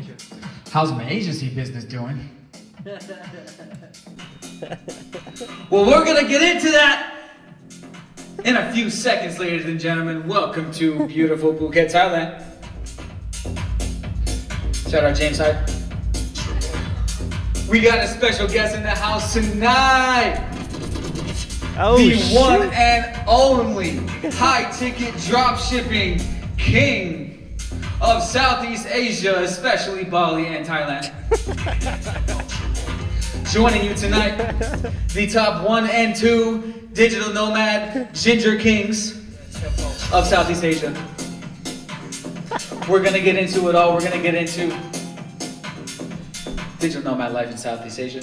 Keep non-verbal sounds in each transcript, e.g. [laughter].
get. [laughs] How's my agency business doing? [laughs] well, we're gonna get into that in a few seconds, ladies and gentlemen. Welcome to beautiful Phuket, Thailand. Shout out James Hyde. We got a special guest in the house tonight. Oh, the shit. one and only high ticket drop shipping king of Southeast Asia, especially Bali and Thailand. [laughs] Joining you tonight, the top one and two digital nomad ginger kings of Southeast Asia. We're gonna get into it all. We're gonna get into digital nomad life in Southeast Asia.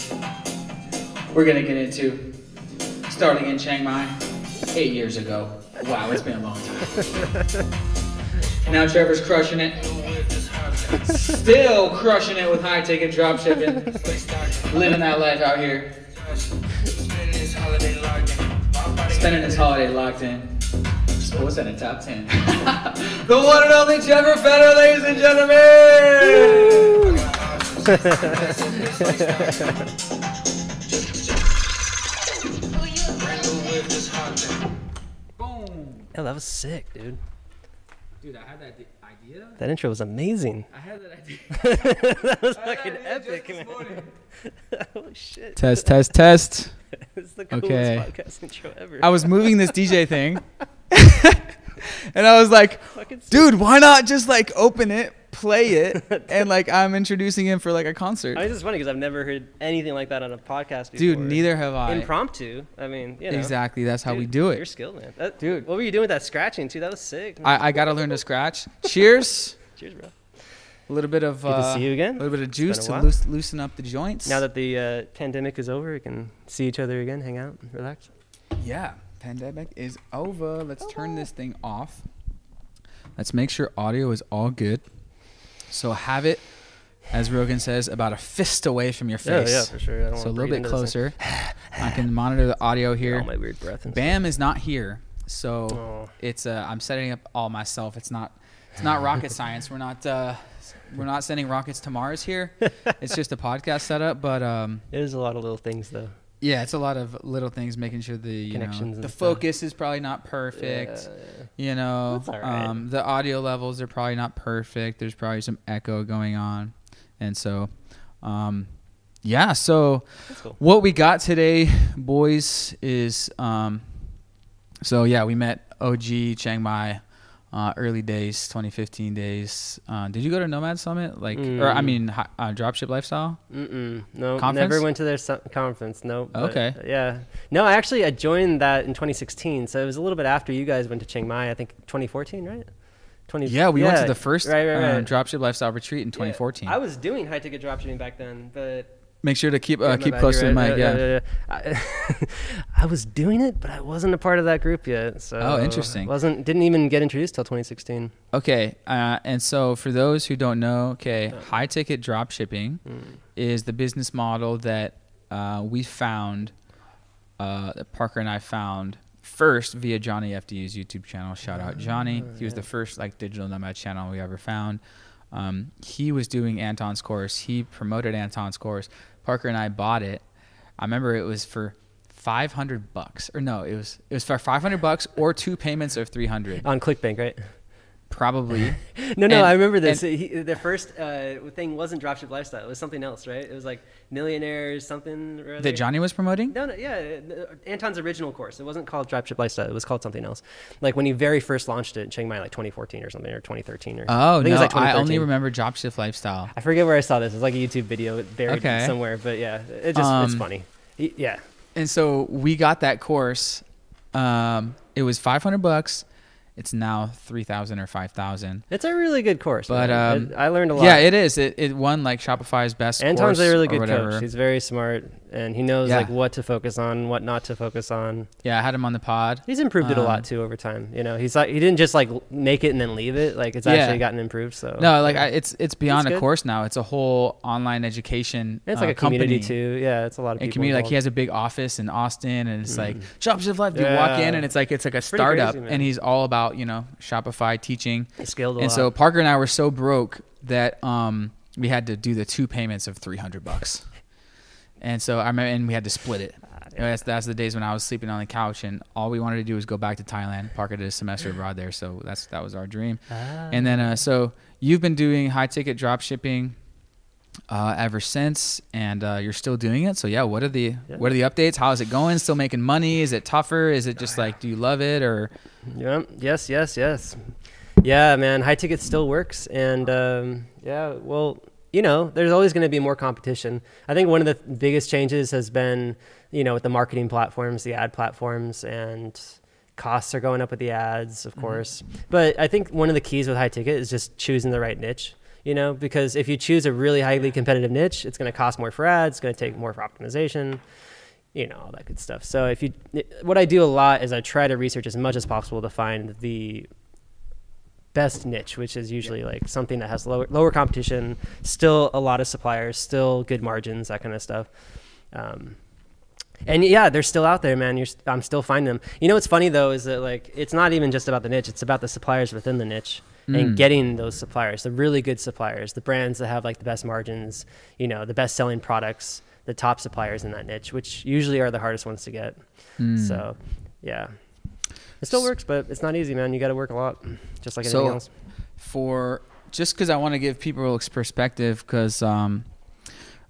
We're gonna get into starting in Chiang Mai eight years ago. Wow, it's been a long time. [laughs] Now Trevor's crushing it. Still crushing it with high ticket drop shipping. Living that life out here. Spending his holiday locked in. Sports in the top 10. [laughs] the one and only Trevor Fenner, ladies and gentlemen! [laughs] Boom! Oh, that was sick, dude. Dude, I had that di- idea. That intro was amazing. I had that idea. that was [laughs] I had fucking that idea just epic, this man. morning. [laughs] Holy shit. Test, test, test. [laughs] It's the coolest Okay. podcast intro ever. I was moving this DJ thing. and I was like, dude, why not just like open it, play it, [laughs] and like I'm introducing him for like a concert. I mean, it's just funny because I've never heard anything like that on a podcast before. Dude, neither have I. Impromptu. I mean, you know. Exactly, that's how we Dude, do You're it. skilled, man. That, Dude. What were you doing with that scratching, too? That was sick. I, I gotta learn to scratch. Cheers. [laughs] Cheers, bro. A little bit of Good to uh, see you again. a little bit of juice to while. loose, loosen up the joints. Now that the uh, pandemic is over, we can see each other again, hang out, relax. yeah, pandemic is over. Let's turn this thing off. Let's make sure audio is all good. So have it, as Rogan says, about a fist away from your face. Yeah, yeah, for sure. I don't So a little bit closer. I can monitor the audio thing. All here. my weird breath and Bam is not here, so. Oh. it's uh, I'm setting up all myself. It's not it's not rocket [laughs] science. We're not uh, we're not sending rockets to Mars here. [laughs] It's just a podcast setup, but um, It is a lot of little things, though. Yeah, it's a lot of little things making sure the you know, the stuff. focus is probably not perfect. Yeah, You know, right. um, the audio levels are probably not perfect. There's probably some echo going on, and so, um, yeah. So cool. what we got today, boys, is um, so yeah, we met OG Chiang Mai, uh, early days, 2015 days. Uh, did you go to Nomad Summit, like, or I Mm. mean, hi- uh, Dropship Lifestyle? Mm-mm. No, Conference? never went to their su- conference. No. but, Okay. Yeah. No, I actually I joined that in 2016, so it was a little bit after you guys went to Chiang Mai. I think 2014, right? 20. Yeah, we went to the first right, right, uh, right. Dropship Lifestyle retreat in Yeah. 2014. I was doing high ticket dropshipping back then, but Make sure to keep uh, keep close to the mic. Yeah. yeah, yeah. I, [laughs] I was doing it, but I wasn't a part of that group yet. So Oh, interesting. Wasn't didn't even get introduced till 2016. Okay, uh, and so for those who don't know, okay, Yeah. high ticket drop shipping Mm. is the business model that uh, we found, uh, that Parker and I found first via Johnny FD's YouTube channel. Shout out Johnny. Ah, He was yeah. the first like digital nomad channel we ever found. Um, he was doing Anton's course. He promoted Anton's course. Parker and I bought it. I remember it was for 500 bucks or no, it was it was for 500 bucks or two payments of 300. On ClickBank, right? Probably. [laughs] No, no, And- I remember this. He, the first uh, thing wasn't dropship lifestyle. It was something else, right? It was like millionaires, something. Or other. that Johnny was promoting? No, no, yeah, uh, Anton's original course. It wasn't called Dropship Lifestyle. It was called something else. Like when he very first launched it in Chiang Mai, like 2014 or something, or 2013 or. Oh I think it no, was like I only remember Dropship Lifestyle. I forget where I saw this. It's like a YouTube video buried Okay. somewhere, but yeah, it just it's Um, funny. Y- Yeah, And so we got that course. Um, it was 500 bucks. It's now 3,000 or 5,000. it's a really good course. But, um, It- I learned a lot. Yeah, it is. It, it won like Shopify's best Anton's course a really good coach. He's very smart, and he knows Yeah. like what to focus on, what not to focus on. yeah, I had him on the pod. He's improved it a Um, lot too over time. You know, he's like he didn't just like make it and then leave it. Like it's Yeah. actually gotten improved. So No, like I, it's it's beyond a course now. It's a whole online education. it's uh, like a community company. too. Yeah, it's a lot of And people. community, like he has a big office in Austin, and it's like Mhm. Dropship Life. You walk in, and it's like it's like a pretty startup, crazy, and he's all about you know Shopify teaching. He scaled a and lot. so Parker and I were so broke that um we had to do the two payments of 300 bucks. And so I remember, and we had to split it. Know, that's, that's the days when I was sleeping on the couch, and all we wanted to do was go back to Thailand. Parker did a semester [clears throat] abroad there, so that's that was our dream. Ah. And then, uh, so you've been doing high ticket drop shipping uh, ever since, and uh, you're still doing it. So yeah, what are the Yeah. what are the updates? How is it going? Still making money? Is it tougher? Is it just like do you love it or? Yeah. Yes. Yes. Yes. Yeah, man. High ticket still works, and um, yeah. Well, you know, there's always going to be more competition. I think one of the biggest changes has been, you know, with the marketing platforms, the ad platforms, and costs are going up with the ads, of mm-hmm. course. But I think one of the keys with high ticket is just choosing the right niche. You know, because if you choose a really highly competitive niche, it's going to cost more for ads, it's going to take more for optimization you know all that good stuff so if you what i do a lot is i try to research as much as possible to find the best niche which is usually like something that has lower, lower competition still a lot of suppliers still good margins that kind of stuff. Um, and yeah they're still out there man. You're, i'm still finding them. You know what's funny though is that like it's not even just about the niche it's about the suppliers within the niche Mm. and getting those suppliers the really good suppliers the brands that have like the best margins you know the best selling products the top suppliers in that niche which usually are the hardest ones to get. Mm. so yeah it still works but it's not easy man you got to work a lot just like So- anything else for just because I want to give people perspective because um,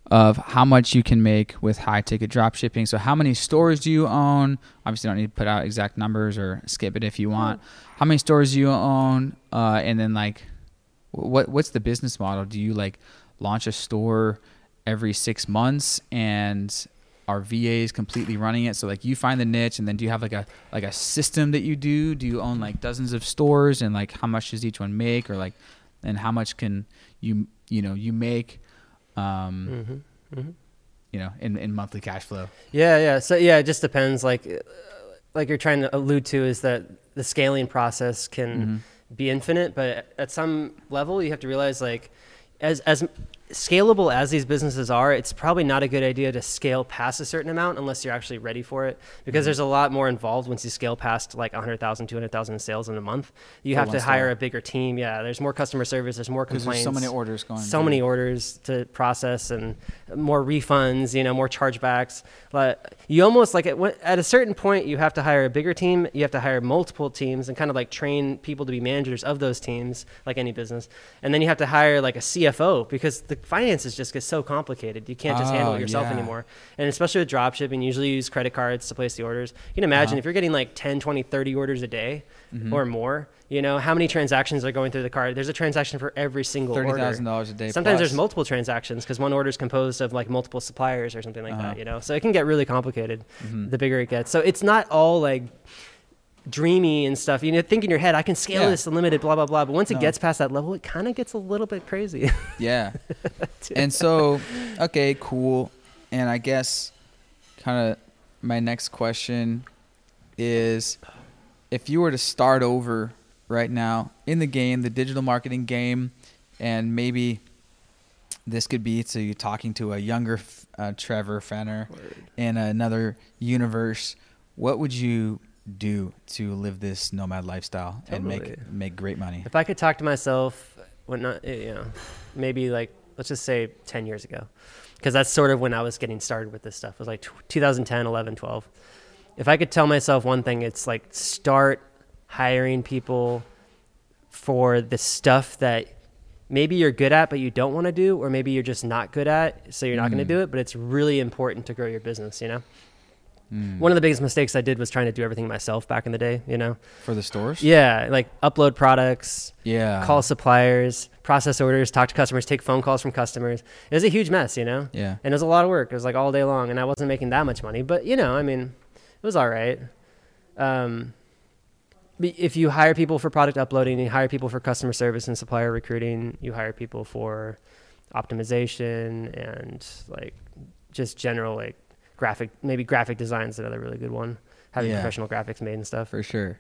of how much you can make with high ticket drop shipping. So how many stores do you own? Obviously, don't need to put out exact numbers or skip it if you want. How many stores do you own? Uh, and then like, what what's the business model? Do you like launch a store every six months and are VAs completely running it? So like you find the niche and then do you have like a like a system that you do? Do you own like dozens of stores and like how much does each one make or like and how much can you you know you make um hmm hmm you know in, in monthly cash flow? Yeah, yeah. So yeah, it just depends. Like, like you're trying to allude to is that the scaling process can Mhm. be infinite, but at some level you have to realize like, as as scalable as these businesses are, it's probably not a good idea to scale past a certain amount unless you're actually ready for it. Because Mhm. there's a lot more involved once you scale past like 100,000, 200,000 in sales in a month. You For have to hire a bigger team. Yeah, there's more customer service. There's more complaints there's so many orders going. so through. many orders to process and more refunds, you know, more chargebacks. But you almost like at, at a certain point, you have to hire a bigger team. You have to hire multiple teams and kind of like train people to be managers of those teams, like any business. And then you have to hire like a CFO because the finances just get so complicated. You can't just handle Oh, it yourself yeah. anymore. And especially with drop shipping, you usually use credit cards to place the orders. You can imagine Uh-huh. if you're getting like 10, 20, 30 orders a day Mhm. or more, you know, how many transactions are going through the card? There's a transaction for every single thirty order. thousand dollars a day. Sometimes there's multiple transactions because one order is composed of like multiple suppliers or something like Uh-huh. that, you know. So it can get really complicated Mhm. the bigger it gets. So it's not all like dreamy and stuff. You know, think in your head, I can scale Yeah. this unlimited, blah blah blah. But once it gets past that level, it kind of gets a little bit crazy. [laughs] Yeah. [laughs] and so, okay, cool. And I guess kind of my next question is if you were to start over right now in the game, the digital marketing game, and maybe this could be to you talking to a younger uh, Trevor Fenner in another universe, what would you do to live this nomad lifestyle and make make great money? if I could talk to myself, when not, eh, you know, maybe like let's just say 10 years ago, because that's sort of when I was getting started with this stuff. It was like tw 2010, 11, 12. If I could tell myself one thing, it's like start hiring people for the stuff that maybe you're good at but you don't want to do or maybe you're just not good at so you're not going Mm. to do it but it's really important to grow your business you know Mm. one of the biggest mistakes i did was trying to do everything myself back in the day you know for the stores? yeah like upload products Yeah. call suppliers process orders talk to customers take phone calls from customers it was a huge mess you know Yeah. and it was a lot of work it was like all day long and i wasn't making that much money but you know i mean it was all right um, but if you hire people for product uploading you hire people for customer service and supplier recruiting you hire people for optimization and like just general like graphic maybe graphic design is another really good one having Yeah. professional graphics made and stuff For sure.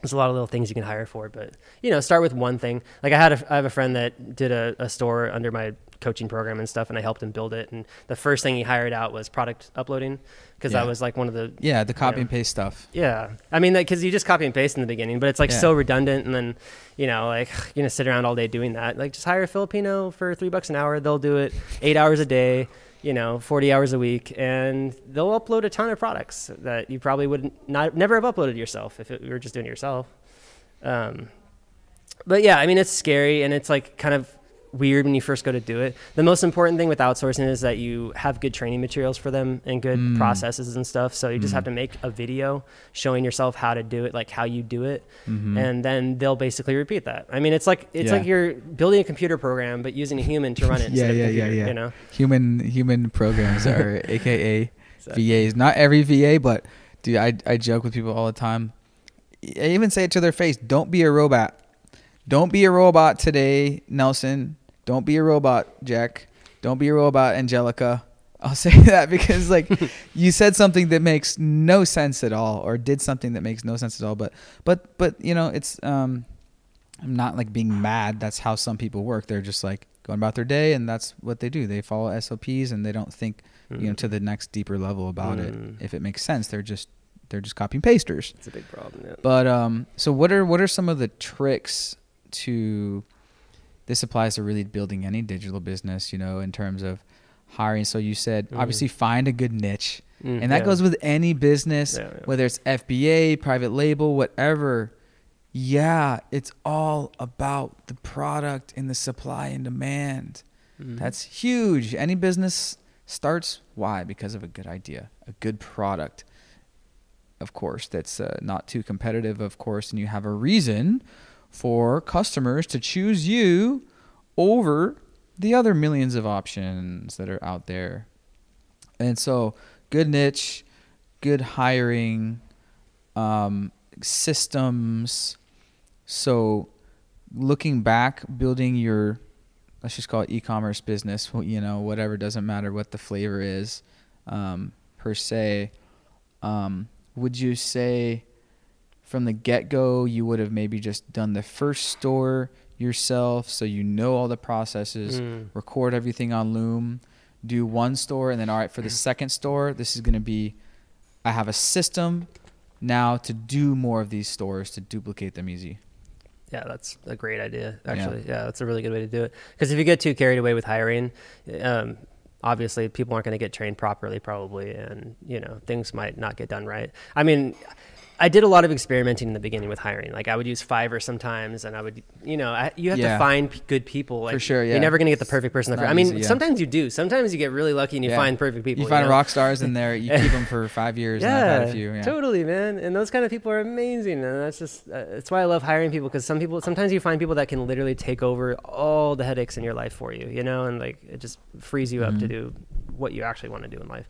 there's a lot of little things you can hire for, but you know, start with one thing. Like I had, a, I have a friend that did a, a store under my coaching program and stuff, and I helped him build it. And the first thing he hired out was product uploading because Yeah. that was like one of the Yeah, the copy Yeah. and paste stuff. yeah. I mean, because you just copy and paste in the beginning, but it's like Yeah. so redundant, and then you know, like [sighs] you're gonna sit around all day doing that. Like just hire a Filipino for three bucks an hour. They'll do it eight hours a day. You know, 40 hours a week, and they'll upload a ton of products that you probably would not never have uploaded yourself if you were just doing it yourself. Um, but yeah, I mean, it's scary and it's like kind of weird when you first go to do it. The most important thing with outsourcing is that you have good training materials for them and good Mm. processes and stuff. So you just Mm. have to make a video showing yourself how to do it, like how you do it, Mhm. and then they'll basically repeat that. I mean, it's like it's Yeah. like you're building a computer program but using a human to run it. Yeah, [laughs] instead of a yeah, yeah, yeah. You know, human human programs are AKA So- VAs. Not every VA, but dude, I I joke with people all the time. I even say it to their face. Don't be a robot. Don't be a robot today, Nelson. Don't be a robot, Jack. Don't be a robot, Angelica. I'll [laughs] say that because like [laughs] you said something that makes no sense at all, or did something that makes no sense at all. But but but you know, it's um, I'm not like being mad. That's how some people work. They're just like going about their day, and that's what they do. They follow SOPs, and they don't think you know Mm. to the next deeper level about Mm. it. If it makes sense, they're just they're just copying pasters. it's a big problem. Yeah. But um, so what are what are some of the tricks to? This applies to really building any digital business, you know, in terms of hiring. So you said Mhm. obviously find a good niche, Mm, and that yeah. goes with any business, Yeah, yeah. whether it's FBA, private label, whatever. Yeah, it's all about the product and the supply and demand. Mhm. That's huge. Any business starts why? Because of a good idea, a good product. Of course, that's uh, not too competitive, of course, and you have a reason for customers to choose you over the other millions of options that are out there. And so, good niche, good hiring, um, systems. So, looking back, building your let's just call it e-commerce business [laughs] you know whatever doesn't matter what the flavor is um, per se um, would you say from the get-go you would have maybe just done the first store yourself so you know all the processes Mm. record everything on loom do one store and then all right for the second store this is going to be i have a system now to do more of these stores to duplicate them easy Yeah, that's a great idea. Actually, yeah, that's a really good way to do it. Because if you get too carried away with hiring, um, obviously people aren't going to get trained properly, probably, and you know things might not get done right. I mean. I did a lot of experimenting in the beginning with hiring. Like I would use Fiverr sometimes, and I would, you know, I, you have Yeah. to find p- good people. Like, sure, yeah. You're never gonna get the perfect person. It's the fir- not I mean, easy, yeah. sometimes you do. Sometimes you get really lucky and you Yeah. find perfect people. you find know? rock stars in there you keep [laughs] them for five years and i've had a few yeah. Totally, man. And those kind of people are amazing. And that's just, uh, that's why I love hiring people because some people, sometimes you find people that can literally take over all the headaches in your life for you, you know, and like it just frees you up to Mhm. do what you actually want to do in life.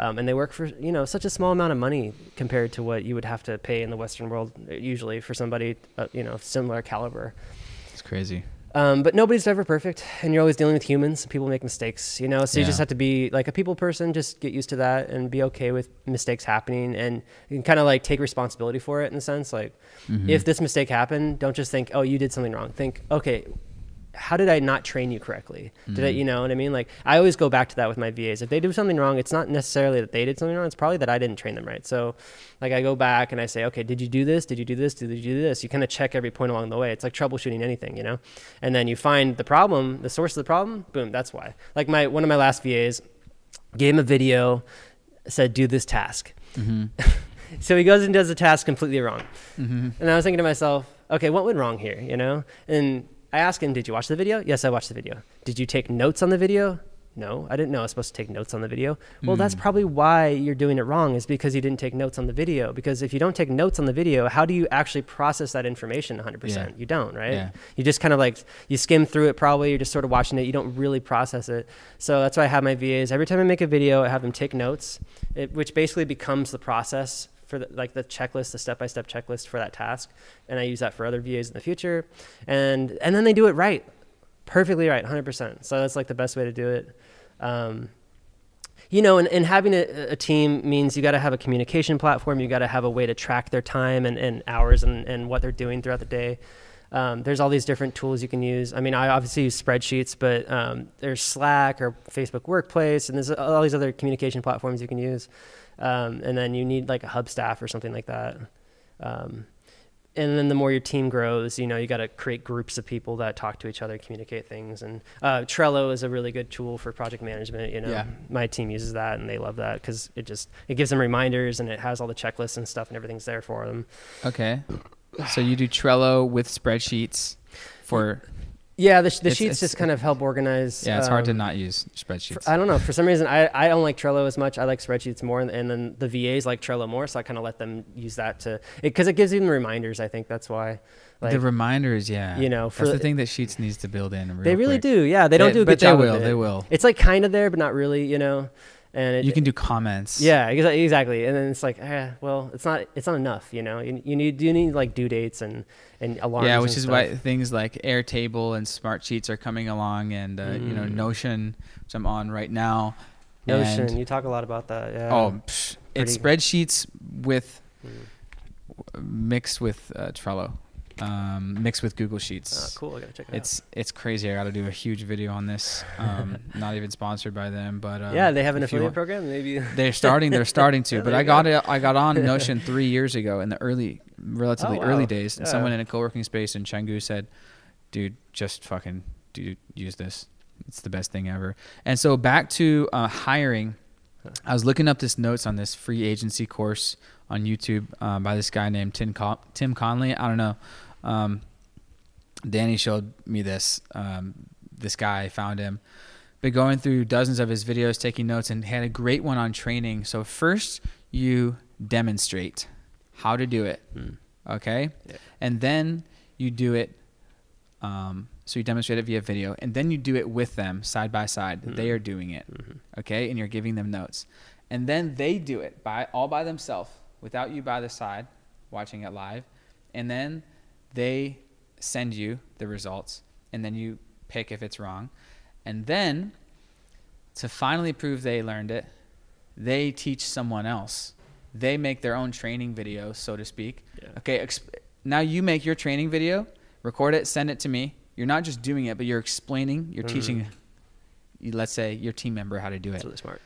Um, and they work for, you know, such a small amount of money compared to what you would have to pay in the Western world, uh, usually for somebody, uh, you know, similar caliber. it's crazy Um, but nobody's ever perfect, and you're always dealing with humans. People make mistakes, you know. So you Yeah. just have to be like a people person. Just get used to that and be okay with mistakes happening, and you kind of like take responsibility for it in a sense. Like, Mhm. if this mistake happened, don't just think, "Oh, you did something wrong." Think, "Okay, how did I not train you correctly? Did I, Mhm. you know what I mean?" Like, I always go back to that with my VAs. If they do something wrong, it's not necessarily that they did something wrong. It's probably that I didn't train them right. So, like, I go back and I say, "Okay, did you do this? Did you do this? Did you do this?" You kind of check every point along the way. It's like troubleshooting anything, you know. And then you find the problem, the source of the problem. Boom, that's why. Like my one of my last VAs gave him a video, said, "Do this task." Mhm. [laughs] So he goes and does the task completely wrong. Mhm. And I was thinking to myself, okay, what went wrong here, you know? And I asked him, did you watch the video? Yes, I watched the video. Did you take notes on the video? No, I didn't know I was supposed to take notes on the video. Well, that's Mm. probably why you're doing it wrong, is because you didn't take notes on the video. Because if you don't take notes on the video, how do you actually process that information 100%? Yeah. You don't, right? Yeah. You just kind of like, you skim through it probably, you're just sort of watching it, you don't really process it. So that's why I have my VAs. Every time I make a video, I have them take notes, it, which basically becomes the process for the, like the checklist, the step-by-step checklist for that task. And I use that for other VAs in the future. And, and then they do it right, perfectly right, 100%. So that's like the best way to do it. Um, you know, and, and having a, a team means you got to have a communication platform. You got to have a way to track their time and, and hours and, and what they're doing throughout the day. Um, there's all these different tools you can use. I mean, I obviously use spreadsheets, but um, there's Slack or Facebook Workplace, and there's all these other communication platforms you can use. Um, and then you need like a Hubstaff or something like that. Um, and then the more your team grows, you know, you got to create groups of people that talk to each other, communicate things. And uh, Trello is a really good tool for project management. You know, Yeah. my team uses that and they love that because it just it gives them reminders and it has all the checklists and stuff and everything's there for them. Okay. So you do Trello with spreadsheets for Yeah, the, the It's- sheets it's- just kind of help organize. yeah, it's hard to um, not use spreadsheets. I don't know. For some reason, I, I don't like Trello as much. I like spreadsheets more, and, and then the VAs like Trello more. So I kind of let them use that to because it, gives them reminders. I think that's why. Like, the reminders, yeah. you know, for that's the thing that Sheets needs to build in. They really quick. do. Yeah, they don't do a but good they job. will. Of it. They will. It's like kind of there, but not really. You know, and it, You can do comments. Yeah, exactly. And then it's like, eh, well, it's not it's not enough. You know, you, you need you need like due dates and and alarms. Yeah, which is stuff. why things like Airtable and Smart Sheets are coming along, and uh, you know Mm. Notion, which I'm on right now. Notion. and- you talk a lot about that. Yeah. oh, psh, it's spreadsheets with Mm. mixed with uh, Trello, um, mixed with Google Sheets. Ah, cool. I gotta check it It's it's crazy. I got to do a huge video on this. Um, [laughs] not even sponsored by them, but out. um, yeah, they have an affiliate want- program. Maybe. [laughs] They're starting. They're starting to. Yeah, [laughs] but I got go. it. I got on Notion three years ago in the early, relatively Oh, early wow. days. And Yeah. someone in a co-working space in Chengdu said, "Dude, just fucking do use this. It's the best thing ever." And so back to uh, hiring. I was looking up this notes on this free agency course on YouTube uh, by this guy named Tim Con- Tim Conley. I don't know. Um, Danny showed me this. Um, this guy found him. Been going through dozens of his videos, taking notes, and had a great one on training. So first, you demonstrate how to do it, Mm. okay, Yeah. and then you do it. Um, so you demonstrate it via video, and then you do it with them side by side. Mhm. They are doing it, Mhm. okay, and you're giving them notes, and then they do it by all by themselves without you by the side, watching it live, and then they send you the results, and then you pick if it's wrong, and then to finally prove they learned it, they teach someone else. They make their own training video, so to speak. Yeah. Okay, exp- now you make your training video, record it, send it to me. You're not just doing it, but you're explaining, you're Mhm. teaching, let's say, your team member how to do it. That's really smart.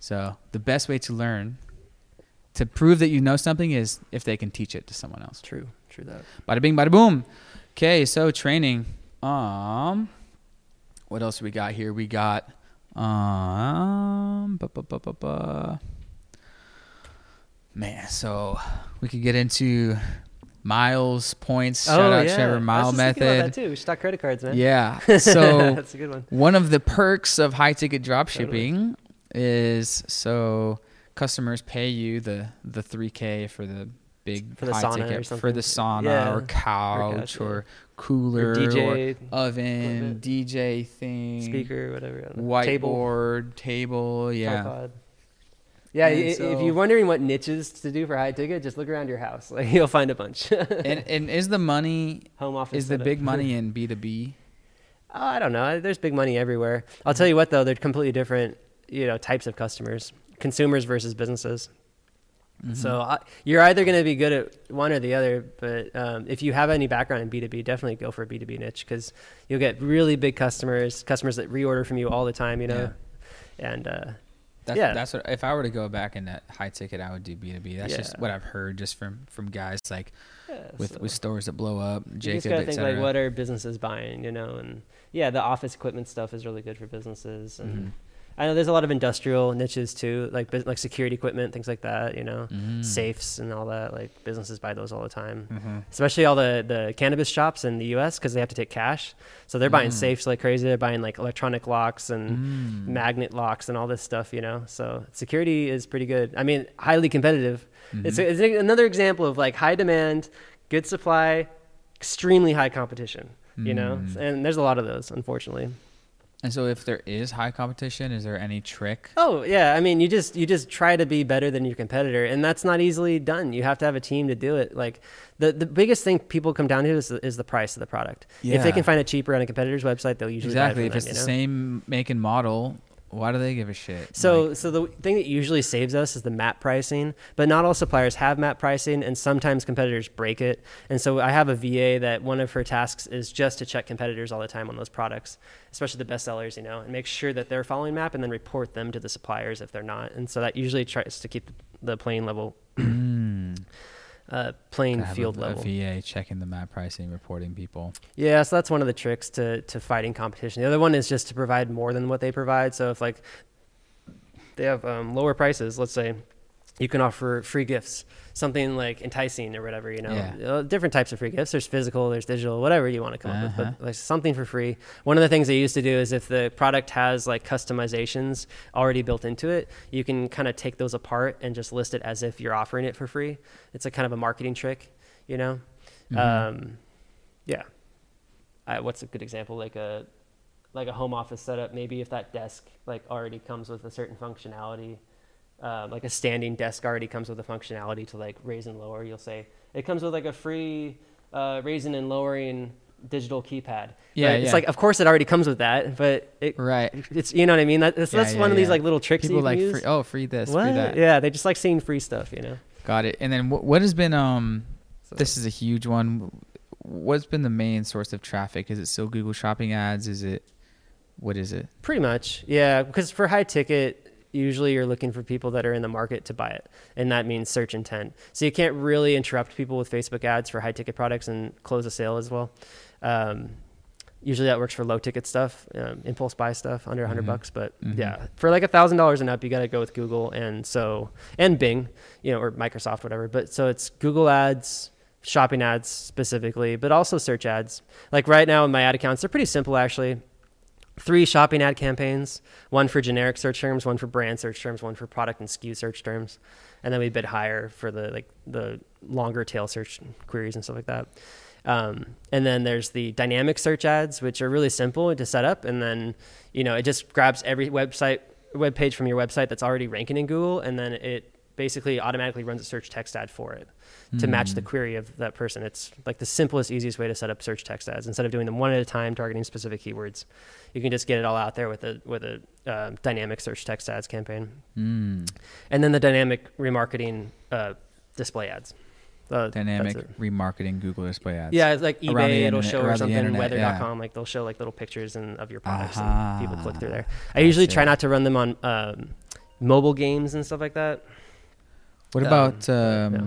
So the best way to learn, to prove that you know something, is if they can teach it to someone else. True. True that. Bada bing, bada boom. Okay, so training. Um, what else we got here? We got um, ba, ba, ba, ba, ba. man. So we could get into miles, points. Oh, Shout out Trevor Mile I was just about Method. that too. We should talk credit cards, man. Yeah. [laughs] So that's a good one. one of the perks of high ticket drop shipping is so customers pay you the the 3k for the big For the high sauna or ticket for the sauna Yeah. or couch couch, or, cooler Or DJ oven equipment. DJ thing speaker, whatever. I know. Table. whiteboard table, yeah tripod. Yeah, And i- if you're wondering what niches to do for high ticket, just look around your house. [laughs] Like you'll find a bunch. [laughs] and and is the money Home office. is the big money [laughs] in B2B Oh, uh, don't know. There's big money everywhere. I'll tell you what though, they're completely different, you know, types of customers. Consumers versus businesses. Mm-hmm. So I, you're either going to be good at one or the other. But um, if you have any background in B2B, definitely go for a B2B niche because you'll get really big customers, customers that reorder from you all the time. You know, and uh, That's, Yeah. that's what if I were to go back in that high ticket, I would do B two B. That's just what I've heard just from from guys like yeah, with so- with stores that blow up, you just Jacob, gotta think like what are businesses buying, you know, and yeah, the office equipment stuff is really good for businesses, and Mhm. I know there's a lot of industrial niches too, like like security equipment, things like that, you know, Mm. safes and all that. Like businesses buy those all the time, Mhm. especially all the the cannabis shops in the U.S. because they have to take cash, so they're buying Mm. safes like crazy. They're buying like electronic locks and Mm. magnet locks and all this stuff, you know. So security is pretty good. I mean, highly competitive. It's, Mhm. it's another example of like high demand, good supply, extremely high competition. You know, Mm. and there's a lot of those, unfortunately. And so, if there is high competition, is there any trick? Oh yeah, I mean, you just you just try to be better than your competitor, and that's not easily done. You have to have a team to do it. Like the the biggest thing people come down to is is the price of the product. If they can find it cheaper on a competitor's website, they'll usually Exactly. If it's them, the you know? same make and model, Why do they give a shit? So, Like, so the thing that usually saves us is the map pricing, but not all suppliers have map pricing, and sometimes competitors break it. And so, I have a VA that one of her tasks is just to check competitors all the time on those products, especially the best sellers, you know, and make sure that they're following map, and then report them to the suppliers if they're not. And so that usually tries to keep the playing level, hmm. [clears throat] uh, playing field a, level. A VA checking the map pricing, reporting people. Yeah, so that's one of the tricks to to fighting competition. The other one is just to provide more than what they provide. So if like they have um, lower prices, let's say you can offer free gifts, something like enticing or whatever. You know, Yeah. Different types of free gifts. There's physical, there's digital, whatever you want to come up with, Uh-huh. but like something for free. One of the things they used to do is if the product has like customizations already built into it, you can kind of take those apart and just list it as if you're offering it for free. It's a kind of a marketing trick, you know. Mhm. Um, yeah. I, what's a good example? Like a like a home office setup. Maybe if that desk like already comes with a certain functionality, uh, like a standing desk already comes with a functionality to like raise and lower. You'll say it comes with like a free uh, raising and lowering digital keypad. Yeah, Right? yeah. It's like of course it already comes with that, but it, Right. it's you know what I mean. That, that's, Yeah, that's yeah, one of these like little tricks People like free, oh free this, What? free that. Yeah, they just like seeing free stuff. You know. Got it. And then what, what has been um So- this is a huge one. What's been the main source of traffic? Is it still Google Shopping ads? Is it what is it? Pretty much, yeah. Because for high ticket, usually you're looking for people that are in the market to buy it, and that means search intent. So you can't really interrupt people with Facebook ads for high ticket products and close a sale as well. Um, usually that works for low ticket stuff, um, impulse buy stuff under 100 Mhm. bucks. But Mhm. yeah, for like a thousand dollars and up, you got to go with Google and so and Bing, you know, or Microsoft, whatever. But so it's Google ads. Shopping ads specifically, but also search ads. Like right now in my ad accounts, they're pretty simple actually three shopping ad campaigns one for generic search terms one for brand search terms one for product and sku search terms and then we bid higher for the like the longer tail search queries and stuff like that. Um, and then there's the dynamic search ads which are really simple to set up and then you know it just grabs every website web page from your website that's already ranking in google and then it basically automatically runs a search text ad for it to match the Mm. query of that person. It's like the simplest, easiest way to set up search text ads. Instead of doing them one at a time, targeting specific keywords, you can just get it all out there with a with a uh, dynamic search text ads campaign, Mm. and then the dynamic remarketing uh, display ads. Uh, Dynamic remarketing Google display ads. Yeah, it's like eBay, it'll internet- show or something, internet, weather.com, like they'll show like little pictures and of your products Aha. and people click through there. I usually try not to run them on um, mobile games and stuff like that. What Um, about um, yeah.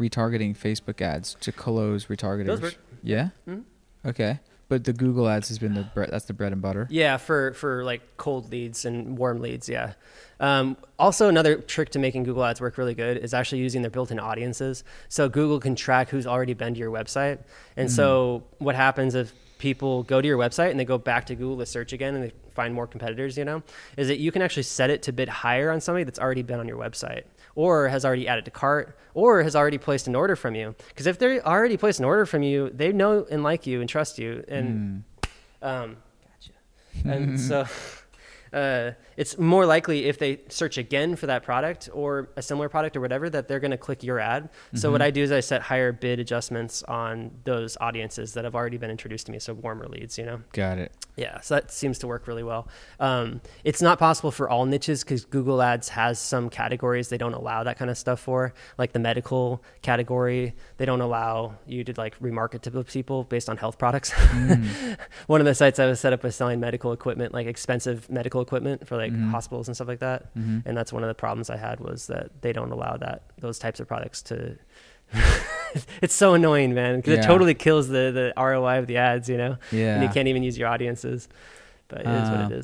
Retargeting Facebook ads to close retargeters? Those work. Yeah. Mhm. Okay. But the Google ads has been the bre- that's the bread and butter. Yeah, for for like cold leads and warm leads. Yeah. Um, also, another trick to making Google Ads work really good is actually using their built-in audiences. So Google can track who's already been to your website, and so what happens if people go to your website and they go back to Google to search again and they find more competitors, you know, is that you can actually set it to bid higher on somebody that's already been on your website or has already added to cart or has already placed an order from you. Because if they already placed an order from you, they know and like you and trust you, and Mm. um, gotcha. And [laughs] so uh, it's more likely if they search again for that product or a similar product or whatever that they're going to click your ad. So what Mhm. I do is I set higher bid adjustments on those audiences that have already been introduced to me, so warmer leads, you know. Got it. Yeah, so that seems to work really well. Um, it's not possible for all niches because Google Ads has some categories they don't allow that kind of stuff for, like the medical category. They don't allow you to like remarket to people based on health products. Mm. [laughs] One of the sites I was set up was selling medical equipment, like expensive medical equipment for like Mhm. hospitals and stuff like that. Mhm. And that's one of the problems I had was that they don't allow that those types of products to. [laughs] it's so annoying, man, because Yeah. it totally kills the the ROI of the ads, you know Yeah. and you can't even use your audiences. But it is what it is. it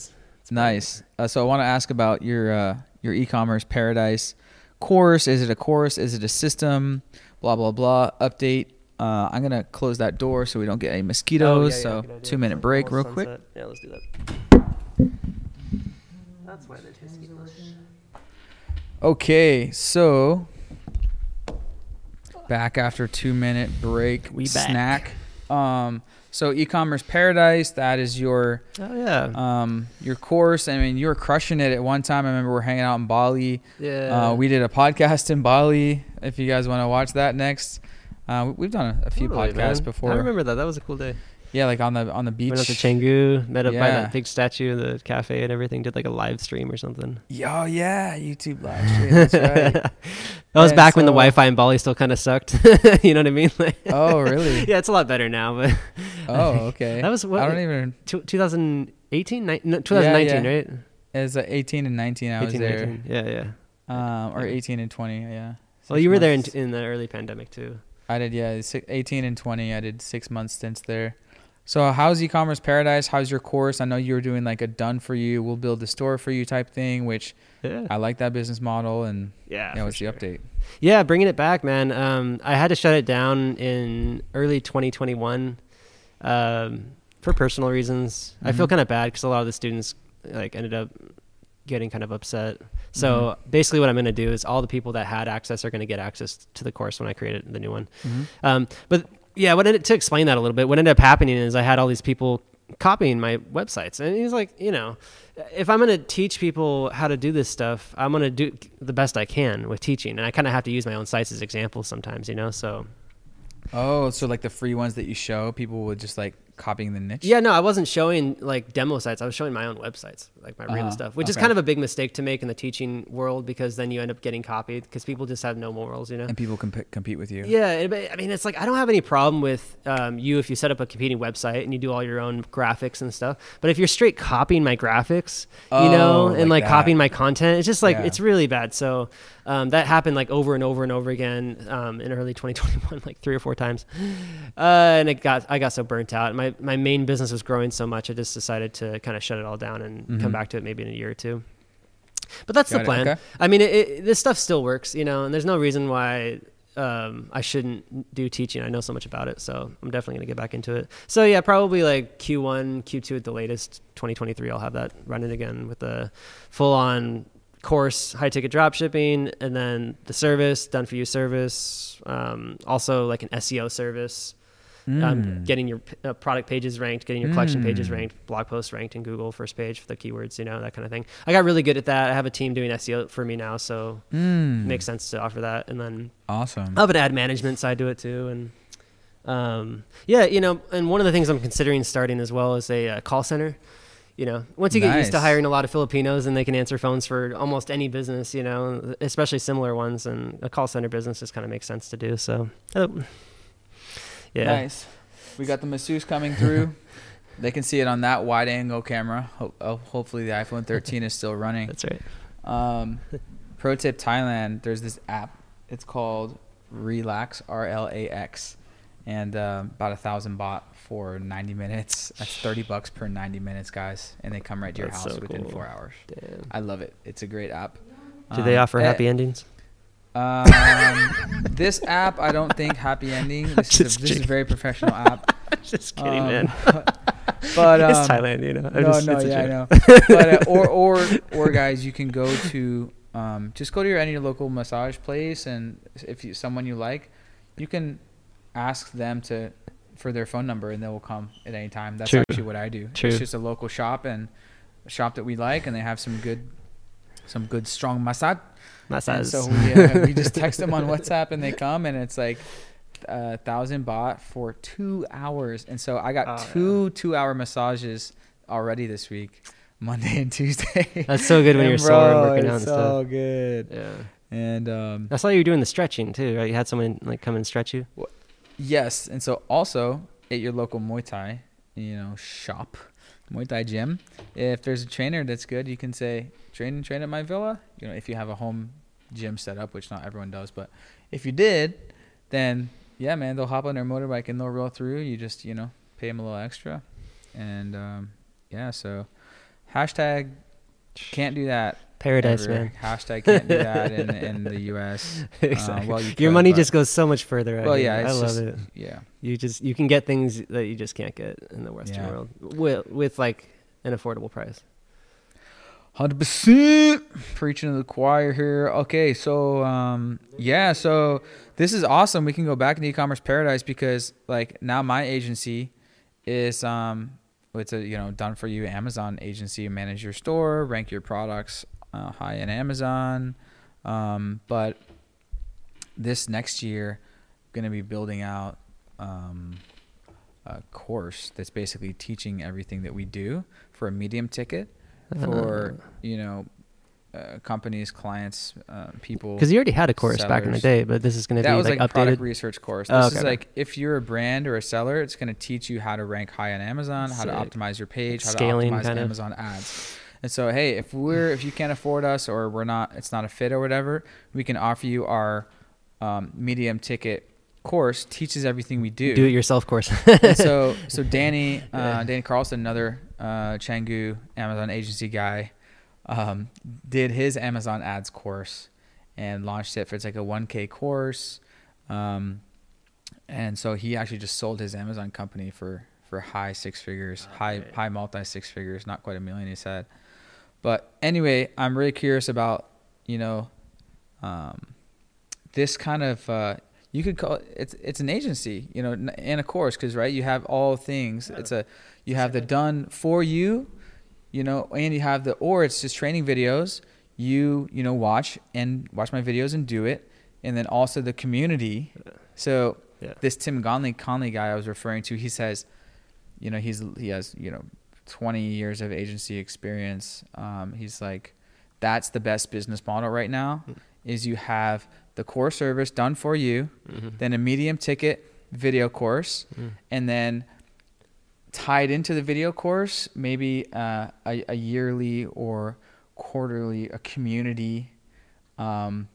is. Nice. Uh, so I want to ask about your uh, your e-commerce paradise course. Is it a course? Is it a system? Blah blah blah. Update. Uh, I'm gonna close that door so we don't get any mosquitoes. Oh, yeah, yeah, so two minute break, real almost quick. Yeah, let's do that. That's why they're tasty. Okay, so back after two minute break. We back. snack. Um, so e-commerce paradise. That is your Oh yeah. um your course. I mean, you were crushing it at one time. I remember we're hanging out in Bali. yeah. Uh, we did a podcast in Bali. If you guys want to watch that next, uh, we- we've done a, a few Totally, podcasts man. before. I remember that. That was a cool day. Yeah, like on the on the beach. Went up to Canggu, met up by that big statue, the cafe and everything. Did like a live stream or something. Yeah, Oh yeah, YouTube live stream. That's [laughs] right. that was And back when the Wi-Fi in Bali still kind of sucked. [laughs] you know what I mean? Like, oh really? [laughs] yeah, it's a lot better now, but Oh okay. That was what- I don't even. tw 2018, Ni- no, 2019, yeah. right? It's uh, 18 and 19. I was there. 19. Yeah, yeah. Um, or 18 and 20. Yeah. Well, you were there in, months. in the early pandemic too. I did, yeah. si- 18 and 20. I did six months stints there. So, how's e-commerce paradise? How's your course? I know you were doing like a done for you, we'll build the store for you type thing, which Yeah. I like that business model. And Yeah. yeah, what's sure. the update? Yeah, bringing it back, man. Um, I had to shut it down in early 2021 um, for personal reasons. I feel Mhm. kind of bad because a lot of the students like ended up getting kind of upset. So basically, what I'm going to do is all the people that had access are going to get access to the course when I create the new one. Um, but yeah, what ended, to explain that a little bit, what ended up happening is I had all these people copying my websites, and he's like, you know, if I'm going to teach people how to do this stuff, I'm going to do the best I can with teaching, and I kind of have to use my own sites as examples sometimes, you know. So Oh, so like the free ones that you show, people would just like copying the niche? yeah, no, I wasn't showing like demo sites. I was showing my own websites, like my real Uh-huh. stuff, which is kind of a big mistake to make in the teaching world because then you end up getting copied because people just have no morals, you know. And people comp- compete with you. Yeah, I mean, it's like I don't have any problem with um, you if you set up a competing website and you do all your own graphics and stuff. But if you're straight copying my graphics, you know, Oh, and like like, copying my content, it's just like Yeah. it's really bad. So um, that happened like over and over and over again um, in early [laughs] 2021, like three or four times, uh, and it got I got so burnt out. My my main business was growing so much, I just decided to kind of shut it all down and Mhm. come back to it maybe in a year or two. But that's Got the plan. okay. I mean, it, it, this stuff still works, you know, and there's no reason why um, I shouldn't do teaching. I know so much about it, so I'm definitely gonna get back into it. So yeah, probably like Q1, Q2 at the latest, 2023. I'll have that running again with the full-on course, high ticket drop shipping, and then the service, done for you service. Um, also like an SEO service um, Mm. getting your uh, product pages ranked, getting your collection pages Mm. ranked, blog posts ranked in Google first page for the keywords, you know, that kind of thing. I got really good at that. I have a team doing SEO for me now, so Mm. it makes sense to offer that. And then awesome. I have an ad management side to it too. And um, yeah, you know, and one of the things I'm considering starting as well is a uh, call center. You know, once you get used to hiring a lot of Filipinos and they can answer phones for almost any business, you know, especially similar ones, and a call center business just kind of makes sense to do. So, uh, yeah. Nice. We got the masseuse coming through. [laughs] they can see it on that wide angle camera. Ho- oh, hopefully the iPhone 13 is still running. That's right. Um, [laughs] pro tip Thailand, there's this app. It's called Relax, R L A X. And um, about a thousand baht for 90 minutes. That's 30 bucks per 90 minutes, guys. And they come right to your That's house so within cool. four hours. Damn. I love it. It's a great app. Do they Um, offer eh, happy endings? Um, [laughs] this app, I don't think happy ending. This, is, a, this is a very professional app. [laughs] Just kidding, Um, man. [laughs] But um, it's Thailand, you know. I'm no, just- no, a yeah, I know. But uh, or or or guys, you can go to um, just go to your any local massage place, and if you someone you like, you can ask them to for their phone number, and they will come at any time. That's True. actually what I do. True. It's just a local shop and a shop that we like, and they have some good some good strong massage. Massage. so we, uh, [laughs] we just text them on WhatsApp and they come and it's like a thousand baht for two hours. And so I got Oh, two two hour massages already this week, Monday and Tuesday. That's so good when [laughs] you're sore and bro, working out it's and so stuff. good. Yeah. And um, I saw you were doing the stretching too, right? You had someone like come and stretch you. Yes, and so also at your local Muay Thai, you know, shop, Muay Thai gym, if there's a trainer that's good, you can say train and train at my villa. You know, if you have a home gym set up, which not everyone does, but if you did, then yeah, man, they'll hop on their motorbike and they'll roll through. You just you know pay them a little extra, and um, yeah, so hashtag can't do that. Paradise, ever. man. Hashtag can't do that in [laughs] in the U.S. [laughs] exactly. well, you Your could, money just goes so much further. Well, yeah, I love just- it. Yeah. You just you can get things that you just can't get in the Western Yeah. world with with like an affordable price. Hundred percent preaching to the choir here. Okay, so um, yeah, so this is awesome. We can go back into e-commerce paradise because like now my agency is um, it's a you know done for you Amazon agency. Manage your store, rank your products uh, high in Amazon, um, but this next year, going to be building out um, a course that's basically teaching everything that we do for a medium ticket for you know uh, companies, clients, uh, people. Because you already had a course back in the day, but this is going to be was like, like, product updated. research course. Oh, This okay, is like if you're a brand or a seller, it's going to teach you how to rank high on Amazon, how to optimize your page, how to optimize kind of. Amazon ads. And so, hey, if we're if you can't afford us or we're not, it's not a fit or whatever, we can offer you our um, medium ticket course. Teaches everything we do. Do it yourself course. so [laughs] so Danny uh, Danny Carlson, another uh, Canggu Amazon agency guy, um, did his Amazon ads course and launched it for it's like a 1K course, um, and so he actually just sold his Amazon company for for high six figures, high Okay. high multi six figures, not quite a million, he said. But anyway, I'm really curious about you know um, this kind of uh, you could call it, it's it's an agency you know and a course because right you have all things. It's a you have the done for you you know and you have the or it's just training videos. You you know watch and watch my videos and do it. And then also the community. So Yeah. this tim conley conley guy i was referring to he says you know he's he has you know 20 years of agency experience um, he's like that's the best business model right now is you have the core service done for you Mhm. then a medium ticket video course Mm. and then tied into the video course maybe uh, a, a yearly or quarterly a community um,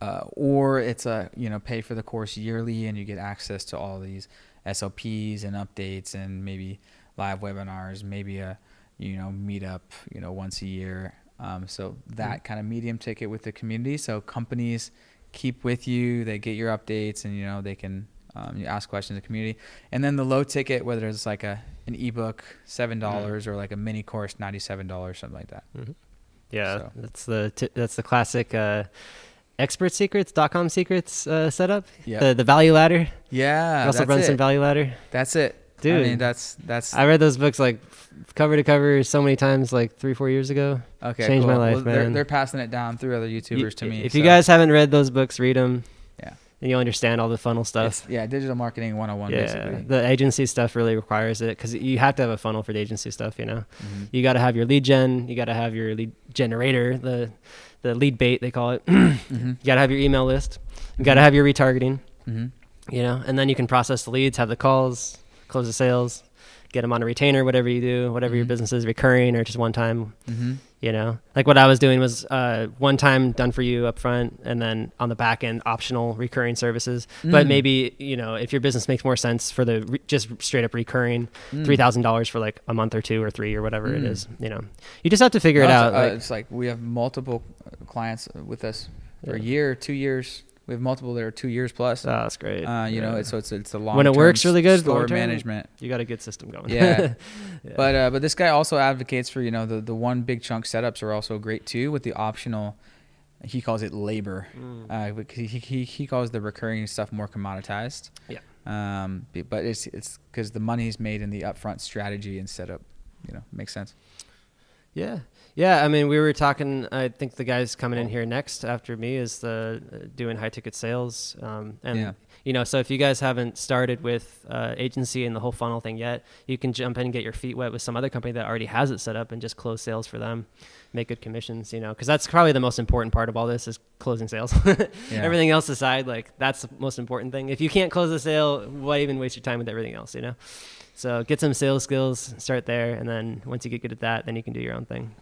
uh, or it's a you know pay for the course yearly and you get access to all these SLPs and updates and maybe live webinars maybe a you know meetup you know once a year. Um, so that kind of medium ticket with the community. So companies keep with you they get your updates and you know they can um, you ask questions in the community. And then the low ticket whether it's like a an ebook seven dollars or like a mini course ninety seven dollars something like that. Yeah, So- that's the t- that's the classic uh, expert secrets dot com secrets uh, setup. Yeah. The the value ladder. yeah Russell Brunson value ladder. that's it I mean that's that's I read those books like f- cover to cover so many times, like three four years ago. okay changed my life, Well, they're, man. they're passing it down through other youtubers You- to me If so you guys haven't read those books, read them. Yeah. And you'll understand all the funnel stuff. it's- yeah digital marketing 101 yeah, basically the agency stuff really requires it because you have to have a funnel for the agency stuff. You know, Mhm. you got to have your lead gen, you got to have your lead generator, the the lead bait they call it. Mhm. [clears throat] You got to have your email list. You got to have your retargeting. Mhm. You know, and then you can process the leads, have the calls, close the sales, get them on a retainer, whatever you do, whatever your Mhm. business is, recurring or just one time. Mhm. You know, like what I was doing was uh, one time done for you up front, and then on the back end, optional recurring services. But Mm. maybe you know, if your business makes more sense for the re- just straight up recurring, Mm. three thousand dollars for like a month or two or three or whatever it Mm. is. You know, you just have to figure No, it out. uh, like- it's like we have multiple uh, clients with us for a year, two years. We have multiple that are two years plus. oh, that's great. Uh, you know, it's, so it's it's a long When it works really good, store management. you got a good system going. Yeah. [laughs] Yeah. But uh, but this guy also advocates for you know the the one big chunk setups are also great too with the optional. He calls it labor. Mm. Uh, because he, he he calls the recurring stuff more commoditized. Yeah. Um, but it's it's because the money's made in the upfront strategy and setup. You know, makes sense. Yeah, yeah. I mean, we were talking. I think the guys coming in here next after me is the uh, doing high ticket sales. Um, and Yeah. you know, so if you guys haven't started with uh, agency and the whole funnel thing yet, you can jump in and get your feet wet with some other company that already has it set up and just close sales for them, make good commissions. You know, because that's probably the most important part of all this is closing sales. [laughs] Yeah. Everything else aside, like that's the most important thing. If you can't close the sale, why even waste your time with everything else? You know. So get some sales skills, start there, and then once you get good at that, then you can do your own thing.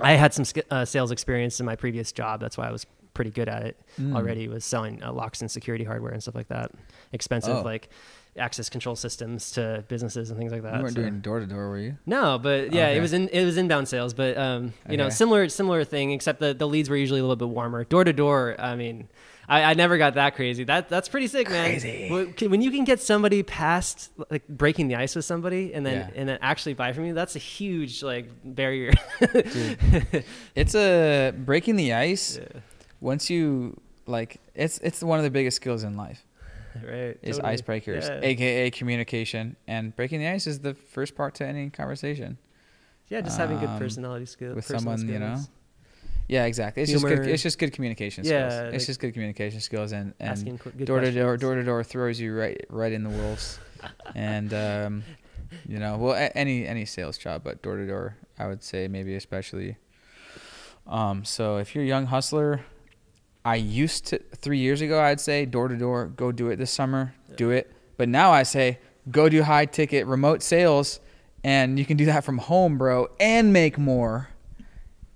I had some uh, sales experience in my previous job. That's why I was pretty good at it Mm. already. Was selling uh, locks and security hardware and stuff like that, expensive Oh. like access control systems to businesses and things like that. You weren't so- doing door to door, were you? no, but yeah, Okay. it was in it was inbound sales, but um, you know, similar similar thing, except the the leads were usually a little bit warmer. Door to door, I mean, I, I never got that crazy. That that's pretty sick, man. Crazy. When, you can get somebody past like breaking the ice with somebody and then Yeah. and then actually buy from you, that's a huge like barrier. It's a breaking the ice. Yeah. Once you like, it's it's one of the biggest skills in life [laughs] right. is totally. icebreakers, Yeah. aka communication, and breaking the ice is the first part to any conversation yeah, just having good um, personality skills with someone. You know, Yeah, exactly. It's just good. It's just good communication Yeah, skills. It's like- just good communication skills, and and door to door, door to door throws you right right in the wolves, [laughs] and um, you know, well, any any sales job, but door to door, I would say maybe especially. Um, so if you're a young hustler, I used to three years ago, I'd say door to door, go do it this summer, do it. But now I say go do high ticket remote sales, and you can do that from home, bro, and make more.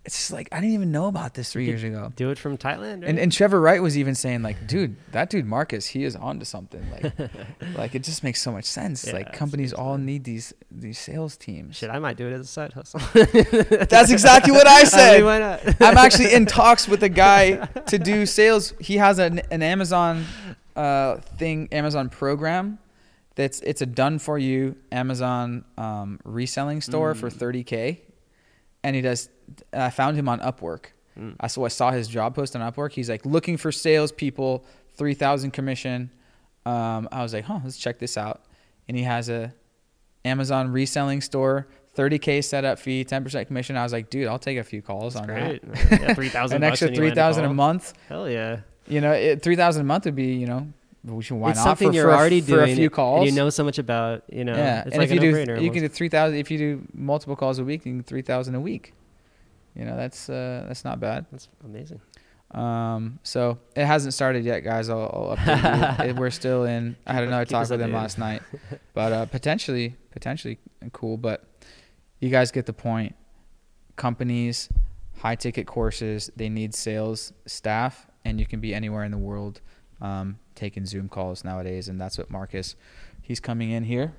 It's just like I didn't even know about this three years ago. Do it from Thailand. Right? And, and Trevor Wright was even saying like, dude, that dude Marcus, he is onto something. Like, [laughs] like it just makes so much sense. Yeah, like companies all need these these sales teams. Shit, I might do it as a side hustle. [laughs] That's exactly what I [laughs] I mean, why not? I'm actually in talks with a guy to do sales. He has an, an Amazon uh, thing, Amazon program. That's it's a done for you Amazon um, reselling store for Mm. 30k, and he does. I found him on Upwork. Mm. I saw I saw his job post on Upwork. He's like looking for salespeople, three thousand commission. Um, I was like, huh, let's check this out. And he has a Amazon reselling store, 30k setup fee, 10% commission. I was like, dude, I'll take a few calls on Great. that. Yeah, [laughs] 3,000 An extra and you land a 3000 a month. Hell yeah. You know, it, 3000 a month would be, you know, we should why it's not something for, you're for a- already for doing. a few and calls. you know so much about, you know. yeah, It's and like if a you do, no-brainer you can do 3000 if you do multiple calls a week, you can 3000 a week. You know, that's uh, that's not bad. That's amazing. Um, so it hasn't started yet, guys. I'll, I'll update you. [laughs] We're still in. I had another keep talk with him updated. last night, [laughs] but uh, potentially, potentially cool. But you guys get the point. Companies, high ticket courses, they need sales staff, and you can be anywhere in the world um, taking Zoom calls nowadays, and that's what Marcus. He's coming in here.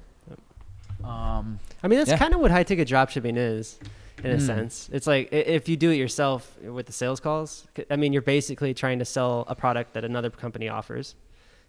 Um, I mean, that's Yeah. kind of what high ticket dropshipping is, in a Mm. sense. It's like if you do it yourself with the sales calls. I mean, you're basically trying to sell a product that another company offers.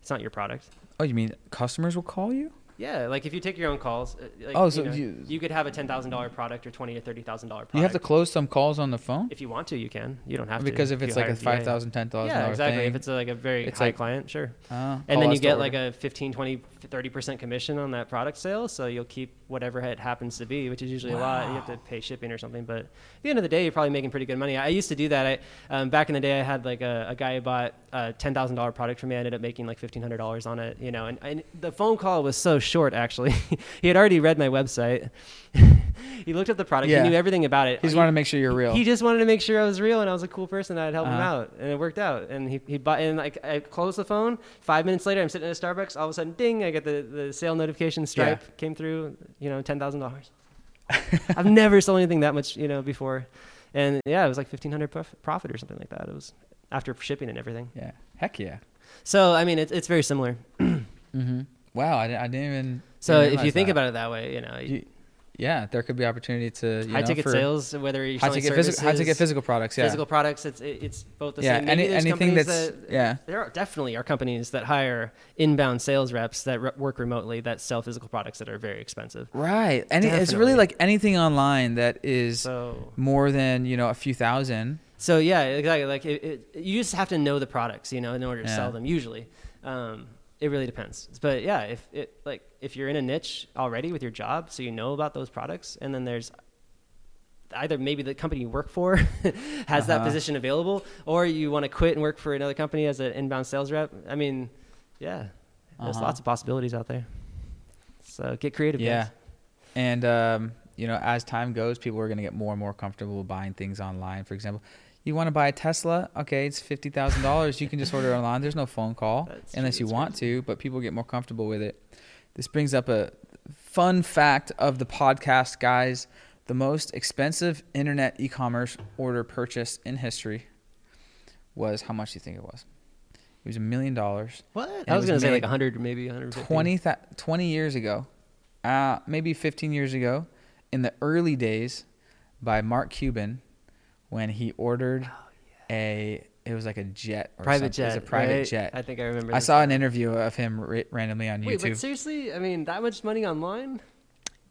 It's not your product. oh, you mean customers will call you? Yeah, like if you take your own calls. uh, Like, Oh, you so know, you- you could have a ten thousand dollar product or twenty or thirty thousand dollar product. You have to close some calls on the phone if you want to, you can. You don't have because to. Because if it's like a five thousand, ten thousand Yeah, dollar exactly. thing, If it's a, like a very it's high like- client, sure. oh, and then you get order. like a 15 20 30% commission on that product sale so you'll keep whatever it happens to be which is usually a lot you have to pay shipping or something but at the end of the day you're probably making pretty good money i used to do that i um, back in the day i had like a, a guy who bought a $10000 product from me i ended up making like $1500 on it you know and, and the phone call was so short actually [laughs] he had already read my website [laughs] he looked at the product Yeah. he knew everything about it He just wanted to make sure you're real. he just wanted to make sure I was real and I was a cool person I'd help him Uh-huh. out, and it worked out. And he, he bought and like I closed the phone. Five minutes later, I'm sitting at a Starbucks. All of a sudden, ding! I get the, the sale notification. Stripe came through. You know, ten thousand dollars. I've never sold anything that much, you know, before, and yeah, it was like fifteen hundred prof- profit or something like that. It was after shipping and everything. yeah, heck yeah. So I mean, it's it's very similar. [clears throat] Mm-hmm. Wow, I, I didn't even. So didn't if you think that. about it that way, you know, You- yeah, there could be opportunity to you high know, ticket sales, whether you're high ticket services, physical, high ticket physical products. Yeah, physical products, it's it's both the yeah. same. Maybe Any anything that's that, yeah. There are definitely are companies that hire inbound sales reps that re- work remotely that sell physical products that are very expensive. Right. Any it's really like anything online that is So, more than you know a few thousand. so yeah, exactly. Like it, it, you just have to know the products, you know, in order to Yeah. sell them. Usually, um, it really depends. But yeah, if it like if you're in a niche already with your job, so you know about those products, and then there's either maybe the company you work for [laughs] has that Uh-huh. position available, or you want to quit and work for another company as an inbound sales rep. I mean, yeah, there's Uh-huh. lots of possibilities out there. So get creative. Yeah. guys. And um, you know, as time goes, people are going to get more and more comfortable buying things online. For example, you want to buy a Tesla? Okay, it's fifty thousand dollars. You can just order [laughs] online. There's no phone call That's unless true, you that's want to. But people get more comfortable with it. This brings up a fun fact of the podcast, guys. The most expensive internet e-commerce order purchase in history was how much do you think it was? It was a million dollars. What? I was was gonna say like 100, maybe 150. 20, th- 20 years ago, uh, maybe 15 years ago, in the early days, by Mark Cuban, when he ordered a, it was like a jet or private something. jet. It was a private right? jet. I think I remember. I saw an interview of him ra- randomly on Wait, YouTube. Wait, but seriously, I mean, that much money online?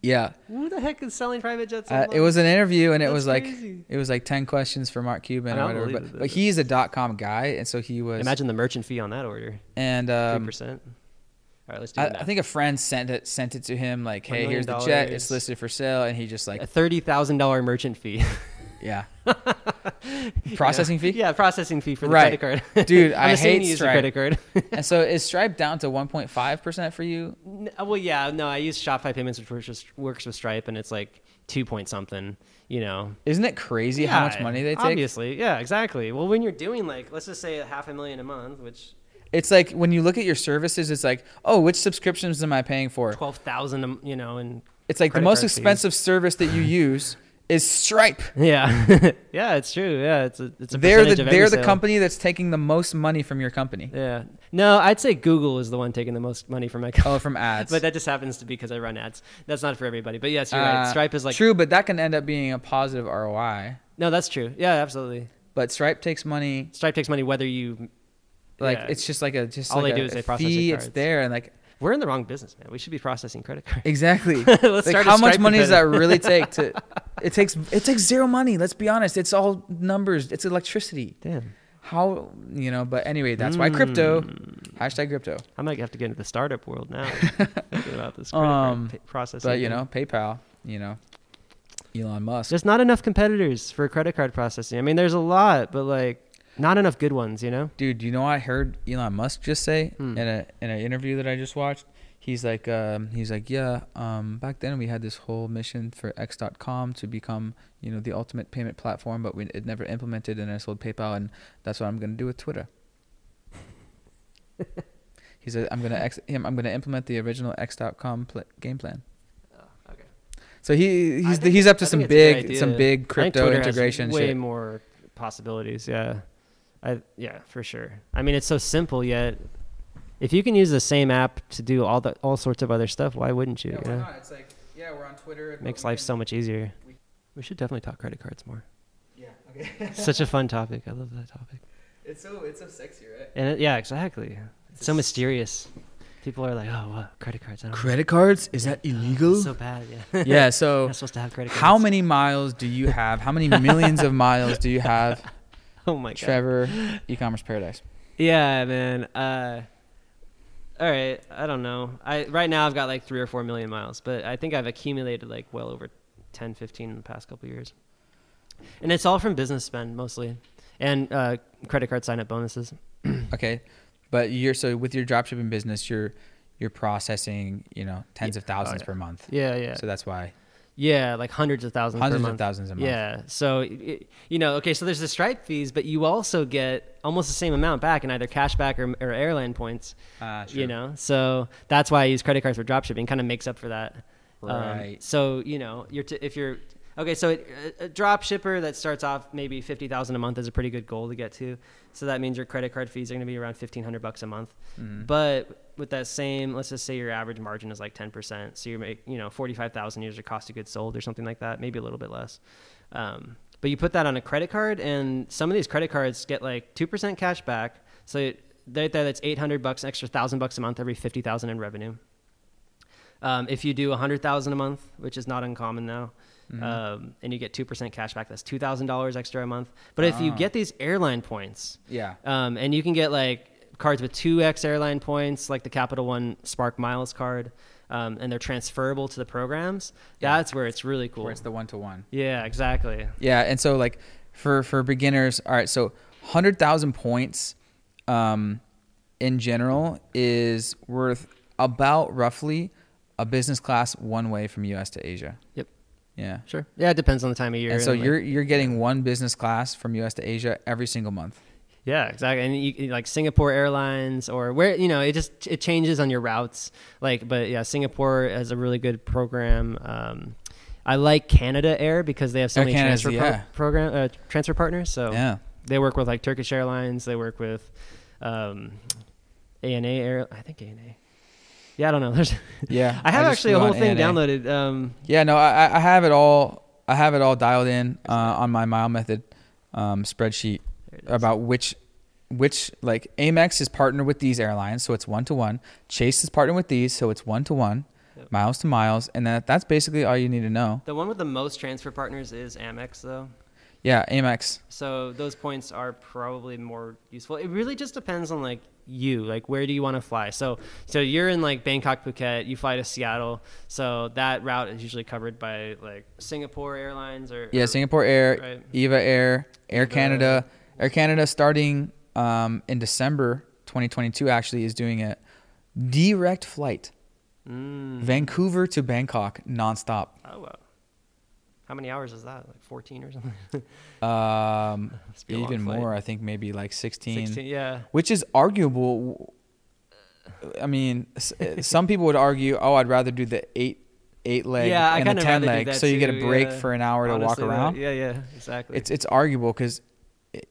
yeah, Who the heck is selling private jets? uh, it was an interview, and it That's was like it was like 10 questions for Mark Cuban or whatever. But, but he's a dot com guy, and so he was. Imagine the merchant fee on that order. and Three um, percent. All right, let's do I. I think a friend sent it sent it to him like, hey, here's the jet. It's listed for sale, and he just like a thirty thousand dollar merchant fee. [laughs] Yeah. [laughs] Processing fee. Yeah, processing fee for the Right. credit card. [laughs] Dude, I'm I hate you use Stripe. credit card. And so [laughs] is Stripe down to 1.5 percent for you? N- uh, well, yeah, no, I use Shopify payments, which works, just works with Stripe, and it's like two point something. You know, Isn't it crazy how much money they take? Obviously, yeah, exactly. Well, when you're doing like, let's just say a half a million a month, which It's like when you look at your services, it's like, oh, which subscriptions am I paying for? twelve thousand, you know, and It's like the most card fees. expensive service that you use is Stripe. yeah, [laughs] yeah, it's true. Yeah, it's a it's a They're the of they're the company that's taking the most money from your company. Yeah, no, I'd say Google is the one taking the most money from my company. Oh, from ads. [laughs] But that just happens to be because I run ads. That's not for everybody. But yes, you're right. Uh, Stripe is like true, but that can end up being a positive ROI. no, that's true. Yeah, absolutely. But Stripe takes money Stripe takes money whether you like yeah. it's just like a just All like they a, do is they process fee. your It's there and like we're in the wrong business, man. We should be processing credit cards. exactly. [laughs] Let's like how much money does that really take to? [laughs] It takes it takes zero money. Let's be honest. It's all numbers. It's electricity. Damn. How you know? But anyway, that's why crypto. Mm. Hashtag crypto. I might have to get into the startup world now. [laughs] thinking about this credit Um, card processing. But you know, PayPal. You know, Elon Musk. there's not enough competitors for credit card processing. I mean, there's a lot, but like not enough good ones. You know. Dude, you know what I heard Elon Musk just say Hmm. in a in an interview that I just watched? He's like, um, he's like, yeah. Um, back then we had this whole mission for X.com to become, you know, the ultimate payment platform, but we it never implemented, and I sold PayPal, and that's what I'm gonna do with Twitter. [laughs] he said, I'm gonna ex- I'm gonna implement the original X.com pl- game plan. Oh, okay. So he he's he's up to I some think it's a good big some big crypto integration way shit. more possibilities. Yeah. I yeah for sure. I mean, it's so simple yet. If you can use the same app to do all the all sorts of other stuff, why wouldn't you? Yeah, know? It's like, yeah, we're on Twitter. It makes life so much easier. We should definitely talk credit cards more. Yeah. Okay. [laughs] Such a fun topic. I love that topic. it's so it's so sexy, right? And it, yeah, exactly. It's so mysterious. People are like, "Oh, what credit cards? I don't Credit cards? Is that illegal? It's so bad." Yeah. [laughs] yeah. [laughs] So, Not supposed to have credit cards. how many miles do you have? How many millions of miles do you have, [laughs] Oh my god. Trevor? E-commerce paradise. Yeah, man. Uh, all right. I don't know. I right now I've got like three or four million miles, but I think I've accumulated like well over 10, 15 in the past couple years. And it's all from business spend mostly, and uh, credit card sign up bonuses. [clears throat] Okay, but you're so with your dropshipping business, you're you're processing, you know, tens of thousands yeah. per month. Yeah, yeah, So that's why yeah. Like hundreds of thousands. hundreds of thousands a month. Yeah. So, it, you know, okay, so there's the Stripe fees, but you also get almost the same amount back in either cashback or, or airline points, Uh, sure. you know? So that's why I use credit cards for dropshipping, kind of makes up for that. Um, Right. so, you know, you're t- if you're, okay, so it, a, a drop shipper that starts off maybe 50,000 a month is a pretty good goal to get to. So that means your credit card fees are going to be around 1500 bucks a month. Mhm. But with that same, let's just say your average margin is like 10%. So you make, you know, 45,000 years your cost of goods sold or something like that, maybe a little bit less. Um, but you put that on a credit card and some of these credit cards get like 2% cash back. So it- right there, that's 800 bucks, an extra thousand bucks a month, every 50,000 in revenue. Um, if you do 100,000 a month, which is not uncommon now, Mhm. um, and you get 2% cash back, that's $2,000 extra a month. But if you Ah. get these airline points, yeah. um, and you can get like cards with 2x airline points, like the Capital One Spark Miles card, um, and they're transferable to the programs. Yeah. That's where it's really cool. Where it's the one to one. yeah, exactly. Yeah, and so like for for beginners, all right, so hundred thousand points, um, in general is worth about roughly a business class one way from U.S. to Asia. Yep. Yeah. Sure. Yeah, it depends on the time of year. And so like- you're you're getting one business class from U.S. to Asia every single month. Yeah, exactly. And you, you- like Singapore Airlines or where you know it just it changes on your routes. Like, but yeah, Singapore has a really good program. Um, I like Canada Air because they have so Air many Canada's- transfer pro- program uh, transfer partners. So Yeah. they work with like Turkish Airlines. They work with um, ANA Air. I think ANA. Yeah, I don't know. [laughs] There's Yeah. I have just actually a whole thing ANA. downloaded. Um, Yeah, no, I I have it all. I have it all dialed in uh, on my mile method um, spreadsheet there it is. about which which like Amex is partnered with these airlines, so it's one to one. Chase is partnered with these, so it's one to one, miles to miles, and that that's basically all you need to know. the one with the most transfer partners is Amex, though. Yeah, Amex. So those points are probably more useful. It really just depends on like you like where do you want to fly so so you're in like bangkok phuket you fly to seattle so that route is usually covered by like singapore airlines or Yeah, or- Singapore Air, right. Eva Air, Air Eva- Canada. Air Canada starting um, in December 2022 actually is doing a direct flight, Mm. Vancouver to Bangkok nonstop. oh wow how many hours is that like 14 or something [laughs] Um, [laughs] Must be a long even more, I think maybe like 16, 16 yeah which is arguable. I mean, uh, [laughs] some people would argue, oh, I'd rather do the eight eight leg Yeah, I and the ten leg, so you get a break yeah. for an hour to walk Honestly, that- around. yeah yeah exactly It's it's arguable because,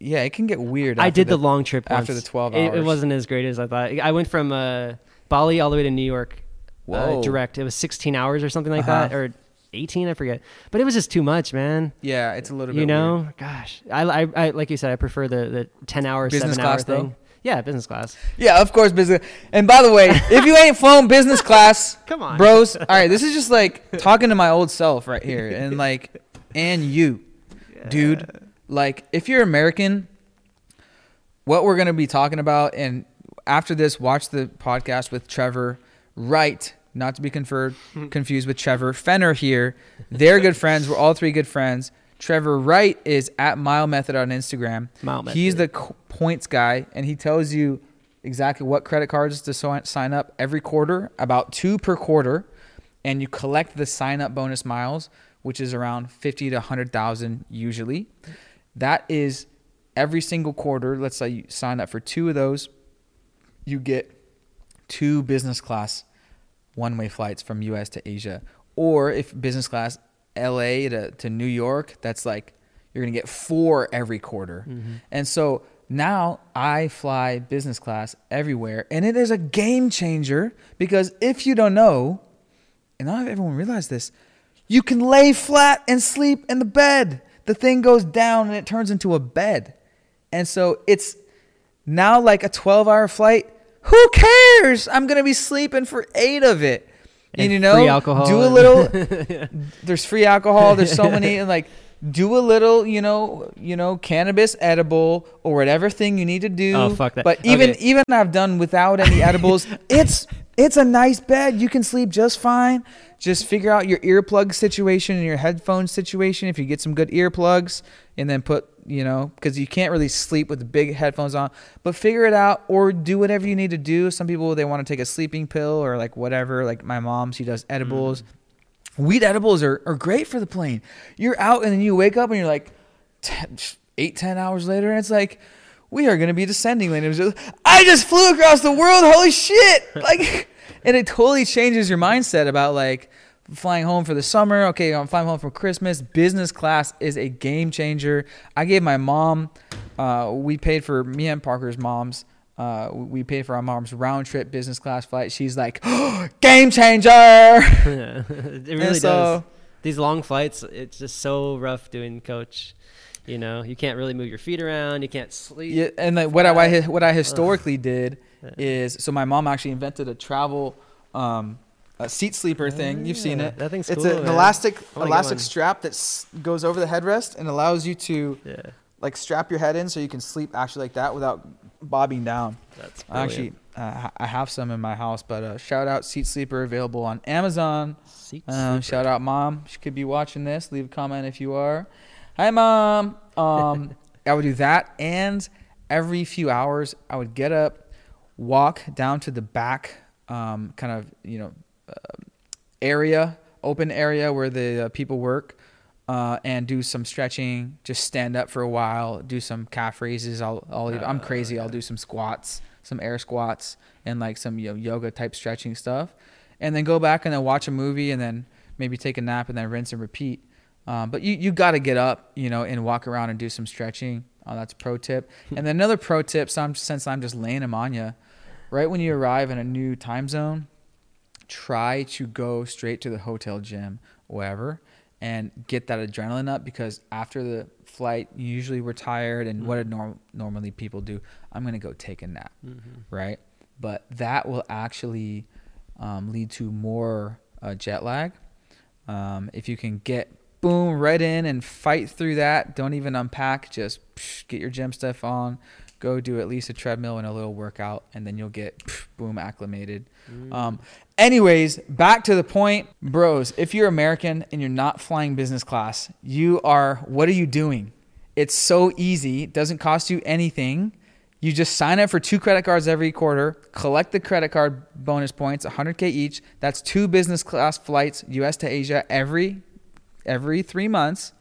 yeah, it can get weird. I did the, long trip after once. the 12 It, it wasn't as great as I thought. I went from uh, Bali all the way to New York, uh, direct. It was 16 hours or something like Uh-huh. that, or 18, I forget. But it was just too much, man. Yeah, it's a little bit. You know, weird. gosh, I, I, I, like you said, I prefer the the 10 hour, Business seven hour class, though? thing. Yeah, business class. Yeah, of course, business. And by the way, if you ain't flown business [laughs] class, Come on. bros. All right, this is just like talking to my old self right here, and like, and you, dude. Like, if you're American, what we're gonna be talking about, and after this, watch the podcast with Trevor Wright, not to be conferred, confused with Trevor Fenner here. They're good friends. We're all three good friends. Trevor Wright is at Mile Method on Instagram. Mile Method. He's the points guy, and he tells you exactly what credit cards to sign up every quarter, about two per quarter, and you collect the sign up bonus miles, which is around 50 to 100,000 usually. That is every single quarter. Let's say you sign up for two of those, you get two business class one way flights from US to Asia. Or if business class LA to, to New York, that's like you're gonna get four every quarter. Mm-hmm. And so now I fly business class everywhere, and it is a game changer because if you don't know, and not everyone realized this, you can lay flat and sleep in the bed. The thing goes down and it turns into a bed. And so it's now like a 12 hour flight. Who cares? I'm going to be sleeping for eight of it. And, And you know, free alcohol do a little. [laughs] [laughs] there's free alcohol. There's so many. And like, do a little, you know, you know, cannabis edible or whatever thing you need to do. Oh, fuck that. But even Okay. even I've done without any edibles. [laughs] it's it's a nice bed. You can sleep just fine. Just figure out your earplug situation and your headphone situation. If you get some good earplugs, and then put you know because you can't really sleep with the big headphones on. But figure it out or do whatever you need to do. Some people they want to take a sleeping pill or like whatever. Like my mom, she does edibles. Mm-hmm. Weed edibles are, are great for the plane. You're out and then you wake up and you're like 10, eight, 10 hours later, and it's like, we are going to be descending lane. It was just, I just flew across the world. Holy shit. Like, [laughs] and it totally changes your mindset about like flying home for the summer. Okay, I'm flying home for Christmas. Business class is a game changer. I gave my mom, uh, we paid for me and Parker's mom's. Uh, we paid for our mom's round trip business class flight. She's like, [gasps] game changer. Yeah, [laughs] it really does. These long flights, it's just so rough doing coach. You know, you can't really move your feet around. You can't sleep. Yeah, and like what I what I- what I historically did is so my mom actually invented a travel um, a seat sleeper thing. You've seen it. that thing's it's cool, a- an man. elastic I wanna get elastic one. strap that s- goes over the headrest and allows you to Yeah, like strap your head in so you can sleep actually like that without bobbing down. that's I brilliant. actually uh, I have some in my house, but uh, shout out seat sleeper available on Amazon. Seat Um, sleeper. shout out mom. She could be watching this. Leave a comment if you are. Hi mom. Um, [laughs] I would do that, and every few hours I would get up, walk down to the back, um, kind of you know, area, open area where the uh, people work, uh, and do some stretching. Just stand up for a while. Do some calf raises. I'll, I'll even, I'm crazy. I'll do some squats, some air squats, and like some you know, yoga type stretching stuff, and then go back and then watch a movie, and then maybe take a nap, and then rinse and repeat. Um, but you, you got to get up, you know, and walk around and do some stretching. Uh, that's a pro tip. and then another pro tip, so I'm, since I'm just laying them on you, right when you arrive in a new time zone, try to go straight to the hotel gym, wherever, and get that adrenaline up because after the flight, usually we're tired, and what do norm- normally people do? I'm gonna go take a nap, Mhm. right? But that will actually um, lead to more uh, jet lag. Um, if you can get boom right in and fight through that, don't even unpack, just psh, get your gym stuff on, go do at least a treadmill and a little workout, and then you'll get boom acclimated. Mm. Um, anyways, back to the point, bros. If you're American and you're not flying business class, you are. What are you doing? It's so easy. It doesn't cost you anything. You just sign up for two credit cards every quarter, collect the credit card bonus points, 100k each. That's two business class flights, US to Asia every every 3 months.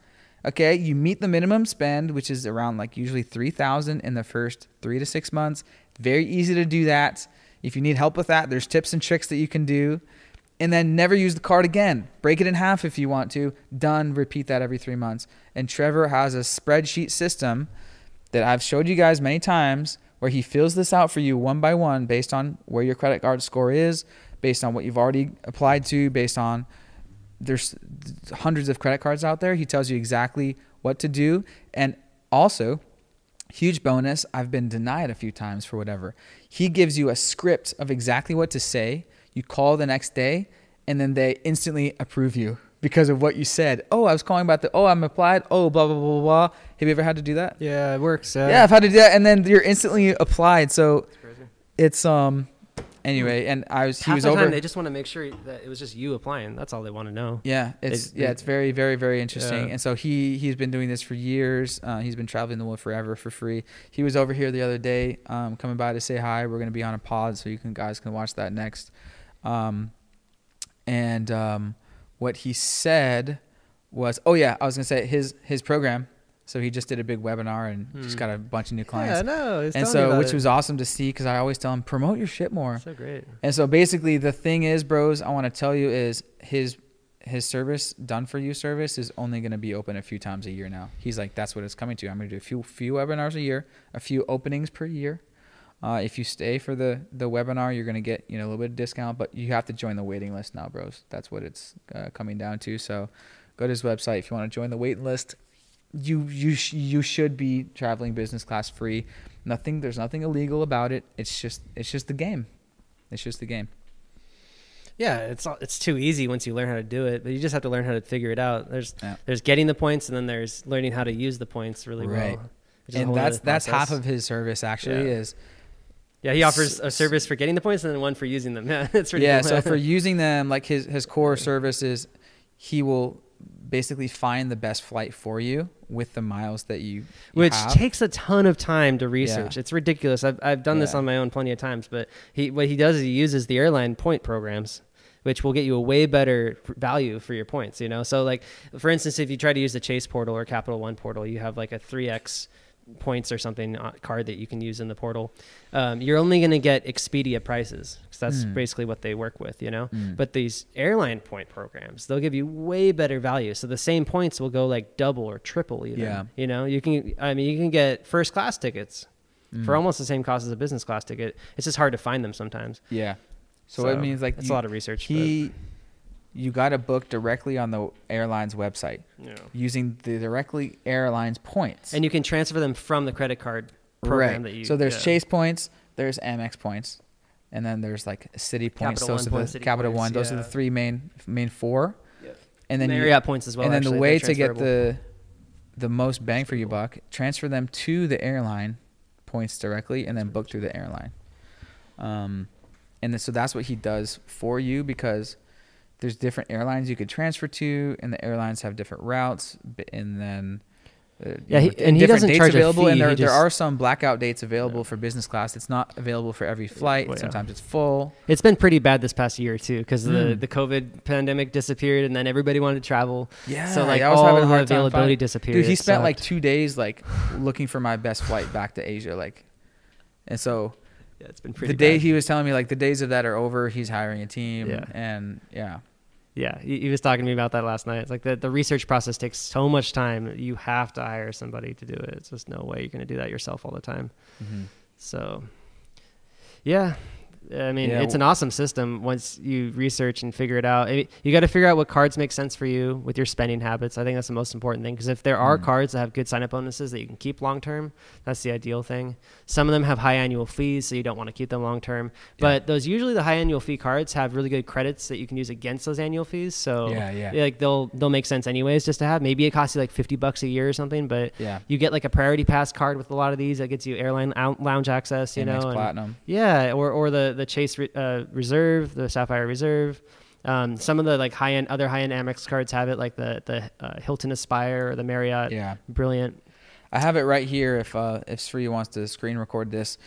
Okay, you meet the minimum spend, which is around like usually 3000 in the first 3 to 6 months. Very easy to do that. If you need help with that, there's tips and tricks that you can do. And then never use the card again. Break it in half if you want to. Done. Repeat that every 3 months. And Trevor has a spreadsheet system that I've showed you guys many times where he fills this out for you one by one based on where your credit card score is, based on what you've already applied to, based on there's hundreds of credit cards out there. He tells you exactly what to do. And also, huge bonus, I've been denied a few times for whatever. He gives you a script of exactly what to say. You call the next day, and then they instantly approve you because of what you said. Oh, I was calling about the, oh, I'm applied. Oh, blah, blah, blah, blah. Have you ever had to do that? Yeah, it works. Uh, yeah, I've had to do that. And then you're instantly applied. So it's crazy. it's, um, anyway, and I was, he Half was the over. time they just want to make sure that it was just you applying. That's all they want to know. Yeah, it's They- yeah, it's very very very interesting. Yeah. And so he he's been doing this for years. Uh, he's been traveling the world forever for free. He was over here the other day, um, coming by to say hi. We're gonna be on a pod, so you can guys can watch that next. Um, and um, what he said was, oh yeah, I was gonna say his his program. So he just did a big webinar and just Hmm. got a bunch of new clients. Yeah, no. and so which was awesome to see because I always tell him promote your shit more. so great. And so basically the thing is, bros, I want to tell you is his his service done for you service is only going to be open a few times a year now. He's like that's what it's coming to. I'm going to do a few few webinars a year, a few openings per year. Uh, if you stay for the the webinar, you're going to get you know a little bit of discount, but you have to join the waiting list now, bros. That's what it's uh, coming down to. So go to his website if you want to join the waiting list. You you sh- you should be traveling business class free. Nothing there's nothing illegal about it. It's just it's just the game. It's just the game. Yeah, it's all- it's too easy once you learn how to do it, but you just have to learn how to figure it out. There's Yeah. there's getting the points, and then there's learning how to use the points really Right. well. and that's that's half of his service actually Yeah. is Yeah, he offers a service for getting the points and then one for using them. [laughs] Yeah, it's pretty yeah cool. so for [laughs] using them like his his core service is he will basically find the best flight for you with the miles that you, you which have. takes a ton of time to research. Yeah. It's ridiculous. I've I've done this on my own plenty of times, but he what he does is he uses the airline point programs, which will get you a way better value for your points. You know, so like for instance, if you try to use the Chase portal or Capital One portal, you have like a three x points or something uh, card that you can use in the portal. Um, you're only going to get Expedia prices because that's Mm. basically what they work with. You know, Mm. but these airline point programs, they'll give you way better value. So the same points will go like double or triple even. Yeah. You know, you can I mean you can get first class tickets for Mm. almost the same cost as a business class ticket. It's just hard to find them sometimes. yeah so, it means like it's a lot of research. he you got to book directly on the airline's website yeah. using the directly airlines points And you can transfer them from the credit card program right that you so there's yeah. chase points there's amex points and then there's like Citi points Capital those One are the capital points, one those are the three main main four Yep. and then you- Marriott points as well. and then actually, the way to get the the most bang for your buck, transfer them to the airline points directly, and then book through the airline. Um, and then, so that's what he does for you because there's different airlines you could transfer to, and the airlines have different routes, and then. Uh, Yeah, he- and he doesn't charge a available, fee, and there, he there are some blackout dates available Yeah. for business class. It's not available for every flight. well, yeah. Sometimes it's full. It's been pretty bad this past year too, because the Mm. the COVID pandemic disappeared, and then everybody wanted to travel. Yeah, so like I was all having a the hard time availability finding- disappeared. Dude, he spent like two days like looking for my best flight back to Asia, like, and so Yeah, it's been pretty. the day bad. he was telling me like the days of that are over. He's hiring a team, Yeah. and yeah, Yeah, he, he was talking to me about that last night. It's like the, the research process takes so much time. You have to hire somebody to do it. It's just no way you're going to do that yourself all the time. Mm-hmm. So, yeah, I mean, Yeah, it's an awesome system once you research and figure it out. I- You got to figure out what cards make sense for you with your spending habits. I think that's the most important thing because if there are Mm. cards that have good sign up bonuses that you can keep long term, that's the ideal thing. Some of them have high annual fees, so you don't want to keep them long term. But those usually the high annual fee cards have really good credits that you can use against those annual fees. So Yeah, yeah. like they'll they'll make sense anyways just to have. Maybe it costs you like fifty bucks a year or something, but Yeah. you get like a priority pass card with a lot of these that gets you airline lounge access. You Amex know, Platinum. yeah, or or the the Chase uh, Reserve, the Sapphire Reserve. Um, some of the like high end other high end Amex cards have it, like the the uh, Hilton Aspire or the Marriott. Yeah. Brilliant. I have it right here. If uh, if Sri wants to screen record this,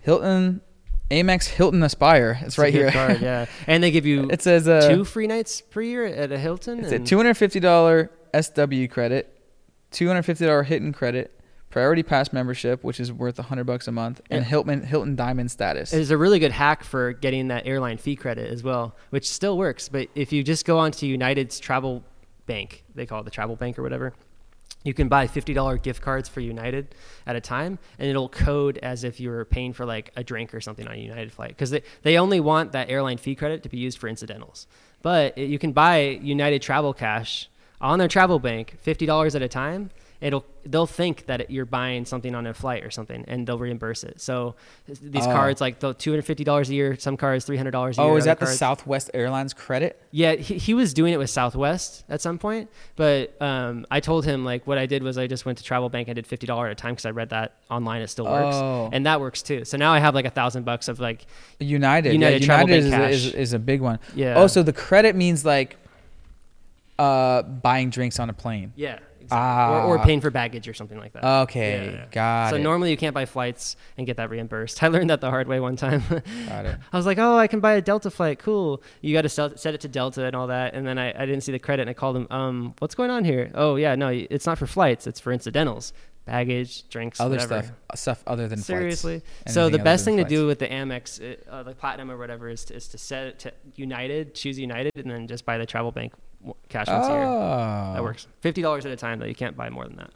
Hilton, Amex Hilton Aspire. It's, a right here. Card, yeah, [laughs] and they give you it says uh, two free nights per year at a Hilton. It's a two hundred fifty dollar SW credit, two hundred fifty dollar Hilton credit, priority pass membership, which is worth hundred bucks a month, and Yeah. Hilton Hilton Diamond status. is a really good hack for getting that airline fee credit as well, which still works. But if you just go onto United's travel bank, they call it the travel bank or whatever, you can buy $50 gift cards for United at a time, and it'll code as if you were paying for like a drink or something on a United flight because they, they only want that airline fee credit to be used for incidentals. But it- you can buy United Travel Cash on their travel bank, $50 at a time. It'll they'll think that you're buying something on a flight or something, and they'll reimburse it. So these Oh. cards, like the two hundred fifty dollars a year, some cards three hundred dollars a year. oh, is that the cards- Southwest Airlines credit? yeah, he, he was doing it with Southwest at some point, but um, I told him like what I did was I just went to Travel Bank. I did fifty dollars at a time because I read that online. It still works, Oh. and that works too. So now I have like a thousand bucks of like United. United yeah, Travel United Bank is, is, is a big one. Yeah. Oh, so the credit means like uh, buying drinks on a plane. yeah, exactly. or, or Ah. paying for baggage or something like that. Okay, Yeah, got so it. normally you can't buy flights and get that reimbursed. [laughs] I learned that the hard way one time. [laughs] got it. I was like, oh, I can buy a Delta flight. Cool. You got to set it to Delta and all that. And then I, I didn't see the credit and I called them, um, what's going on here? Oh, yeah, no, it's not for flights. It's for incidentals, baggage, drinks, Other whatever. stuff, stuff other than Seriously. Flights. So the best thing than to do with the Amex, uh, uh, the Platinum or whatever, is to, is to set it to United, choose United, and then just buy the travel bank cash once a year. Oh, That works. $50 at a time, though. You can't buy more than that.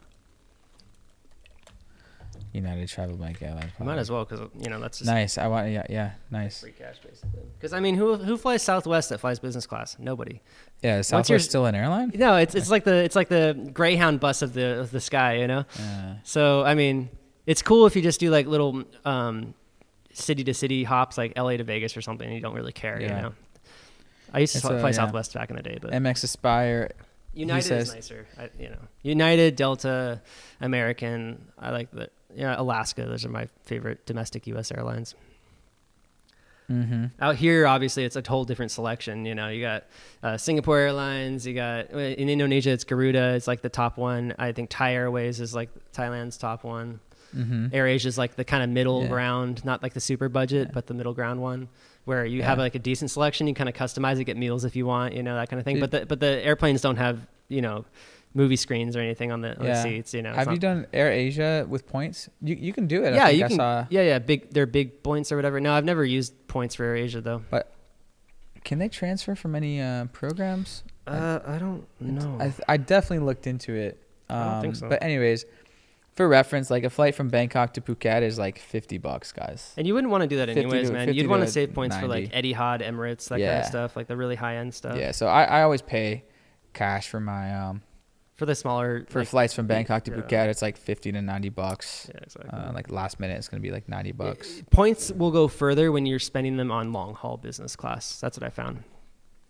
United Travel Bank Airlines. You might as well because, you know, that's just Nice. I want. Yeah. Yeah. Nice. free cash, basically. Because, I mean, who, who flies Southwest that flies business class? Nobody. Yeah. Is Southwest still an airline? No, it's it's like the it's like the Greyhound bus of the of the sky, you know. Uh, So I mean, it's cool if you just do like little um, city to city hops, like LA to Vegas or something. And you don't really care, Yeah. you know. I used to It's fly fly yeah. Southwest back in the day, but Amex Aspire. United says- is nicer. I, you know, United, Delta, American. I like the yeah Alaska. Those are my favorite domestic U.S. airlines. Mm-hmm. Out here, obviously, it's a whole different selection. You know, you got uh, Singapore Airlines. You got in Indonesia, it's Garuda. It's like the top one. I think Thai Airways is like Thailand's top one. Mm-hmm. AirAsia is like the kind of middle Yeah. ground, not like the super budget, Yeah. but the middle ground one, where you have like a decent selection. You kind of customize it, get meals if you want, you know, that kind of thing. It- but the but the airplanes don't have you know movie screens or anything on the, on the seats. You know, Have you done Air Asia with points? You you can do it. I Yeah, you I can. saw. Yeah, yeah, big. They're big points or whatever. No, I've never used points for Air Asia though. But can they transfer from any uh, programs? Uh, I don't know. I I definitely looked into it. Um, I don't think so. But anyways, for reference, like a flight from Bangkok to Phuket is like fifty bucks, guys. and you wouldn't want to do that anyways, to- man. You'd want to save points for like 90. Etihad, Emirates, that kind of stuff, like the really high end stuff. Yeah, so I, I always pay cash for my um For the smaller, for like, flights from Bangkok to yeah. Phuket. It's like fifty to ninety bucks. Yeah, exactly. Uh, like last minute, it's gonna be like ninety bucks. Points will go further when you're spending them on long haul business class. That's what I found.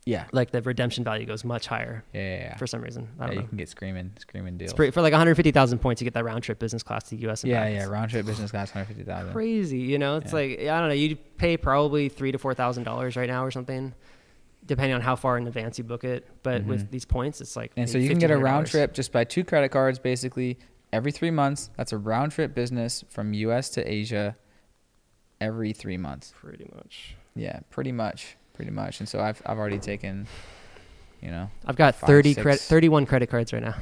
Yeah, Like the redemption value goes much higher yeah, yeah. yeah. for some reason. I don't you know. You can get screaming, screaming deals. Pretty, for like 150,000 points, you get that round trip business class to the U.S. and yeah, yeah. Round trip business class, hundred fifty thousand. Crazy, you know. It's Yeah. like I don't know. You pay probably three to four thousand dollars right now or something, depending on how far in advance you book it. But Mhm. with these points, it's like And so you can get a round trip just by two credit cards, basically every three months. That's a round trip business from U.S. to Asia every three months. pretty much. Yeah, pretty much, pretty much. And so I've I've already taken, you know, I've got Five, 30 credit, 31 credit cards right now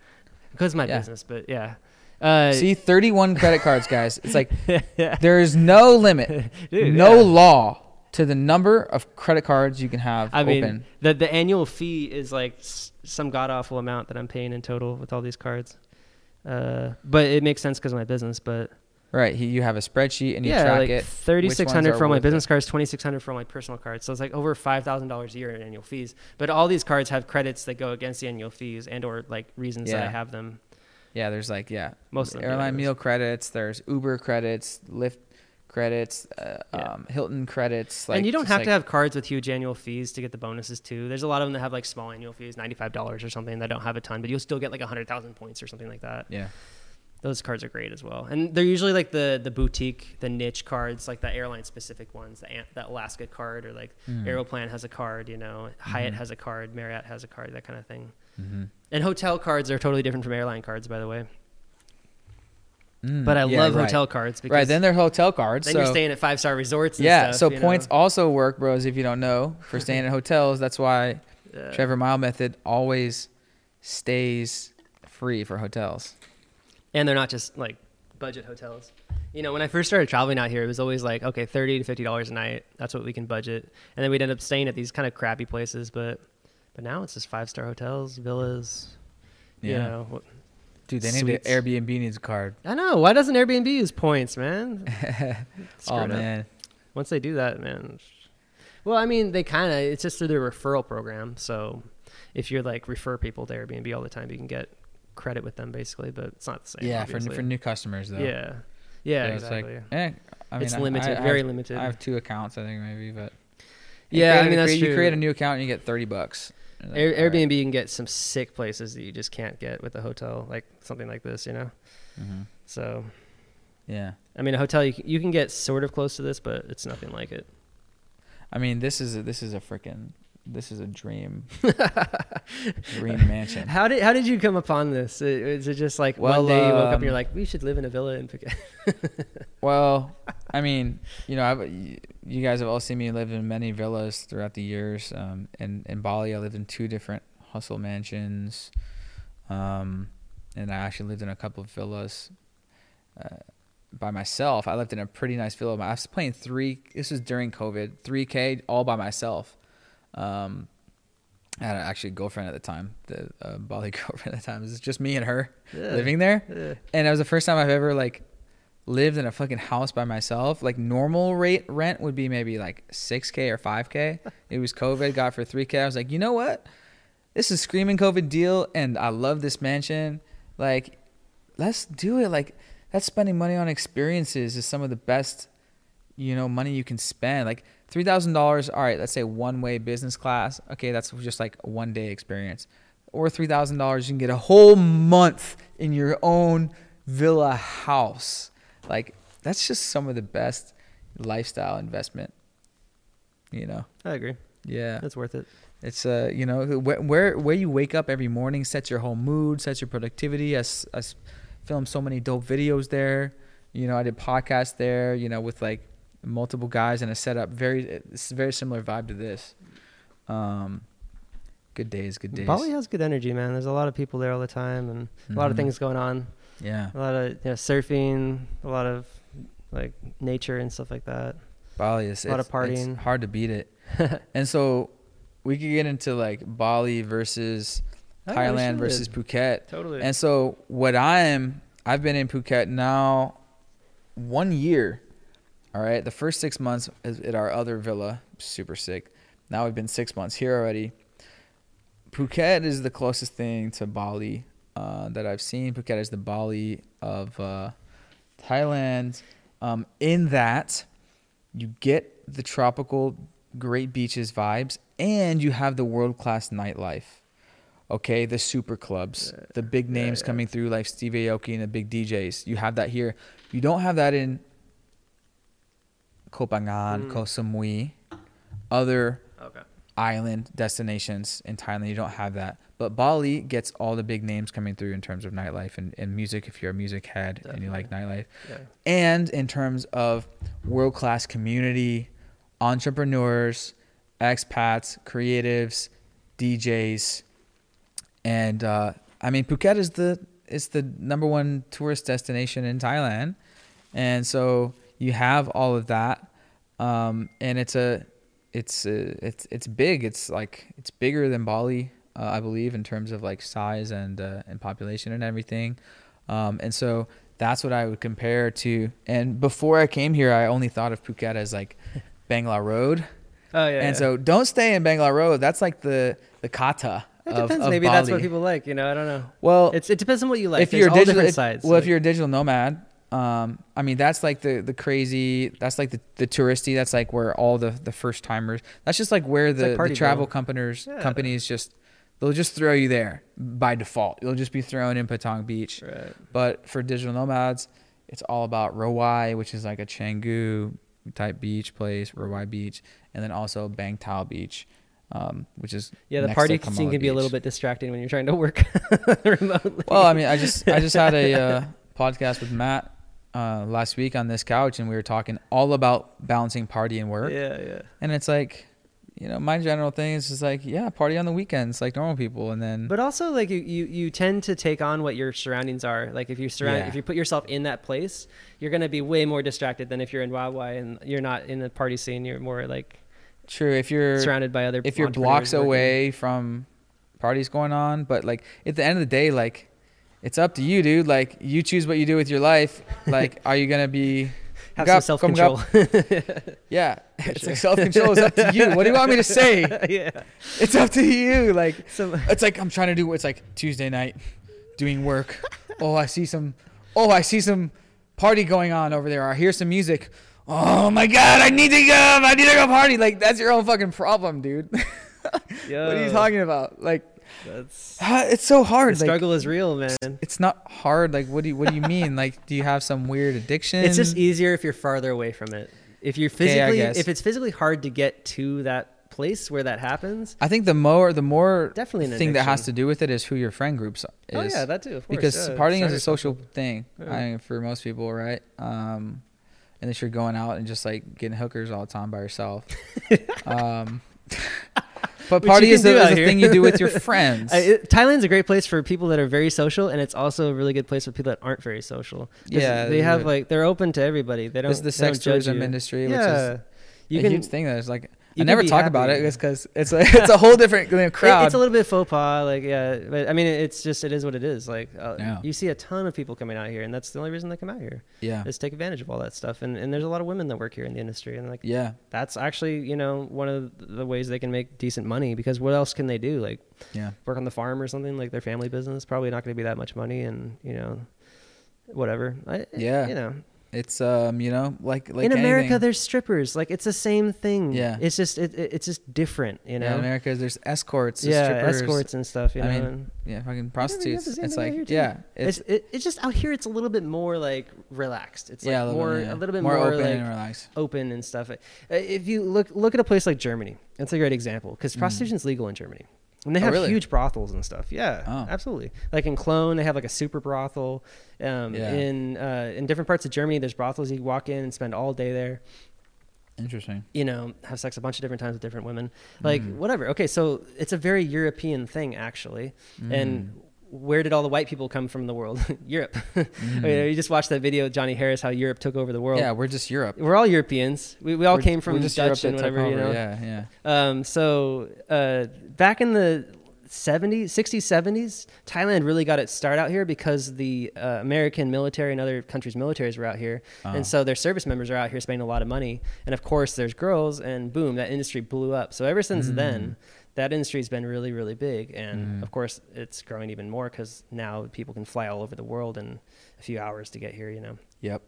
[laughs] because of my Yeah. business. But yeah, uh, see, thirty-one credit cards, guys. It's like [laughs] yeah. there is no limit, [laughs] Dude, no yeah. law to the number of credit cards you can have I mean, the the annual fee is like s- some god awful amount that I'm paying in total with all these cards. Uh, but it makes sense because of my business. But Right. He, you have a spreadsheet and you yeah, track like it. thirty six ones for all my business it. cards, twenty six hundred for all my personal cards. So it's like over five thousand dollars a year in annual fees. But all these cards have credits that go against the annual fees and or like reasons that I have them. Yeah, there's like yeah, Most of them. airline meal credits. There's Uber credits, Lyft credits, uh, Yeah. um, Hilton credits. Like and you don't have like- to have cards with huge annual fees to get the bonuses too. There's a lot of them that have like small annual fees, ninety five dollars or something that don't have a ton, but you'll still get like hundred thousand points or something like that. Yeah. Those cards are great as well, and they're usually like the the boutique, the niche cards, like the airline specific ones. The Ant- the Alaska card or like Mm. Aeroplan has a card, you know, Hyatt Mhm. has a card, Marriott has a card, that kind of thing. Mm-hmm. And hotel cards are totally different from airline cards, by the way. Mm, But I yeah, love right. hotel cards because Right. Then they're hotel cards. then so you're staying at five star resorts. And yeah. stuff, so you know? points also work, bros. If you don't know, for staying at [laughs] hotels, that's why Yeah. Trevor Mile Method always stays free for hotels. And they're not just like budget hotels. You know, when I first started traveling out here, it was always like, okay, thirty to fifty dollars a night. That's what we can budget, and then we'd end up staying at these kind of crappy places. But but now it's just five star hotels, villas. You Yeah. know, Dude, they need an Airbnb needs a card. I know. Why doesn't Airbnb use points, man? [laughs] Oh it up. man. Once they do that, man. Well, I mean, they kind of it's just through their referral program. So if you're like refer people to Airbnb all the time, you can get credit with them basically. But it's not the same. Yeah, for obviously. for new customers though. yeah, yeah, So it's like, exactly. eh, I mean, it's limited, I, I very limited. I have two accounts, I think maybe, but Yeah, I mean that's create- You create a new account and you get thirty bucks. Air, like, all right. Airbnb you can get some sick places that you just can't get with a hotel, like something like this, you know. Mhm. So, Yeah, I mean, a hotel you can, you can get sort of close to this, but it's nothing like it. I mean, this is a, this is a freaking this is a dream [laughs] dream mansion. How did how did you come upon this? Is it just like Well, one day you woke up um, and you're like, we should live in a villa in Phuket? [laughs] Well, I mean, you know, I've, you guys have all seen me live in many villas throughout the years. Um, in in Bali, I lived in two different hustle mansions, um, and I actually lived in a couple of villas uh, by myself. I lived in a pretty nice villa. I was playing three. This was during COVID. Three K all by myself. Um, I had actually a girlfriend at the time, the uh, Bali [laughs] girlfriend at the time. It was just me and her Yeah. living there Yeah. and it was the first time I've ever like lived in a fucking house by myself. Like normal rate rent would be maybe like six k or five k. It was COVID, got for three k. I was like, you know what? This is screaming COVID deal, and I love this mansion. Like, let's do it. Like, that's spending money on experiences is some of the best, you know, money you can spend. Like three thousand dollars. All right, let's say one way business class. Okay, that's just like a one day experience. Or three thousand dollars, you can get a whole month in your own villa house. Like that's just some of the best lifestyle investment. You know. I agree. Yeah. It's worth it. It's uh, you know, where where, where you wake up every morning sets your whole mood, sets your productivity. I, I filmed so many dope videos there. You know, I did podcasts there. You know, with like multiple guys and a setup. Very, it's a very similar vibe to this. Um, good days, good days. Bali has good energy, man. There's a lot of people there all the time, and a lot of Mhm. things going on. Yeah, A lot of you know, surfing, a lot of like nature and stuff like that. Bali is A lot of it's- it's partying. hard to beat it. [laughs] and so we could get into like Bali versus we Thailand should. versus Phuket. Totally. And so what I am, I've been in Phuket now one year. All right, the first six months is at our other villa, super sick. Now we've been six months here already. Phuket is the closest thing to Bali uh, that I've seen. Phuket is the Bali of uh, Thailand. Um, in that, you get the tropical, great beaches vibes, and you have the world class nightlife. Okay, the super clubs, the big Yeah, names yeah. coming through like Steve Aoki and the big DJs. You have that here. You don't have that in Koh Phangan, Mm. Koh Samui, other okay. island destinations in Thailand. You don't have that. But Bali gets all the big names coming through in terms of nightlife and, and music if you're a music head and you like nightlife. Yeah. And in terms of world class community, entrepreneurs, expats, creatives, DJs. And uh, I mean Phuket is the is the number one tourist destination in Thailand. And so you have all of that. Um, and it's a it's uh, it's it's big. It's like it's bigger than Bali, uh, I believe, in terms of like size and uh, and population and everything. Um, and so That's what I would compare to. And before I came here, I only thought of Phuket as like [laughs] Bangla Road. Oh yeah. and so don't stay in Bangla Road. That's like the the kata. it depends. of Maybe that's what people like. You know, I don't know. Well, It's it depends on what you like. if There's you're digital, sides. well, if you're a digital nomad, um, I mean that's like the the crazy. That's like the the touristy. That's like where all the the first timers. That's just like where like the, the travel companies Yeah. companies just they'll just throw you there by default. You'll just be thrown in Patong Beach. Right. But for digital nomads, it's all about Rawai, which is like a Canggu type beach place, Rawai Beach, and then also Bang Tao Beach, um, which is Yeah, the party scene can be a little bit distracting when you're trying to work [laughs] remotely. Well, I mean, I just I just had a uh, [laughs] podcast with Matt uh, last week on this couch, and we were talking all about balancing party and work. yeah, yeah. And it's like, you know, my general thing is just like, yeah, party on the weekends like normal people, and then But also, like you, you, you tend to take on what your surroundings are. Like if you surround, Yeah. if you put yourself in that place, you're gonna be way more distracted than if you're in Rawai and you're not in the party scene. You're more like true if you're surrounded by other. if you're blocks working. away from parties going on, but like at the end of the day, like it's up to you, dude. Like you choose what you do with your life. Like, are you gonna be? [laughs] have some self control? [laughs] Yeah, [laughs] it's like self control is up to you. What do you want me to say? yeah. It's up to you. Like So it's like I'm trying to do. It's like Tuesday night, doing work. Oh, I see some. Oh, I see some party going on over there. I hear some music. Oh my god, I need to go. I need to go party. Like that's your own fucking problem, dude. [laughs] what are you talking about? Like That's it's so the hard. Like, struggle is real, man. it's not hard. Like, what do you what do you mean? like, do you have some weird addiction? It's just easier if you're farther away from it. If you're physically, guess. if it's physically hard to get to that place where that happens. I think the more the more Definitely thing that has to do with it is who your friend groups is. Oh yeah, that too. Of course, because yeah, partying is a social thing Yeah. I mean, for most people, right? Um, unless you're going out and just like getting hookers all the time by yourself. [laughs] um, [laughs] but party is a, is a thing you do with your [laughs] friends. I, it, Thailand's a great place for people that are very social, and it's also a really good place for people that aren't very social. Yeah, they have like they're open to everybody. They don't. Is the sex tourism industry, which is you a can. huge thing. That is like you can never talk about it just because it's a, [laughs] it's a whole different you know, it- crowd. it's a little bit faux pas, like yeah, but I mean, it's just it is what it is. Like uh, Yeah. you see a ton of people coming out here, and that's the only reason they come out here yeah, is take advantage of all that stuff. And and there's a lot of women that work here in the industry, and like yeah, that's actually you know one of the ways they can make decent money because what else can they do? Like yeah. work on the farm or something like their family business probably not going to be that much money and you know whatever I, Yeah. you know It's um, you know, like like in america anything. there's strippers like it's the same thing Yeah. it's just it, it- it's just different you know Yeah, in America, there's escorts, there's yeah strippers, escorts and stuff you I know mean, yeah, fucking prostitutes. same It's like, yeah, it's it's, it, it's just out here it's a little bit more like relaxed it's like yeah, a more bit, yeah. a little bit more, open like and relaxed. open and stuff Uh, if you look look at a place like germany that's a great example because prostitution's legal in germany and they Mm. Oh, have really? huge brothels and stuff. Yeah, Oh. absolutely. Like in Cologne, they have like a super brothel. Um, Yeah. In uh, in different parts of Germany, there's brothels you walk in and spend all day there. Interesting. You know, have sex a bunch of different times with different women. Like Mm. whatever. Okay, so it's a very European thing actually. And where did all the white people come from in the world? [laughs] Europe. [laughs] I mean, you just watched that video Johnny Harris, how Europe took over the world. Mm. Yeah, we're just Europe. We're all Europeans. We, we all We're- came from just Dutch Europe and whatever, you know. Yeah, yeah. Um, so uh, back in the 70s, 60s, 70s, Thailand really got its start out here because the uh, American military and other countries' militaries were out here. Oh. And so their service members are out here spending a lot of money. And of course, there's girls, and boom, that industry blew up. So ever since Mm. then, that industry's been really, really big. And Mm. of course, it's growing even more because now people can fly all over the world in a few hours to get here, you know? Yep.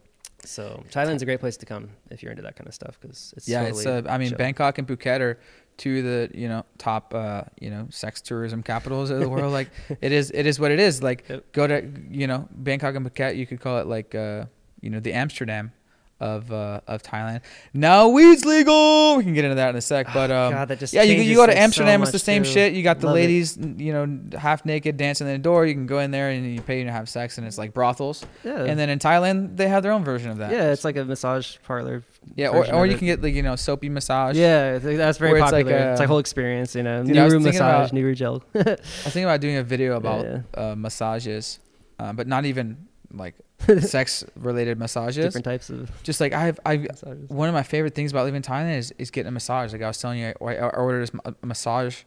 So Thailand's a great place to come if you're into that kind of stuff because it's yeah, totally it's uh, I mean chill. Bangkok and Phuket are two of the you know top uh, you know sex tourism capitals of the world. Like [laughs] it is it is what it is. Like Yep. go to you know Bangkok and Phuket. You could call it like uh, you know the Amsterdam of uh, of Thailand. Now weed's legal. We can get into that in a sec. But um, Oh, God, that just yeah, you, you go to things so Amsterdam. it's the same too. shit. You got the Love it. ladies you know half naked dancing in the door. You can go in there and you pay to have sex, and it's like brothels. Yeah. And then in Thailand, they have their own version of that. Yeah, it's like a massage parlor. yeah, or, or you it. can get like you know soapy massage. Yeah, that's very Where it's like popular. it's a- like whole experience, you know. Dude, Nuru thinking massage, about- Nuru gel. I was thinking about doing a video [laughs] about Yeah, Uh, massages, uh, but not even like [laughs] sex related massages. Different types of Just like I've, I massages. one of my favorite things about living in Thailand is, is getting a massage. Like I was telling you, I, I ordered a massage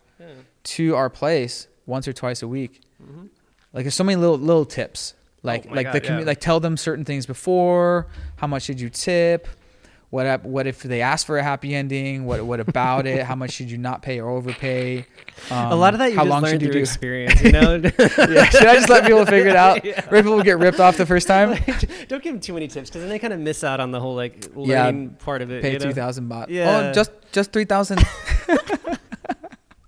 to our place once or twice a week. Mhm. Like there's so many little little tips, Like Oh like the commu- yeah. like tell them certain things before. How much did you tip? What what if they ask for a happy ending? What what about it? How much should you not pay or overpay? Um, a lot of that you how just long learn should you do? experience, you [laughs] know. yeah, should I just let people figure it out? [laughs] Yeah. Right, people get ripped off the first time. [laughs] Don't give them too many tips because then they kind of miss out on the whole like Yeah, learning part of it. Pay you know? two thousand baht. Yeah. Oh, just just three thousand.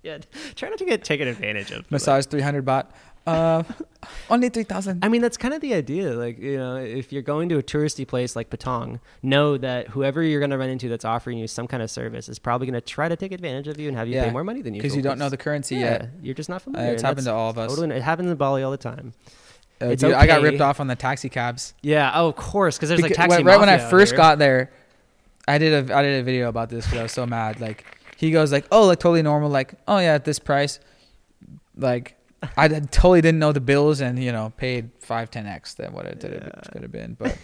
Yeah, try not to get taken advantage of. Massage three hundred baht. Uh, only three thousand. I mean, that's kind of the idea. Like, you know, if you're going to a touristy place like Patong, know that whoever you're going to run into that's offering you some kind of service is probably going to try to take advantage of you and have you Yeah, pay more money than you Because you don't know the currency yeah, yet. You're just not Uh, familiar. it's and happened to all of us. Totally, it happens in Bali all the time. Uh, It's dude, I got ripped off on the taxi cabs. Yeah. Oh, of course, because there's like taxi when- right when I first here. got there, I did a I did a video about this because I was so mad. Like he goes like, oh, like totally normal. Like oh yeah, at this price, like I did- totally didn't know the bills and you know paid five ten x than what it Yeah. could have been. But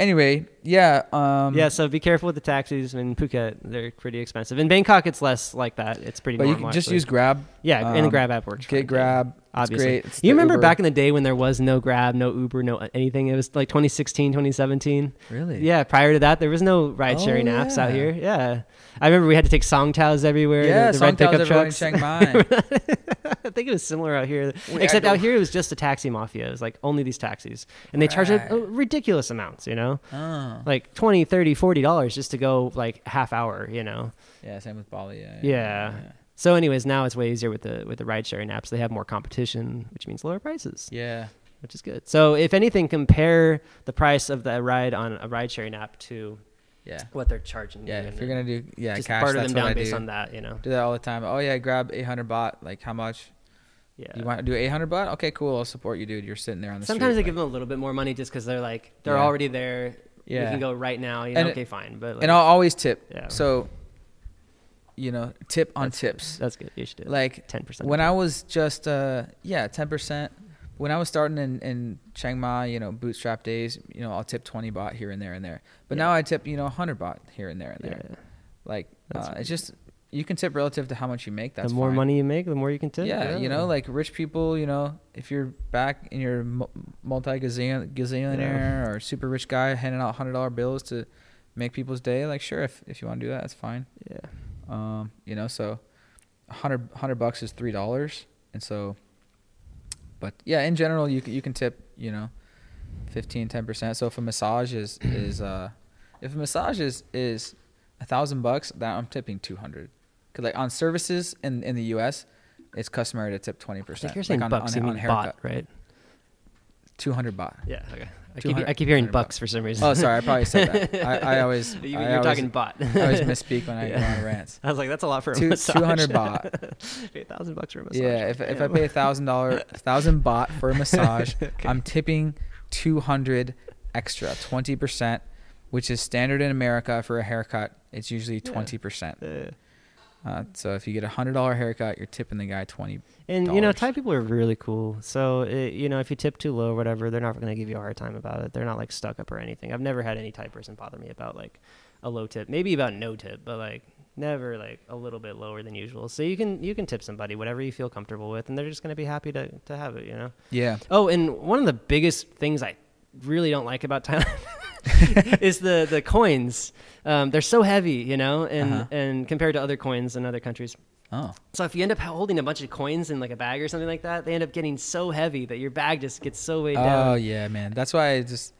anyway, yeah, um, yeah, so be careful with the taxis in Phuket. They're pretty expensive. In Bangkok, it's less like that. It's pretty. But you can just actually. use Grab. Yeah, and the um, Grab app works. Get. Grab. Obviously. It's great. It's You remember Uber. back in the day when there was no Grab, no Uber, no anything? It was like 2016, 2017. really? Yeah, prior to that, there was no ride sharing Oh, apps out here. Yeah. I remember we had to take Songtaos everywhere. Yeah, the, the red pickup everywhere in trucks. Chiang Mai. [laughs] I think it was similar out here. We- Except out here, it was just a taxi mafia. It was like only these taxis. And they charge Right. a, ridiculous amounts, you know? oh. Like 20 30 $40 just to go like half hour, you know? Yeah, same with Bali. Yeah. Yeah. So, anyways, now it's way easier with the with the ride sharing apps. They have more competition, which means lower prices. Yeah. which is good. So if anything, compare the price of the ride on a ride sharing app to Yeah. what they're charging. Yeah. you If you're gonna do yeah just cash, barter them down based do. on that, you know. Do that all the time. Oh yeah, grab 800 baht. Like how much? Yeah. You want to do 800 baht? Okay, cool. I'll support you, dude. You're sitting there on the Sometimes they street. give them a little bit more money just because they're like they're Yeah. already there. Yeah. We can go right now. You know, And- okay, fine. But like, and I'll always tip. Yeah. So, you know, tip on that's good. tips. That's good. You should do Like ten percent. when I was just uh yeah 10 percent. When I was starting in, in Chiang Mai, you know, bootstrap days, you know, I'll tip 20 baht here and there and there. But Yeah. now I tip, you know, 100 baht here and there and yeah, there. Like, That's uh, it's just you can tip relative to how much you make. That's the more fine. money you make, the more you can tip. yeah, you know, like rich people, you know, if you're back in your multi gazillionaire or super rich guy handing out hundred dollar bills to make people's day, like sure, if if you want to do that, that's fine. yeah. Um, you know, so a hundred hundred bucks is three dollars, and so, but yeah, in general, you can, you can tip, you know, 15, 10 percent. So if a massage is [clears throat] is uh, if a massage is is a thousand bucks, that I'm tipping two hundred. Cause like on services in in the U.S., it's customary to tip twenty percent. you're saying like bucks. you mean baht, right? Two hundred baht. Yeah. Okay. I keep I keep hearing bucks for some reason. Oh, sorry, I probably said that. [laughs] I, I always You, you're always, talking baht. I always misspeak when I go on [laughs] rants. I was like, that's a lot for a Two- massage. 200 baht. [laughs] Pay a thousand bucks for a massage. Yeah, if if I pay a thousand dollar thousand baht for a massage, Okay. I'm tipping two hundred extra, twenty percent, which is standard in America for a haircut. It's usually Yeah. twenty percent. Uh, Uh, so if you get a hundred dollar haircut, you're tipping the guy twenty. and you know. Thai people are really cool. So it, you know, if you tip too low or whatever, they're not going to give you a hard time about it. They're not like stuck up or anything. I've never had any Thai person bother me about like a low tip. Maybe about no tip, but like never like a little bit lower than usual. So you can you can tip somebody whatever you feel comfortable with, and they're just going to be happy to to have it. You know. Yeah. Oh, and one of the biggest things I really don't like about Thailand [laughs] is the the coins. Um, they're so heavy, you know, and Uh-huh. and compared to other coins in other countries. Oh. So if you end up holding a bunch of coins in like a bag or something like that, they end up getting so heavy that your bag just gets so weighed Oh down. Oh yeah, man. That's why I just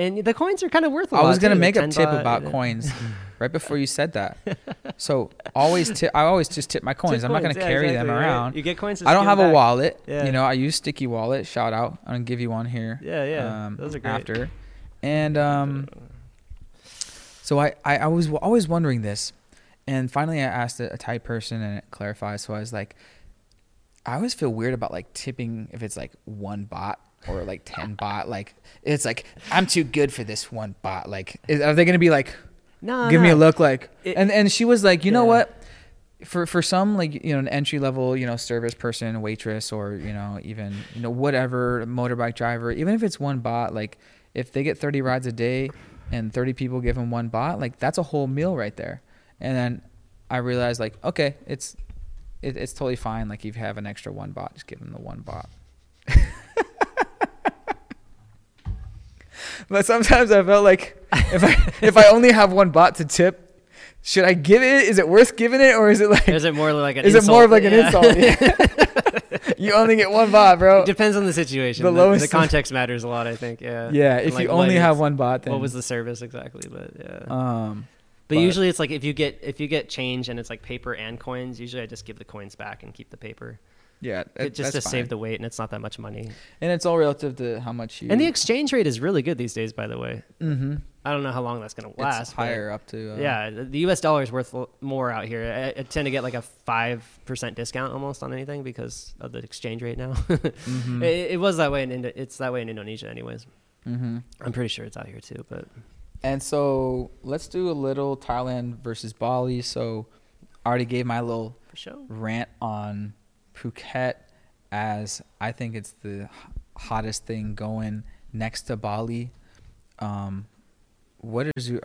And the coins are kind of worth a I was gonna make a tip about coins [laughs] right before you said that. So always tip. I always just tip my coins. Tip I'm not gonna coins, yeah, carry them exactly, right? around. You get coins. I don't have them a wallet. Yeah. You know, I use Sticky Wallet. Shout out. I'm gonna give you one here. Yeah, yeah. um, Those are great. After, and um, so I, I I was always wondering this, and finally I asked a, a Thai person and it clarified. So I was like, I always feel weird about like tipping if it's like one baht or like ten baht Like it's like I'm too good for this one baht Like is, are they gonna be like? No, give me a look like It- and and she was like you know what? For for some like you know an entry level you know service person waitress or you know even you know whatever motorbike driver even if it's one baht like if they get 30 rides a day and 30 people give them one baht like that's a whole meal right there. And then i realized like okay it's it, it's totally fine like if you have an extra one baht just give them the one baht but sometimes I felt like if I [laughs] if I only have one baht to tip, should I give it? Is it worth giving it, or is it like Is it more like an is it more of like an insult? Yeah. [laughs] you only get one baht, bro. It depends on the situation. The The, lowest- the context matters a lot, I think. Yeah. Yeah, And, if like, you only have one baht, then What was the service exactly? But yeah. um but, but- usually it's like if you get if you get change and it's like paper and coins, usually I just give the coins back and keep the paper. Yeah, It, just to that's save the weight and it's not that much money. and it's all relative to how much you And the exchange rate is really good these days, by the way. mm-hmm. I don't know how long that's gonna last. but- higher up to uh, Yeah, the U.S. dollar is worth more out here. I, I tend to get like a five percent discount almost on anything because of the exchange rate now. [laughs] mhm, it, it was that way in Indo- it's that way in Indonesia, anyways. mhm. I'm pretty sure it's out here too, but And so let's do a little Thailand versus Bali. So I already gave my little sure. rant on Phuket as I think it's the hottest thing going next to Bali. Um, what is your?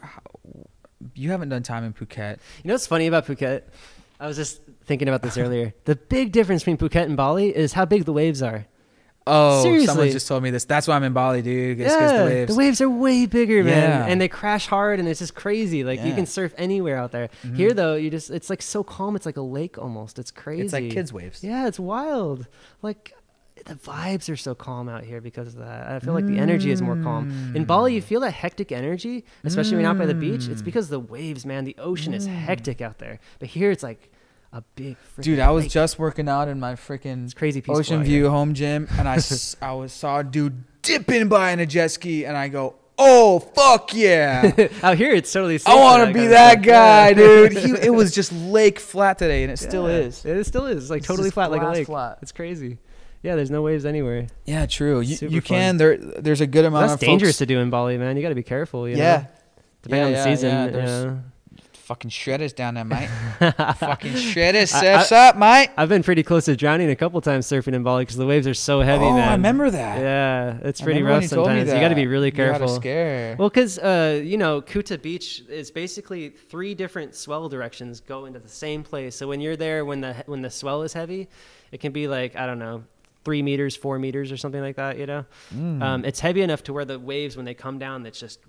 You haven't done time in Phuket. You know what's funny about Phuket? I was just thinking about this earlier. The big difference between Phuket and Bali is how big the waves are. Oh, someone just told me this. That's why I'm in Bali, dude. It's 'cause yeah, the waves. are way bigger, man, Yeah. and they crash hard, and it's just crazy. Like you can surf anywhere out there. Mhm. Here, though, you just it's like so calm. It's like a lake almost. It's crazy. It's like kids' waves. Yeah, it's wild. Like the vibes are so calm out here because of that. I feel like the energy is more calm. In Bali, you feel that hectic energy, especially when you're out by the beach. It's Mm. because the waves, man. The ocean is hectic out there. But here, it's like a big. Dude, I was lake. just working out in my freaking crazy. Ocean View home gym, [laughs] and I, s- I was saw a dude dipping by in a jet ski, and I go, "Oh fuck yeah! [laughs] out here, it's totally. I want to be that guy, dude." He, [laughs] it was just lake flat today, and it still is. It still is. It's like It's totally flat, like a lake. flat. It's crazy. Yeah, there's no waves anywhere. Yeah, true. You, Super you fun. can. There, there's a good amount That's of dangerous folks- to do in Bali, man. You got to be careful. You yeah, know? depending Yeah, on the yeah, season. yeah, you there's- know. Fucking shredders down there, mate. [laughs] fucking shredders, I- surfs up, mate. I've been pretty close to drowning a couple times surfing in Bali because the waves are so heavy, oh, man. I remember that. Yeah, it's pretty rough you sometimes. You got to be really You careful. scare. Well, because uh, you know, Kuta Beach is basically three different swell directions go into the same place. So when you're there, when the when the swell is heavy, it can be like I don't know, three meters, four meters, or something like that. You know, Mm. um, it's heavy enough to where the waves, when they come down, that's just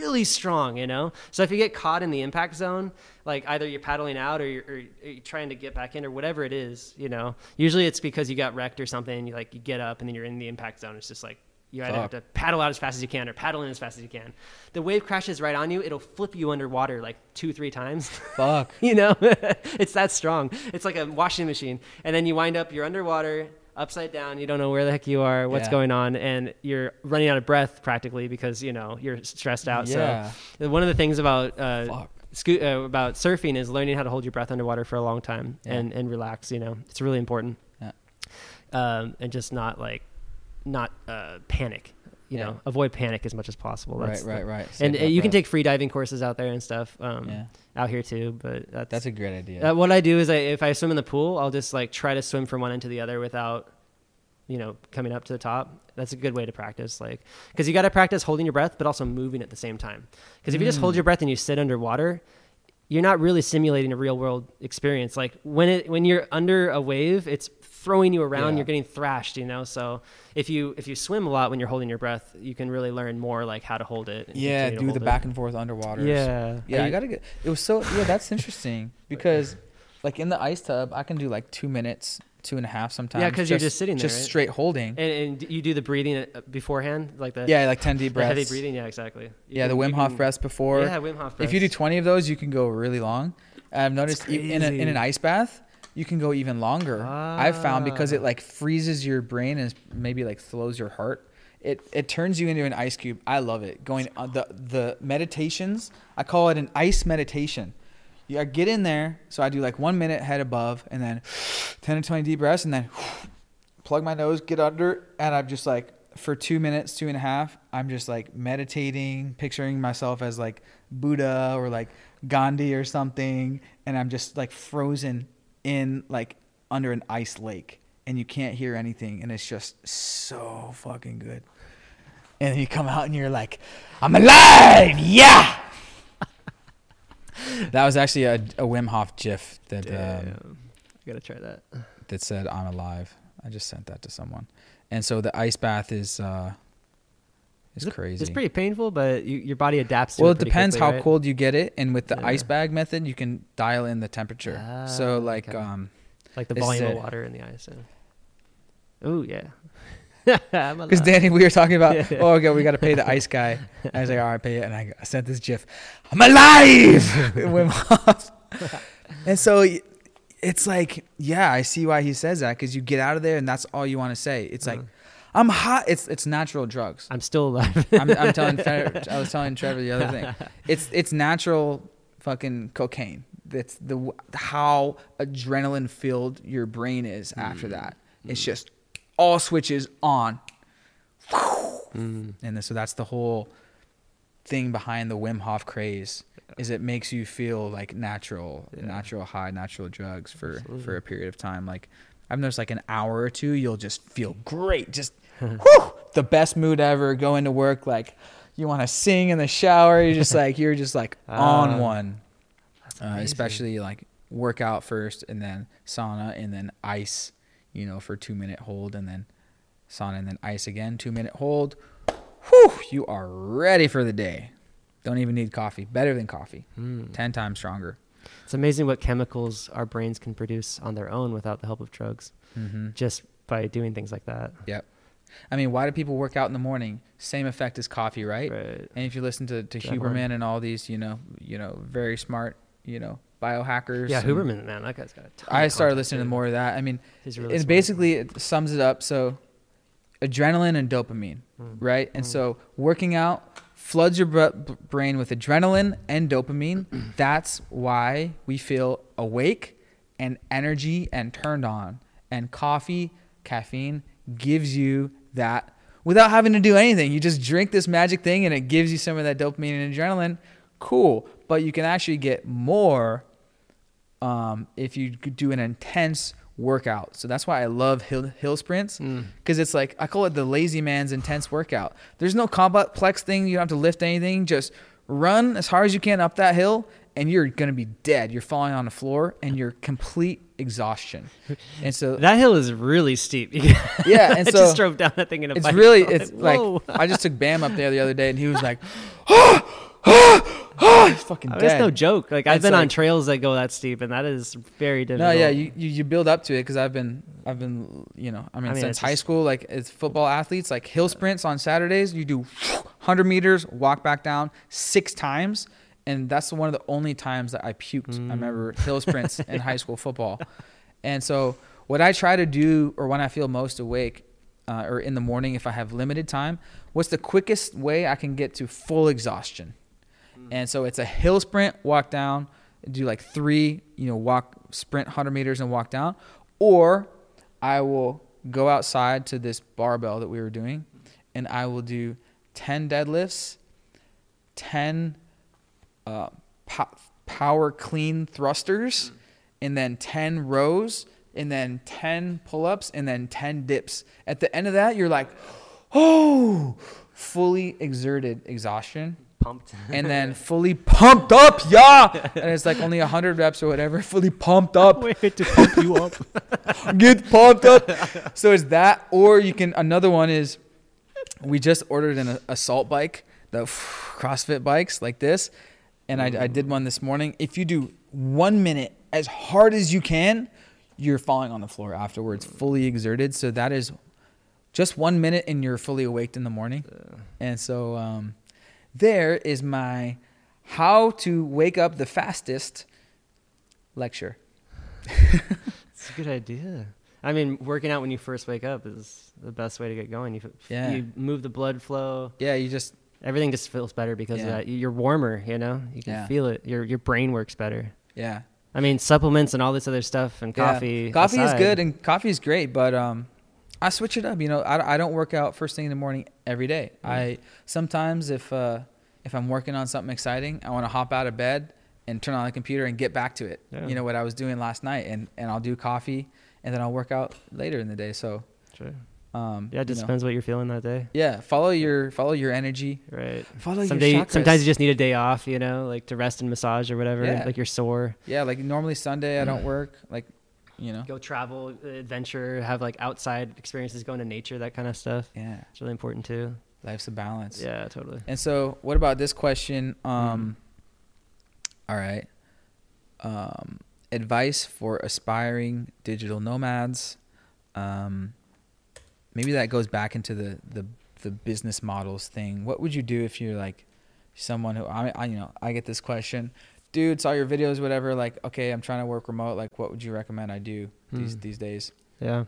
really strong. You know, so if you get caught in the impact zone, like either you're paddling out or you're, or you're trying to get back in or whatever it is, you know, usually it's because you got wrecked or something. You like you get up and then you're in the impact zone. It's just like you either have to paddle out as fast as you can or paddle in as fast as you can. The wave crashes right on you. It'll flip you underwater like two, three times. Fuck. [laughs] you know, [laughs] it's that strong. It's like a washing machine. And then you wind up, you're underwater, upside down. You don't know where the heck you are, what's Yeah. going on, and you're running out of breath practically because you know you're stressed out. Yeah. So one of the things about uh, sco- uh, about surfing is learning how to hold your breath underwater for a long time Yeah. and and relax. You know, it's really important. Yeah. Um, and just not like not uh, panic. You know, avoid panic as much as possible. Right, That's right, right. and Save uh, that you can take free diving courses out there and stuff um, Yeah, out here too. But that's that's a great idea. uh, what I do is I, if I swim in the pool, I'll just like try to swim from one end to the other without, you know, coming up to the top. That's a good way to practice, like, because you got to practice holding your breath, but also moving at the same time. Because if you just hold your breath and you sit underwater, you're not really simulating a real world experience. Like when it when you're under a wave, it's throwing you around. Yeah. You're getting thrashed, you know. So if you if you swim a lot when you're holding your breath, you can really learn more like how to hold it. yeah, do the it. back and forth underwater. Yeah, Yeah, I you- gotta get. It was so. Yeah, that's interesting [laughs] because, like in the ice tub, I can do like two minutes, two and a half sometimes. Yeah, because you're just sitting there, just right? straight holding. And, and you do the breathing uh, beforehand, like the yeah, like ten deep [laughs] breaths. heavy breathing, yeah, exactly. You Yeah, the Wim Hof can- breaths before. Yeah, Wim Hof breaths. If you do twenty of those, you can go really long. I've noticed in, a, in an ice bath, you can go even longer. I've found because it Ah. like freezes your brain and maybe like slows your heart. It it turns you into an ice cube. I love it. Going on the the meditations, I call it an ice meditation. You I get in there, so I do like one minute head above, and then [sighs] ten to twenty deep breaths, and then [sighs] plug my nose, get under, and I'm just like for two minutes, two and a half, I'm just like meditating, picturing myself as like Buddha or like Gandhi or something, and I'm just like frozen in like under an ice lake, and you can't hear anything, and it's just so fucking good. And then you come out and you're like, I'm alive, yeah. [laughs] that was actually a, a Wim Hof GIF that um, I gotta try that. that said I'm alive. I just sent that to someone. And so the ice bath is uh It's crazy. It's pretty painful, but you, your body adapts to well, it. it depends quickly, how right? cold you get it, and with the Yeah. ice bag method, you can dial in the temperature. so Ah, like, okay. um, Like the volume of water in the ice. Oh yeah. [laughs] Because. Danny, we were talking about, Yeah. [laughs] oh, okay, we got to pay the ice guy. I was like, all right, pay it, and I, I sent this GIF. I'm alive. [laughs] Wim Hof. and so it's like, yeah, I see why he says that because you get out of there and that's all you want to say. It's like, Uh-huh. I'm hot. It's it's natural drugs. I'm still alive. [laughs] I'm, I'm telling [laughs] I was telling Trevor the other thing. It's it's natural fucking cocaine. That's the how adrenaline filled your brain is after that. It's just all switches on. Mm. And then- so that's the whole thing behind the Wim Hof craze is it makes you feel like natural, Yeah. natural high, natural drugs for Absolutely. for a period of time. Like I've noticed like an hour or two, you'll just feel great, just [laughs] whew, the best mood ever. Go into work like you want to sing in the shower. You're just like you're just like [laughs] on Ah, one. Uh, especially like workout first and then sauna and then ice, you know, for two minute hold and then sauna and then ice again, two minute hold. Whew, you are ready for the day. Don't even need coffee. Better than coffee. Mm. 10 times stronger. It's amazing what chemicals our brains can produce on their own without the help of drugs, hmm just by doing things like that. Yep. I mean, why do people work out in the morning? Same effect as coffee, right? Right. And if you listen to, to. Huberman and all these, you know, you know, very smart, you know, biohackers. Yeah, Huberman, man, that guy's got a ton I started listening to more of that. I mean, really it basically it sums it up. So, adrenaline and dopamine, Mm. right? And Mm. so, working out floods your brain with adrenaline and dopamine. [clears throat] That's why we feel awake and energy and turned on. And coffee, caffeine gives you that without having to do anything. You just drink this magic thing and it gives you some of that dopamine and adrenaline. Cool. But you can actually get more um, if you do an intense workout. So that's why I love hill, hill sprints Mm. because it's like I call it the lazy man's intense workout. There's no complex thing. You don't have to lift anything. Just run as hard as you can up that hill, and you're gonna be dead. You're falling on the floor, and you're complete exhaustion. And so That hill is really steep. [laughs] yeah, and I just drove down that thing in a it's bike. really I was it's like. I just took Bam up there the other day, and he was like, [laughs] ah, ah, ah, ah, he's fucking it's no joke. Like I've It's been on trails that go that steep, and that is very difficult. No, yeah, you, you, you build up to it because I've been I've been you know I mean, I mean, since high just- school like as football athletes like hill sprints on Saturdays you do [laughs] 100 meters walk back down six times and that's one of the only times that I puked I Mm. remember hill sprints [laughs] in high school football and so what I try to do or when I feel most awake uh, or in the morning if I have limited time what's the quickest way I can get to full exhaustion and so it's a hill sprint, walk down, do like three, you know, walk, sprint 100 meters and walk down. Or I will go outside to this barbell that we were doing and I will do 10 deadlifts, 10 uh, po- power clean thrusters, and then 10 rows, and then 10 pull ups, and then 10 dips. At the end of that, you're like, oh, fully exerted exhaustion pumped. and then [laughs] fully pumped up, yeah. And it's like only 100 reps or whatever, [laughs] fully pumped up, [laughs] Wait to pump you up. get pumped up. So it's that, or you can, another one is we just ordered an assault bike, the [sighs] CrossFit bikes like this. And I, I did one this morning. If you do one minute as hard as you can, you're falling on the floor afterwards, fully exerted. So that is just one minute and you're fully awake in the morning. And so um, there is my how to wake up the fastest lecture. [laughs] It's a good idea. I mean, working out when you first wake up is the best way to get going. You, Yeah. you move the blood flow. Yeah, you just Everything just feels better because Yeah. of that. You're warmer, you know. You can Yeah. feel it. Your your brain works better. yeah. I mean, supplements and all this other stuff and Yeah. coffee. Coffee is good and coffee is great, but um, I switch it up. You know, I, I don't work out first thing in the morning every day. Mm. I sometimes if uh, if I'm working on something exciting, I want to hop out of bed and turn on the computer and get back to it. Yeah. You know what I was doing last night, and and I'll do coffee, and then I'll work out later in the day. So Sure. Um, Yeah, it you know. depends what you're feeling that day. Yeah, follow your follow your energy. Right. Follow your chakras. sometimes you just need a day off, you know, like to rest and massage or whatever. Yeah. Like you're sore. yeah, like normally Sunday I don't work. Like, you know. Go travel, adventure, have like outside experiences, going to nature, that kind of stuff. Yeah. It's really important too. Life's a balance. Yeah, totally. And so, what about this question? Um, all right. Um, advice for aspiring digital nomads. Um, maybe that goes back into the, the the business models thing. What would you do if you're like someone who I, I you know I get this question, dude, saw your videos, whatever. Like, okay, I'm trying to work remote. Like, what would you recommend I do these Hmm. these days? Yeah.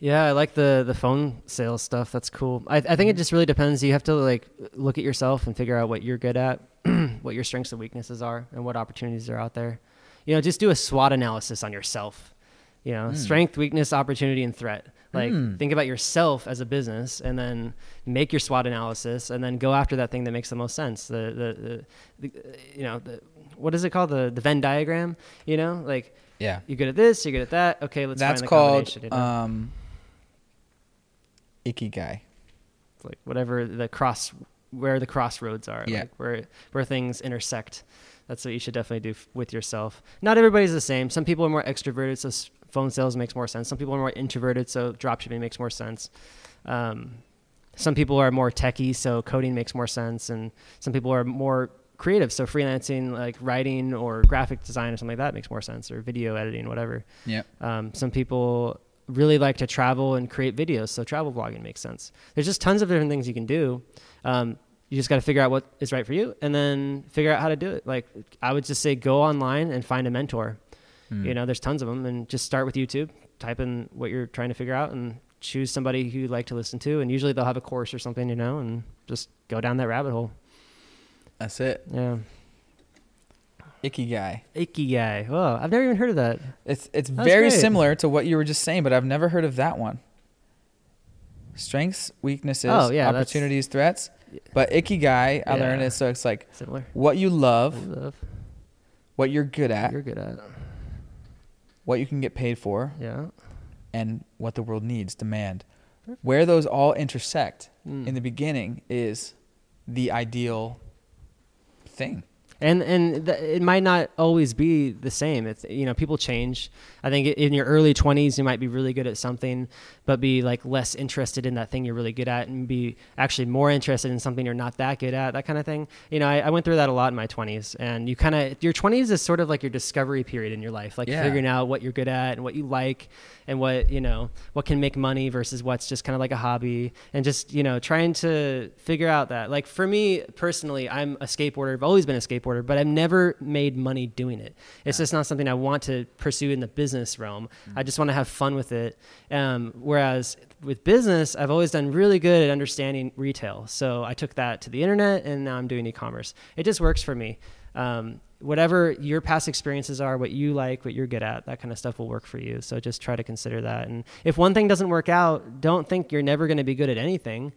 Yeah, I like the the phone sales stuff. That's cool. I I think Mm-hmm. it just really depends. You have to like look at yourself and figure out what you're good at, [clears throat] what your strengths and weaknesses are, and what opportunities are out there. You know, just do a SWOT analysis on yourself. You know, Mm. strength, weakness, opportunity, and threat. Like Mm. think about yourself as a business, and then make your SWOT analysis, and then go after that thing that makes the most sense. The the, the, the you know the what is it called the the Venn diagram? You know, like Yeah, you're good at this, you're good at that. Okay, let's that's find the called combination. You know? um, ikigai. It's like whatever the cross, where the crossroads are, Yeah. like where where things intersect. That's what you should definitely do f- with yourself. Not everybody's the same. Some people are more extroverted, so phone sales makes more sense. Some people are more introverted, so dropshipping makes more sense. Um, some people are more techie, so coding makes more sense, and some people are more creative, so freelancing, like writing or graphic design or something like that makes more sense, or video editing, whatever. Yep. Um, some people really like to travel and create videos, so travel blogging makes sense. There's just tons of different things you can do. Um, you just got to figure out what is right for you, and then figure out how to do it. Like I would just say, go online and find a mentor. Hmm. You know, there's tons of them, and just start with YouTube. Type in what you're trying to figure out, and choose somebody who you like to listen to. And usually they'll have a course or something, you know, and just go down that rabbit hole. That's it. Yeah, Ikigai. Icky guy. Oh, I've never even heard of that. It's it's That's very great. similar to what you were just saying, but I've never heard of that one. Strengths, weaknesses, Oh, yeah, opportunities, threats. But ikigai, I learned Yeah. it. So it's like Similar. what you love, love. what you're good at, You're good at. What you can get paid for, Yeah. and what the world needs, demand. Where those all intersect Mm. in the beginning is the ideal thing. And and th- it might not always be the same. It's you know people change. I think in your early 20s you might be really good at something but be like less interested in that thing you're really good at and be actually more interested in something you're not that good at that kind of thing. You know i, I went through that a lot in my 20s and you kind of your 20s is sort of like your discovery period in your life like Yeah. figuring out what you're good at and what you like and what you know what can make money versus what's just kind of like a hobby. And just you know trying to figure out that like for me personally i'm a skateboarder. I've always been a skateboarder but i've never made money doing it. It's just not something i want to pursue in the business realm. I just want to have fun with it. Um, whereas with business i've always done really good at understanding retail. So i took that to the internet and now i'm doing e-commerce. It just works for me. Um, whatever your past experiences are, what you like, what you're good at, that kind of stuff will work for you. So just try to consider that. And if one thing doesn't work out, don't think you're never going to be good at anything.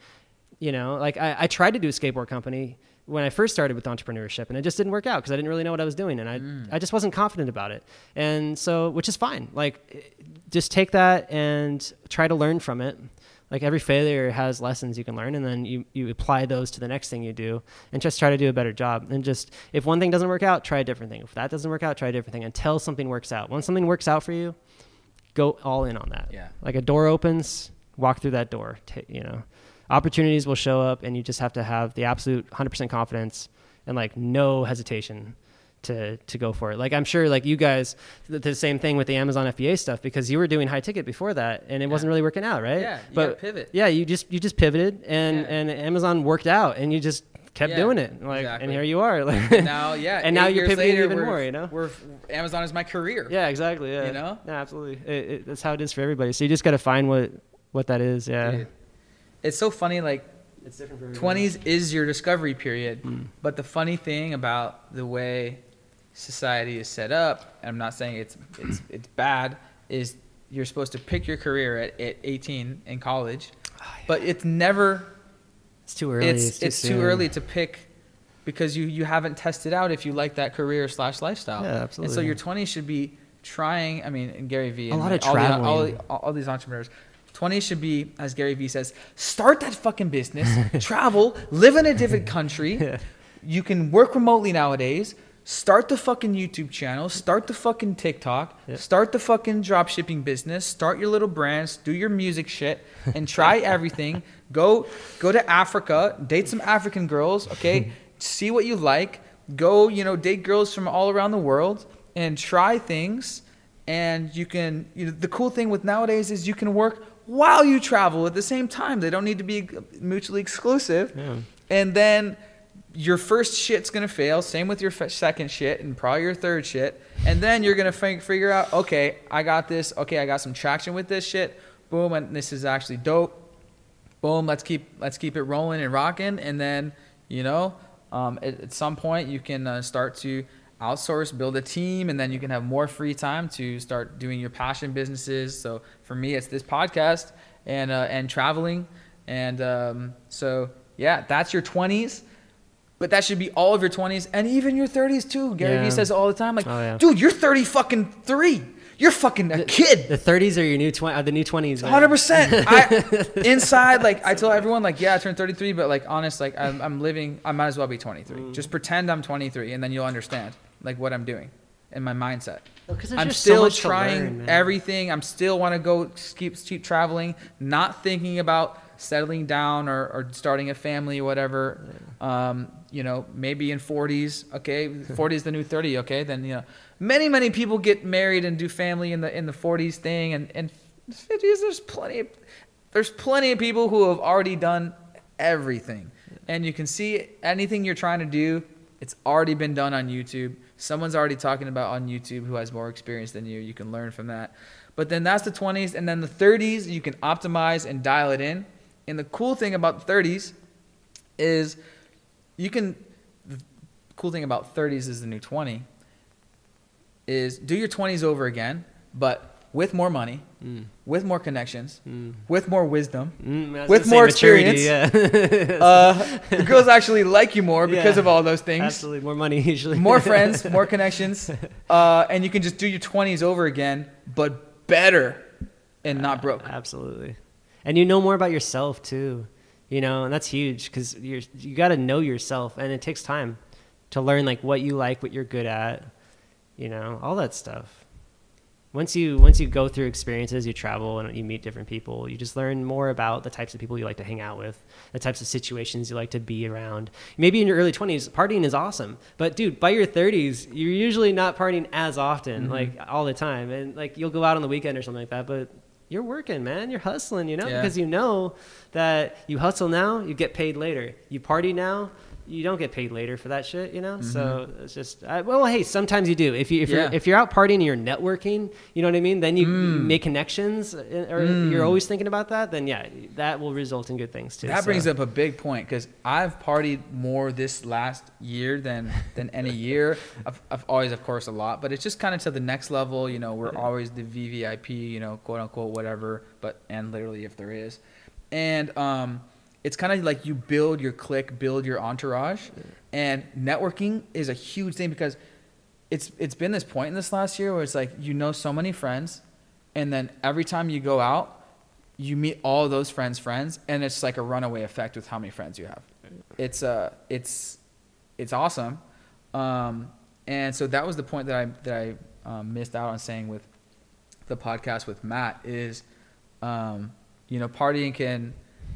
You know, like I, I tried to do a skateboard company when I first started with entrepreneurship, and it just didn't work out because I didn't really know what I was doing, and I mm. I just wasn't confident about it. And so, which is fine. Like, just take that and try to learn from it. Like every failure has lessons you can learn, and then you, you apply those to the next thing you do, and just try to do a better job. And just if one thing doesn't work out, try a different thing. If that doesn't work out, try a different thing until something works out. Once something works out for you, go all in on that. Yeah. Like a door opens, walk through that door. Ta you know, opportunities will show up, and you just have to have the absolute 100% confidence and like no hesitation to to go for it. Like I'm sure like you guys the, the same thing with the Amazon FBA stuff because you were doing high ticket before that and it wasn't really working out, right? Yeah, you but pivot. Yeah, you just you just pivoted and Yeah. and Amazon worked out and you just kept Yeah, doing it. Like exactly. and here you are. [laughs] Like now, yeah, And now you're pivoting later, even more, you know? We're Amazon is my career. Yeah, exactly. Yeah. You know? Yeah, absolutely. It, it, that's how it is for everybody. So you just got to find what what that is. Yeah. Dude. It's so funny, like It's different for twenties is your discovery period. Hmm. But the funny thing about the way society is set up, and I'm not saying it's it's [clears throat] it's bad, is you're supposed to pick your career at, at 18 in college, but it's never It's too early. it's it's, too soon. early to pick because you you haven't tested out if you like that career slash lifestyle. Yeah, absolutely. And so your 20s should be trying. I mean, and Gary Vee A and lot of all, the, traveling. all, all these entrepreneurs. 20s should be, as Gary Vee says, start that fucking business, [laughs] travel, live in a different [laughs] country. Yeah. You can work remotely nowadays. start the fucking YouTube channel, start the fucking TikTok, Yeah. start the fucking drop shipping business, start your little brands, do your music shit, and try [laughs] everything. Go go to Africa, date some African girls, okay? See what you like. Go, you know, date girls from all around the world and try things. And you can, you know, the cool thing with nowadays is you can work while you travel at the same time. They don't need to be mutually exclusive. Yeah. And then your first shit's gonna fail. Same with your f- second shit and probably your third shit. And then you're gonna fi- figure out, okay, I got this. Okay, I got some traction with this shit. Boom, and this is actually dope. Boom, let's keep let's keep it rolling and rocking. And then you know, um, at, at some point you can uh, start to outsource, build a team, and then you can have more free time to start doing your passion businesses. So for me, it's this podcast and uh, and traveling. And um, so yeah, that's your 20s. But that should be all of your 20s and even your 30s too. Gary Yeah. Vee says all the time, like, Oh, yeah. dude, you're 30 fucking three. You're fucking a kid. The 30s are your new twenty. Are the new 20s. man. Hundred percent. I [laughs] inside, like I tell everyone, like yeah, I turned thirty three, but like honest, like I'm, I'm living. I might as well be twenty three. Mm. Just pretend I'm twenty three, and then you'll understand like what I'm doing and my mindset. Well, I'm just so still trying learn, everything. I'm still want to go keep keep traveling, not thinking about settling down or, or starting a family or whatever. Um, you know, maybe in 40s. Okay, 40 is the new 30. Okay, then you know, many many people get married and do family in the in the 40s thing, and and 50s. There's plenty. Of, there's plenty of people who have already done everything, and you can see anything you're trying to do. It's already been done on YouTube. Someone's already talking about on YouTube who has more experience than you. You can learn from that. But then that's the 20s, and then the 30s you can optimize and dial it in. And the cool thing about the 30s is you can. The cool thing about 30s is the new 20 is do your 20s over again, but with more money, Mm. with more connections, Mm. with more wisdom, Mm, With more maturity, Yeah. [laughs] uh, the [laughs] girls actually like you more because Yeah. of all those things. Absolutely, more money [laughs] usually. More friends, more connections, uh, and you can just do your twenties over again, but better and not broke. Absolutely, and you know more about yourself too. You know, and that's huge because you're you got to know yourself, and it takes time to learn like what you like, what you're good at. You know, all that stuff. Once you once you go through experiences, you travel and you meet different people. You just learn more about the types of people you like to hang out with, the types of situations you like to be around. Maybe in your early twenties, partying is awesome, but dude, by your thirties, you're usually not partying as often, Mm-hmm. like all the time, and like you'll go out on the weekend or something like that, but you're working, man. You're hustling, you know, Yeah. because you know that you hustle now, you get paid later. You party now, you don't get paid later for that shit, you know. So it's just, I, well, hey, sometimes you do. If you if Mm-hmm. Yeah. you're if you're out partying and you're networking, you know what I mean. Then you Mm. make connections, uh, or Mm. you're always thinking about that. Then yeah, that will result in good things too. That so. brings up a big point because I've partied more this last year than than any year. [laughs] I've, I've always, of course, a lot, but it's just kind of to the next level. You know, we're Yeah. always the VVIP, you know, quote unquote, whatever. But and literally, if there is, and um, it's kind of like you build your clique, build your entourage, and networking is a huge thing because it's it's been this point in this last year where it's like you know so many friends, and then every time you go out, you meet all those friends' friends, and it's like a runaway effect with how many friends you have. It's uh, it's it's awesome, um, and so that was the point that I that I um, missed out on saying with the podcast with Matt is, um, you know, partying can,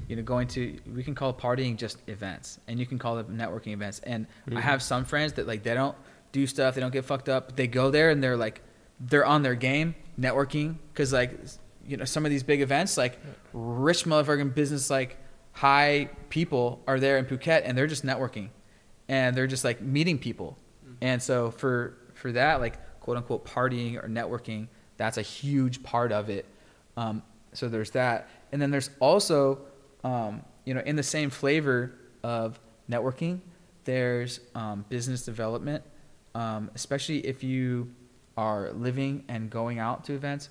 you know, going to we can call partying just events, and you can call them networking events. And I Mhm. have some friends that like they don't do stuff, they don't get fucked up. They go there and they're like, they're on their game networking because like, you know, some of these big events like rich motherfucking business like high people are there in Phuket and they're just networking, and they're just like meeting people. And so for for that like quote unquote partying or networking, that's a huge part of it. Um, so there's that, and then there's also um, you know in the same flavor of networking, there's um, business development, um, especially if you are living and going out to events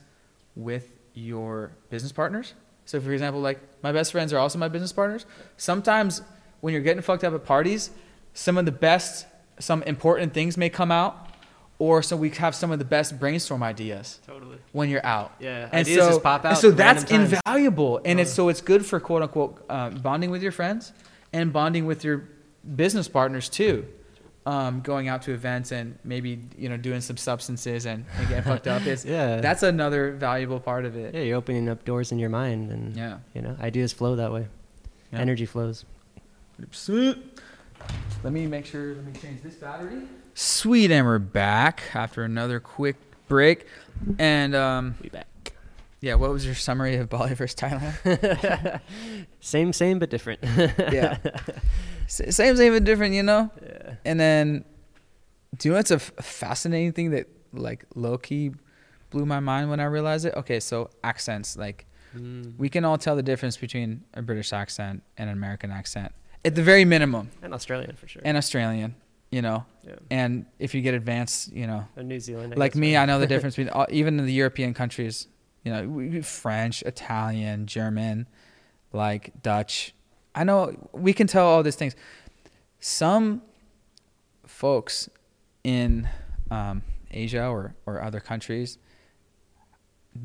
with your business partners. So, for example, like my best friends are also my business partners. Sometimes when you're getting fucked up at parties, some of the best, some important things may come out, or so we have some of the best brainstorm ideas totally. when you're out. Yeah, And ideas so, just pop and out so that's times. invaluable, and it's Uh. so it's good for quote unquote uh, bonding with your friends and bonding with your business partners too. um, going out to events and maybe you know doing some substances and, and getting fucked up. It's [laughs] Yeah. that's another valuable part of it. yeah, you're opening up doors in your mind, and Yeah. you know, ideas flow that way. Yeah. Energy flows. Let me make sure. Let me change this battery. Sweet, and we're back after another quick break. And um, We back. yeah, what was your summary of Bali versus Thailand? [laughs] same, same, but different. [laughs] yeah, [laughs] same, same, but different. You know. yeah. And then, do you know what's a f- fascinating thing that like low key blew my mind when I realized it? Okay, so accents. Like Mm. we can all tell the difference between a British accent and an American accent at the very minimum, and Australian for sure. and Australian. You know, yeah. and if you get advanced, you know, Or New Zealand. I like me, right? I know the difference [laughs] between all, even in the European countries. You know, French, Italian, German, like Dutch. I know we can tell all these things. Some folks in um, Asia or, or other countries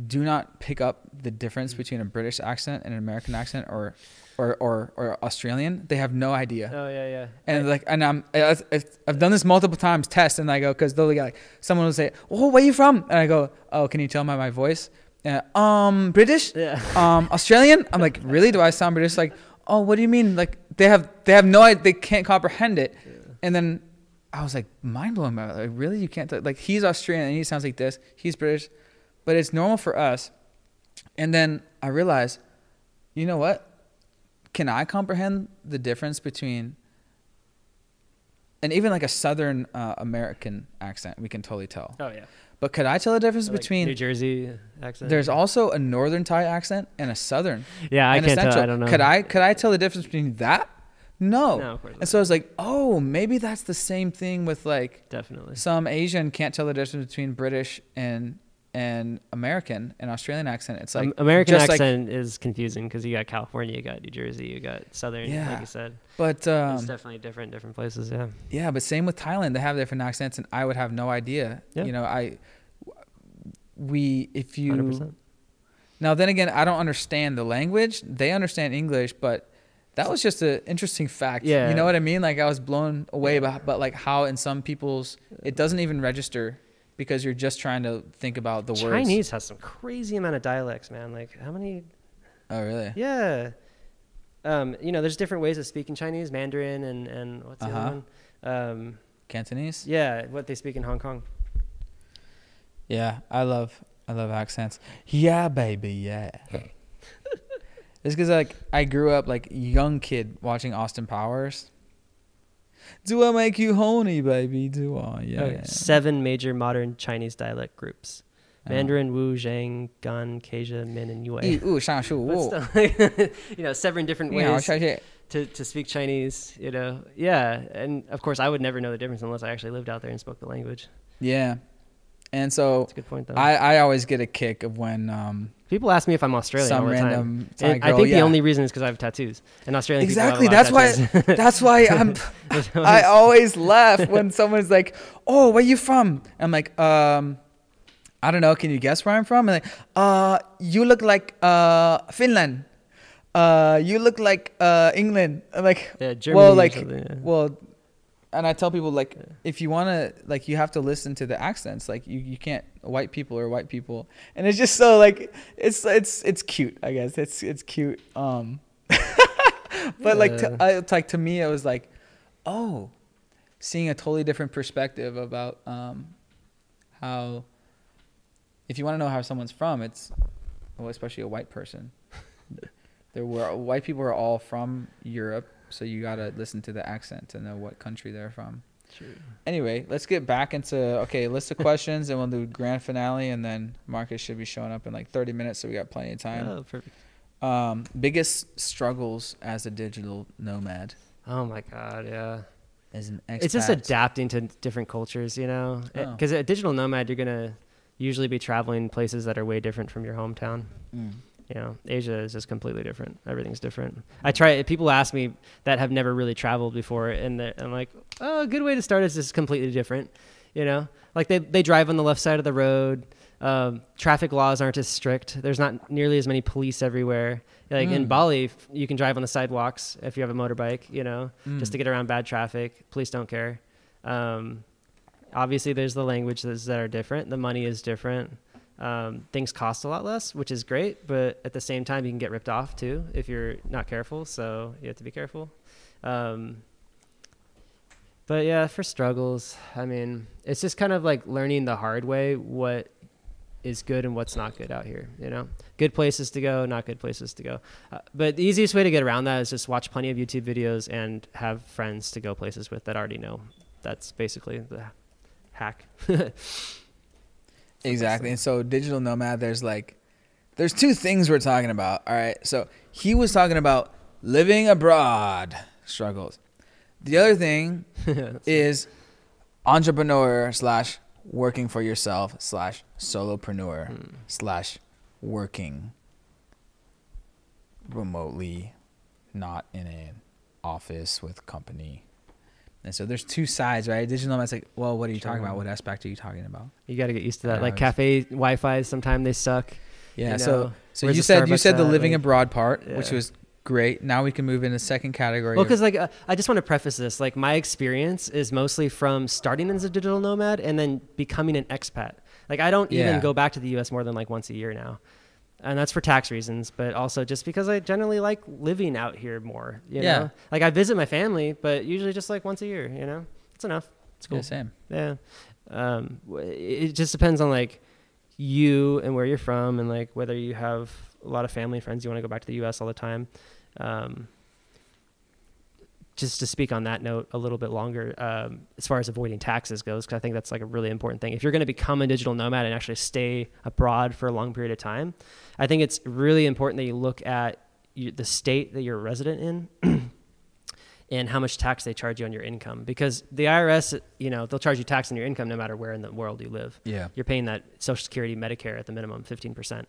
do not pick up the difference Mm. between a British accent and an American accent or or, or, or Australian. They have no idea. Oh yeah, yeah. and like and I'm I, I- I've done this multiple times test and I go because they'll get like someone will say oh where you from? And I go oh can you tell by my voice? Uh, um British? Yeah. [laughs] um Australian? I'm like really? Do I sound British? Like oh what do you mean? Like they have they have no they can't comprehend it. And then I was like mind blowing like really? You can't like he's Australian and he sounds like this he's British. But it's normal for us. And then I realized you know what can I comprehend the difference between and even like a southern uh, American accent we can totally tell Oh yeah. but could I tell the difference like, between New Jersey accent. there's also a northern Thai accent and a southern Yeah, I and can't a tell. I don't know. Could I could I tell the difference between that? No. No, of course and not. so I was like, oh, maybe that's the same thing with like Definitely. some Asian can't tell the difference between British and and American and Australian accent. It's like Um, American just like- accent is confusing because you got California, you got New Jersey, you got Southern, Yeah. like you said. but it's um, definitely different, different places. Yeah. yeah, but same with Thailand. They have different accents, and I would have no idea. Yeah. You know, I we if you 100%. Now, then again, I don't understand the language. They understand English, but that was just an interesting fact. Yeah. You know what I mean? Like I was blown away by, but like how in some people's it doesn't even register because you're just trying to think about the words. Chinese has some crazy amount of dialects, man. Like how many? Oh, really? Yeah. Um, you know, there's different ways of speaking Chinese, Mandarin, and and what's the Uh-huh. other one? Um, Cantonese? yeah, what they speak in Hong Kong. Yeah, I love I love accents. Yeah, baby, yeah. [laughs] it's because like I grew up like young kid watching Austin Powers. Do I make you horny, baby? Do I? Oh, yeah. Okay. Seven major modern Chinese dialect groups. Uh-huh. Mandarin, Wu, Zhang, Gan, Kejia, Min, and Yue. [laughs] you know, seven different ways to, to speak Chinese, you know. Yeah. And of course, I would never know the difference unless I actually lived out there and spoke the language. Yeah. And so That's a good point, though. I, I always get a kick of when um, People ask me if I'm Australian some all the time. And I think yeah. the only reason is because I have tattoos. And Australian exactly that's why [laughs] that's why [laughs] I'm I always laugh [laughs] when someone's like, "Oh, where you from?" I'm like, um, I don't know. Can you guess where I'm from? And like, uh, you look like uh Finland. Uh, you look like uh England. I'm like, Yeah, Germany well, like, yeah. well, and I tell people like, Yeah. if you want to, like, you have to listen to the accents. Like, you you can't white people or white people, and it's just so like it's it's it's cute. I guess it's it's cute. Um, [laughs] but like to, I, like to me, it was like, oh, seeing a totally different perspective about um, how. If you want to know how someone's from, it's well, especially a white person. [laughs] there were white people are all from Europe, so you gotta listen to the accent to know what country they're from. True. Anyway, let's get back into okay list of [laughs] questions, and we'll do grand finale, and then Marcus should be showing up in like 30 minutes, so we got plenty of time. Oh, perfect. Um, biggest struggles as a digital nomad, Oh my god, yeah. as an expat. It's just adapting to different cultures, you know. Oh. Because a digital nomad, you're gonna usually be traveling places that are way different from your hometown. Mm. You know, Asia is just completely different. Everything's different. I try. People ask me that have never really traveled before, and I'm like, oh, a good way to start is just completely different. You know, like they they drive on the left side of the road. Um, traffic laws aren't as strict. There's not nearly as many police everywhere. Like in Mm. Bali, f- you can drive on the sidewalks if you have a motorbike. You know, just to Mm. get around bad traffic. Police don't care. Um, obviously, there's the languages that are different. The money is different. Um, things cost a lot less, which is great, but at the same time, you can get ripped off too if you're not careful. So you have to be careful. Um, but yeah, for struggles, I mean, it's just kind of like learning the hard way what is good and what's not good out here. You know, good places to go, not good places to go. Uh, but the easiest way to get around that is just watch plenty of YouTube videos and have friends to go places with that already know. That's basically the hack. [laughs] Exactly. And so digital nomad, there's like there's two things we're talking about. All right. So he was talking about living abroad struggles. The other thing [laughs] is entrepreneur slash working for yourself slash solopreneur Hmm. slash working remotely, not in an office with company. And so there's two sides, right? Digital nomad's like, well, what are you talking about? What aspect are you talking about? You got to get used to that. Like cafe Wi-Fi, sometimes they suck. Yeah. you so know? so Where's you said you said the living Like- abroad part, which was great. Now we can move into second category. Well, because like uh, I just want to preface this, like my experience is mostly from starting as a digital nomad and then becoming an expat. Like I don't Yeah. even go back to the U.S. more than like once a year now, and that's for tax reasons, but also just because I generally like living out here more. You Yeah. know, like I visit my family, but usually just like once a year. You know, it's enough. It's cool. yeah, same. Yeah. Um, it just depends on like you and where you're from and like whether you have a lot of family and friends you want to go back to the US all the time. Um, just to speak on that note a little bit longer, um, as far as avoiding taxes goes, because I think that's like a really important thing. If you're going to become a digital nomad and actually stay abroad for a long period of time, I think it's really important that you look at you, the state that you're a resident in [clears throat] and how much tax they charge you on your income because the IRS, you know, they'll charge you tax on your income no matter where in the world you live. Yeah. You're paying that Social Security, Medicare at the minimum, 15%.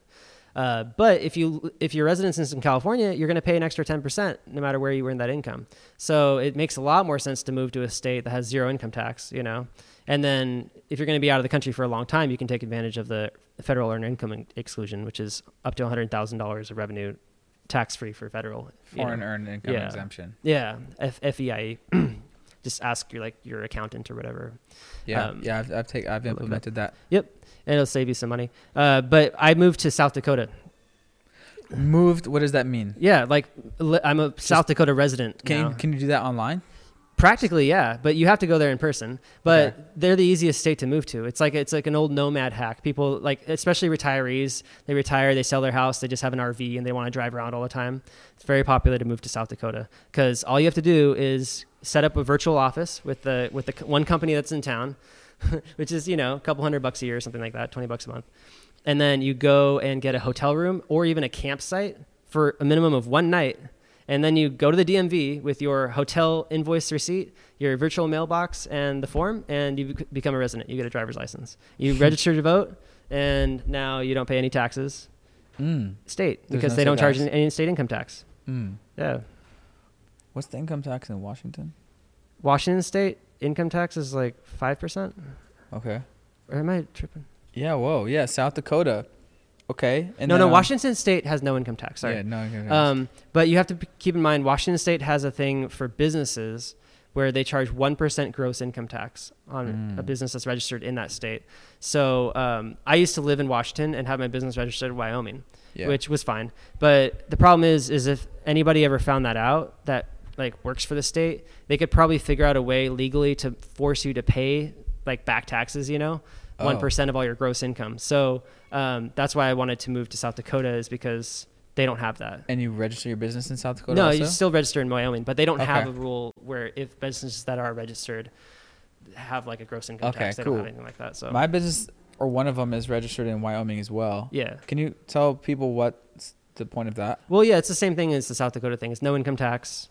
Uh, but if you if your residence is in California, you're going to pay an extra 10% no matter where you earn that income. So it makes a lot more sense to move to a state that has zero income tax, you know. And then if you're going to be out of the country for a long time, you can take advantage of the federal earned income exclusion, which is up to $100,000 of revenue tax free for federal. Foreign know. earned income Yeah. exemption. Yeah, F- FEIE. [clears throat] Just ask your like your accountant or whatever. Yeah. Um, yeah. I've I've, take, I've look it up. implemented that. Yep, and it'll save you some money. Uh, but I moved to South Dakota. Moved. What does that mean? Yeah, like li- I'm a South Dakota resident. Can now. you, can you do that online? Practically, yeah, but you have to go there in person. But Okay. they're the easiest state to move to. It's like it's like an old nomad hack. People like, especially retirees, they retire, they sell their house, they just have an RV, and they want to drive around all the time. It's very popular to move to South Dakota because all you have to do is set up a virtual office with the with the one company that's in town, [laughs] which is you know a couple hundred bucks a year, or something like that, twenty bucks a month, and then you go and get a hotel room or even a campsite for a minimum of one night and then you go to the DMV with your hotel invoice receipt, your virtual mailbox, and the form, and you become a resident. You get a driver's license. You [laughs] register to vote, and now you don't pay any taxes, Mm. state, There's because no they don't charge tax. any state income tax. Mm. Yeah, What's the income tax in Washington? Washington state income tax is like five percent. Okay. Or am I tripping? Yeah. Whoa. Yeah. South Dakota. Okay. And no, no. um, Washington state has no income tax. Sorry. Yeah. No. income tax. Um, but you have to p- keep in mind, Washington State has a thing for businesses where they charge one percent gross income tax on a Mm. business that's registered in that state. So um, I used to live in Washington and have my business registered in Wyoming, yeah. which was fine. But the problem is, is if anybody ever found that out, that like works for the state, they could probably figure out a way legally to force you to pay like back taxes. You know, one Oh. of all your gross income. So um, that's why I wanted to move to South Dakota is because they don't have that. and you register your business in South Dakota. No, also? you still register in Wyoming, but they don't have a rule where if businesses that are registered have like a gross income Okay, tax, they don't have cool. anything like that. So My business or one of them is registered in Wyoming as well. yeah, Can you tell people what's the point of that? well, yeah, it's the same thing as the South Dakota thing. It's no income tax.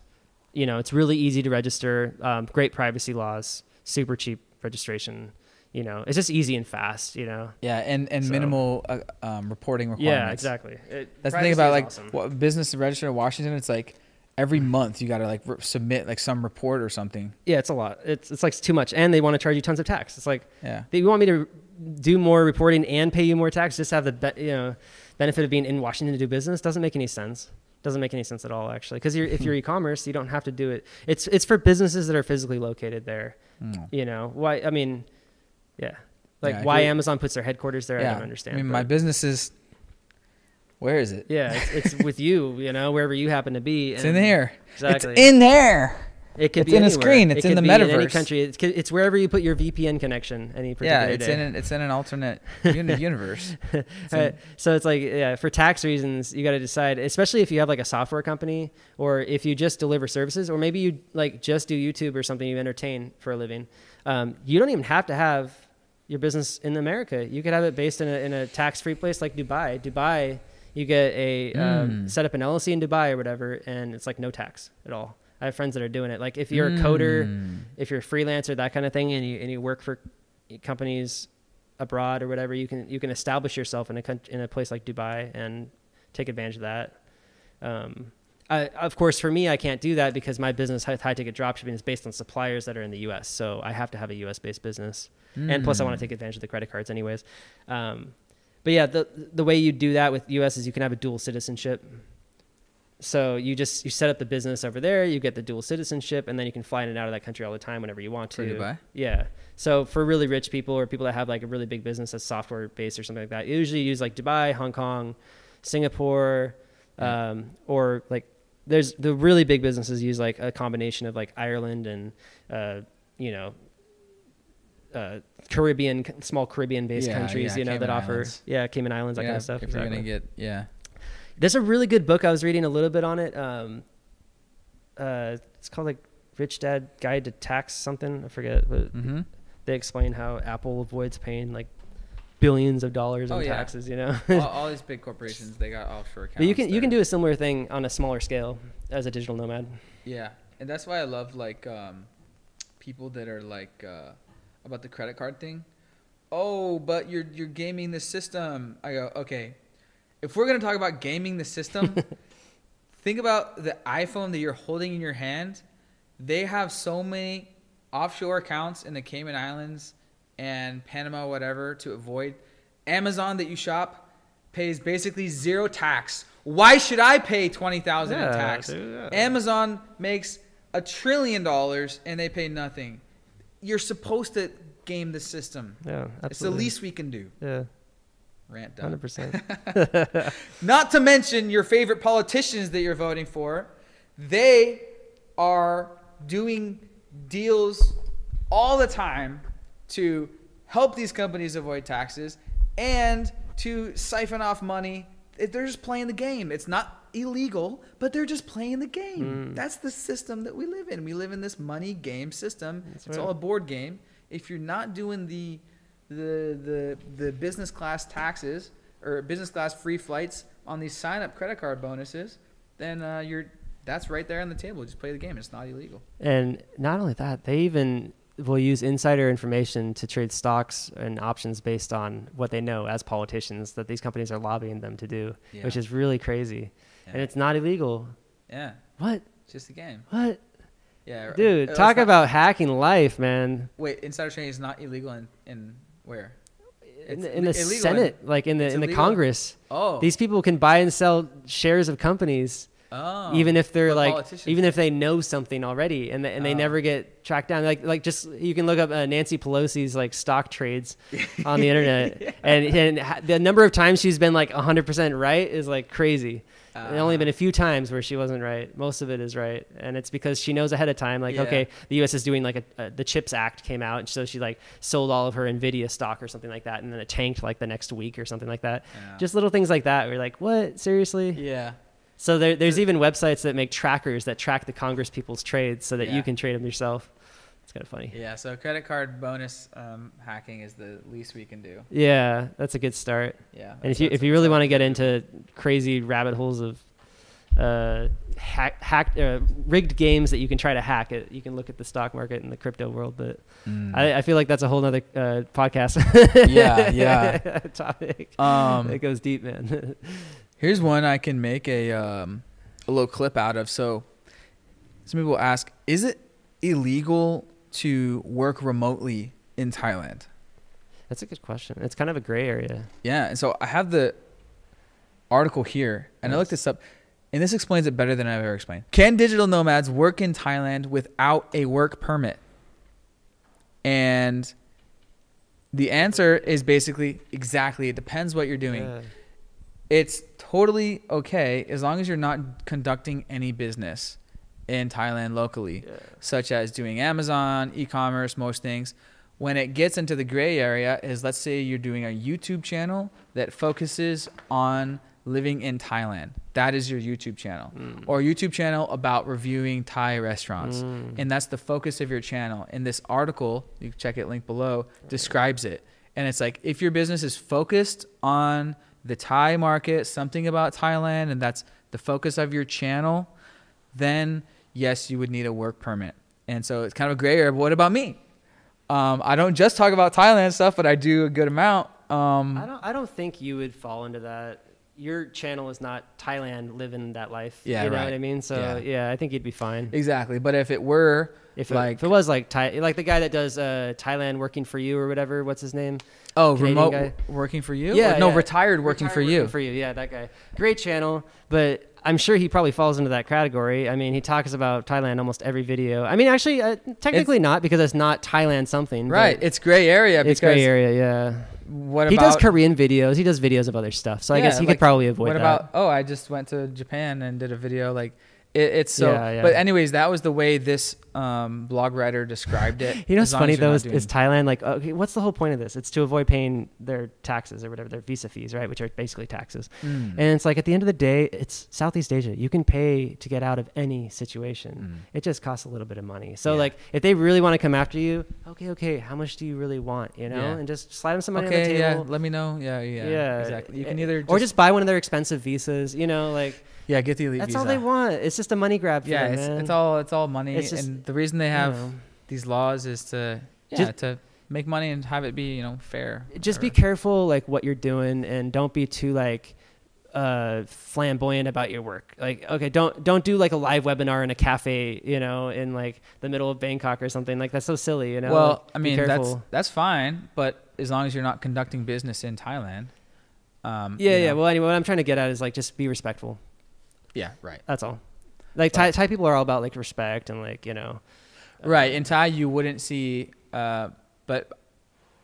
You know, it's really easy to register. Um, great privacy laws, super cheap registration. You know, it's just easy and fast. You know. Yeah, and and So- minimal uh, um, reporting requirements. Yeah, exactly. It, That's the thing about like awesome. what business to register in Washington. It's like every month you got to like submit like some report or something. Yeah, it's a lot. It's it's like too much, and they want to charge you tons of tax. It's like Yeah. they want me to do more reporting and pay you more tax just have the you know benefit of being in Washington to do business doesn't make any sense. Doesn't make any sense at all, actually. Because if you're [laughs] e-commerce, you don't have to do it. It's it's for businesses that are physically located there. Mm. You know why? I mean, yeah, like Yeah, why Amazon puts their headquarters there. I don't understand. I mean, but- my business is. Where is it? yeah, it's, it's with you. You know, wherever you happen to be. It's in here. Exactly. It's in there. It could it's be in a screen. It's it in the be In any country. It's, it's wherever you put your VPN connection. Any particular Yeah, it's day. in an, it's in an alternate [laughs] uni- universe. It's so it's like yeah, for tax reasons, you got to decide, especially if you have like a software company or if you just deliver services, or maybe you like just do YouTube or something you entertain for a living. Um, you don't even have to have your business in America. You could have it based in a, in a tax-free place like Dubai. Dubai, you get a um, Mm. set up an LLC in Dubai or whatever, and it's like no tax at all. I have friends that are doing it. Like if you're a coder, Mm. if you're a freelancer, that kind of thing, and you and you work for companies abroad or whatever, you can you can establish yourself in a in a place like Dubai and take advantage of that. Um, I, of course, for me, I can't do that because my business, high, high ticket dropshipping, is based on suppliers that are in the U.S. So I have to have a U.S. based business, and plus I want to Mm. take advantage of the credit cards, anyways. Um, but yeah, the the way you do that with U.S. is you can have a dual citizenship. So you just you set up the business over there, you get the dual citizenship, and then you can fly in and out of that country all the time whenever you want to. For Dubai? Yeah. So for really rich people or people that have like a really big business that's software based or something like that, you usually use like Dubai, Hong Kong, Singapore, Yeah. um, or like there's the really big businesses use like a combination of like Ireland and uh, you know uh, Caribbean small Caribbean based Yeah, countries yeah, you know that Cayman offer Islands. yeah Cayman Islands that kind of stuff. If you're gonna get yeah. There's a really good book I was reading a little bit on it. Um, uh, it's called like Rich Dad Guide to Tax something. I forget, but Mm-hmm. they explain how Apple avoids paying like billions of dollars in Oh, yeah. taxes. You know, all, [laughs] all these big corporations they got offshore accounts. but you can you can do a similar thing on a smaller scale as a digital nomad. Yeah, and that's why I love like um, people that are like uh, about the credit card thing. Oh, but you're you're gaming the system. I go okay. If we're gonna talk about gaming the system, [laughs] think about the iPhone that you're holding in your hand. They have so many offshore accounts in the Cayman Islands and Panama, whatever, to avoid. Amazon that you shop pays basically zero tax. Why should I pay twenty thousand Yeah, in tax? dude, yeah. Amazon makes a trillion dollars and they pay nothing. You're supposed to game the system. Yeah, It's the least we can do. Yeah, Rant done. hundred percent. [laughs] Not to mention your favorite politicians that you're voting for. They are doing deals all the time to help these companies avoid taxes and to siphon off money. They're just playing the game. It's not illegal, but they're just playing the game. Mm. That's the system that we live in. We live in this money game system. That's it's right. all a board game. If you're not doing the the the the business class taxes or business class free flights on these sign up credit card bonuses, then uh, you're that's right there on the table. Just play the game. It's not illegal. And not only that, they even will use insider information to trade stocks and options based on what they know as politicians that these companies are lobbying them to do, which is really crazy. And it's not illegal. Yeah, What? it's just a game. What? Yeah, Dude, talk not- about hacking life, man. wait. Insider trading is not illegal in in where? In the, in the in- Senate, like in the in the illegal. Congress, Oh, these people can buy and sell shares of companies, oh, even if they're like, even if they know something already, and they, and they Oh. never get tracked down. Like like just you can look up uh, Nancy Pelosi's like stock trades [laughs] on the internet, and and ha- the number of times she's been like 100 percent right is like crazy. Uh, there's only been a few times where she wasn't right. Most of it is right, and it's because she knows ahead of time. Like, Yeah. okay, the U.S. is doing like a, a the Chips Act came out, and so she like sold all of her Nvidia stock or something like that, and then it tanked like the next week or something like that. Yeah. Just little things like that. You're like, what? Seriously? yeah. So there, there's even websites that make trackers that track the Congress people's trades so that Yeah. you can trade them yourself. Kind of funny. Yeah, so credit card bonus um, hacking is the least we can do. Yeah, that's a good start. Yeah. And if you if you really want to get into crazy rabbit holes of uh, hack, hack uh, rigged games that you can try to hack it, you can look at the stock market and the crypto world. But I, I feel like that's a whole other uh, podcast. Yeah, yeah. [laughs] topic. um, it goes deep, man. [laughs] Here's one I can make a um, a little clip out of. So some people ask, is it illegal to work remotely in Thailand? that's a good question. It's kind of a gray area. Yeah, and so I have the article here, and I looked this up. and this explains it better than I've ever explained. Can digital nomads work in Thailand without a work permit? And the answer is basically exactly. It depends what you're doing. Yeah. It's totally okay as long as you're not conducting any business in Thailand locally, Yeah. such as doing Amazon, e-commerce, most things. When it gets into the gray area is let's say you're doing a YouTube channel that focuses on living in Thailand. That is your YouTube channel. Mm. Or a YouTube channel about reviewing Thai restaurants. Mm. And that's the focus of your channel. And this article, you can check it link below, describes it. And it's like if your business is focused on the Thai market, something about Thailand, and that's the focus of your channel, then yes, you would need a work permit. And so it's kind of a gray area. But what about me? Um, I don't just talk about Thailand stuff, but I do a good amount. Um, I don't. I don't think you would fall into that. Your channel is not Thailand living that life. Yeah, you know right. what I mean. So Yeah. yeah, I think you'd be fine. exactly. But if it were If it, like if it was like Thai, like the guy that does uh, Thailand working for you or whatever, what's his name? oh Canadian remote guy. working for you, Yeah, Or no yeah. retired working Retired for you. For you, yeah, that guy. Great channel, but I'm sure he probably falls into that category. I mean, he talks about Thailand almost every video. I mean, actually, uh, technically not because it's not Thailand something. right, it's gray area It's gray area, yeah. what he about does Korean videos. He does videos of other stuff. So I guess he like, could probably avoid that. what that. about oh I just went to Japan and did a video like it, it's so Yeah, yeah. but anyways that was the way this um, blog writer described it You know what's funny though is, is Thailand like okay what's the whole point of this? It's to avoid paying their taxes or whatever their visa fees, right? Which are basically taxes. Mm. And it's like at the end of the day, it's Southeast Asia. You can pay to get out of any situation. Mm. It just costs a little bit of money. So Yeah. like if they really want to come after you, okay, okay, how much do you really want? You know, and just slide them some money on the okay yeah table. let me know yeah yeah, yeah, exactly you can either or just buy one of their expensive visas. You know, like yeah get the elite that's visa all they want. It's just a money grab. For yeah them, it's, man. it's all it's all money It's just, and the reason they you have know. these laws is to yeah Just- to make money and have it be you know fair just be careful like what you're doing and don't be too like uh flamboyant about your work. Like okay don't don't do like a live webinar in a cafe you know in like the middle of bangkok or something. Like that's so silly you know? Well Like, I mean that's that's fine but as long as you're not conducting business in Thailand um yeah you yeah know- well anyway what i'm trying to get at is like just be respectful. Yeah right. That's all like thai, thai people are all about like respect and like you know Right. In Thai, you wouldn't see, uh, but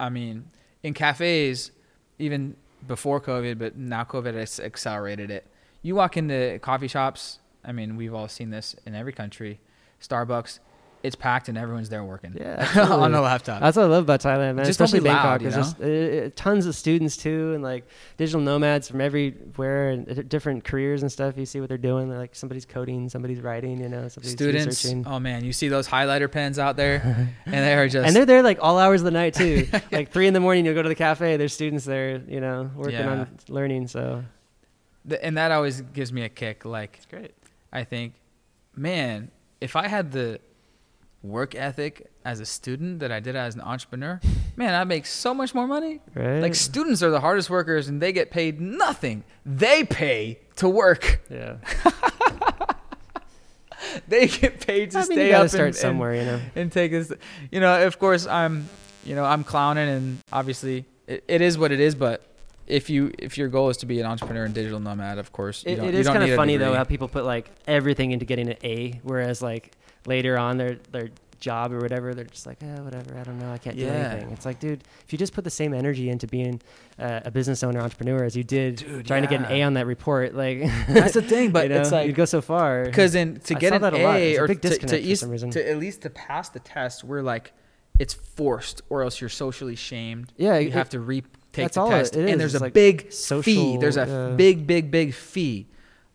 I mean, in cafes, even before COVID, but now COVID has accelerated it. You walk into coffee shops, I mean, we've all seen this in every country, Starbucks, it's packed and everyone's there working Yeah, [laughs] on a laptop. That's what I love about Thailand, man. Just Especially be loud, Bangkok. you There's just uh, tons of students too, and like digital nomads from everywhere and different careers and stuff. You see what they're doing. They're like somebody's coding, somebody's writing. You know, somebody's Students, researching. oh man, you see those highlighter pens out there, [laughs] and they are just and they're there like all hours of the night too. [laughs] like three in the morning, you'll go to the cafe. There's students there, you know, working Yeah. on learning. So th- and that always gives me a kick. Like it's great. I think, man, if I had the work ethic as a student that I did as an entrepreneur, [laughs] man, I'd make so much more money. Right? Like students are the hardest workers and they get paid nothing. They pay to work. yeah. [laughs] They get paid to I mean, stay up start and, somewhere, you know. and, and take this. You know, of course, I'm, you know, I'm clowning and obviously it, it is what it is. But if you if your goal is to be an entrepreneur and digital nomad, of course, you It, don't, it don't kind of funny though how people put like everything into getting an A, whereas like later on their their job or whatever, they're just like, eh, whatever, I don't know, I can't do anything. It's like, dude, if you just put the same energy into being uh, a business owner, entrepreneur as you did Dude, trying to get an. A on that report, like That's the thing, [laughs] but you know, it's like you'd go so far. because in to I get an that a. A or to, to, for east- some reason. to at least to pass the test, we're like it's forced, or else you're socially shamed. Yeah, you it- have to retake the test, it is. and there's It's a like big fee. There's a yeah. big, big, big fee.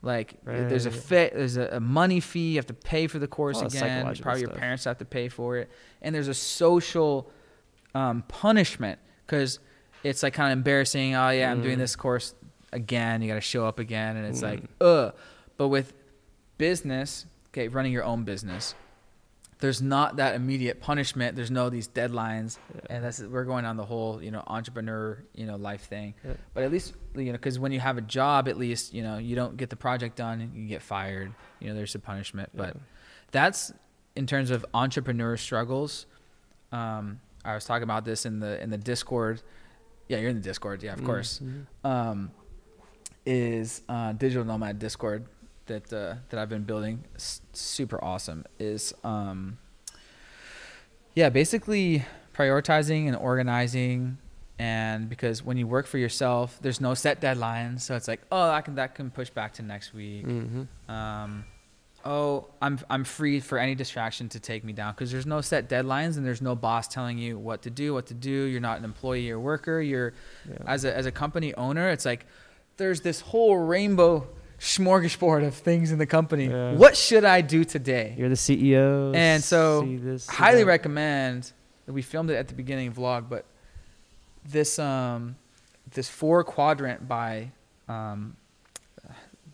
Like there's a Right. fe- there's a, a money fee. You have to pay for the course All again. Probably your parents have to pay for it, and there's a social um, punishment because it's like kind of embarrassing. Oh yeah, I'm doing Mm. this course again. You got to show up again, and it's like Mm. ugh. But with business, okay, running your own business, there's not that immediate punishment. There's no these deadlines, and that's we're going on the whole you know entrepreneur you know life thing. Yeah. But at least you know because when you have a job, at least you know you don't get the project done, you get fired. You know there's a punishment, but that's in terms of entrepreneur struggles. Um, I was talking about this in the in the Discord. Yeah, you're in the Discord. Yeah, of course Mhm. um, is uh, digital nomad discord that uh, that I've been building, s- super awesome, is um, yeah, basically prioritizing and organizing. And because when you work for yourself, there's no set deadlines, so it's like, oh, I can that can push back to next week. Mm-hmm. Um, oh, I'm I'm free for any distraction to take me down because there's no set deadlines and there's no boss telling you what to do, what to do. You're not an employee or worker. You're Yeah. as a as a company owner. It's like there's this whole rainbow smorgasbord of things in the company. Yeah. What should I do today? You're the CEO. And so, see this, see Highly that. recommend. That we filmed it at the beginning of vlog, but this um this four quadrant by um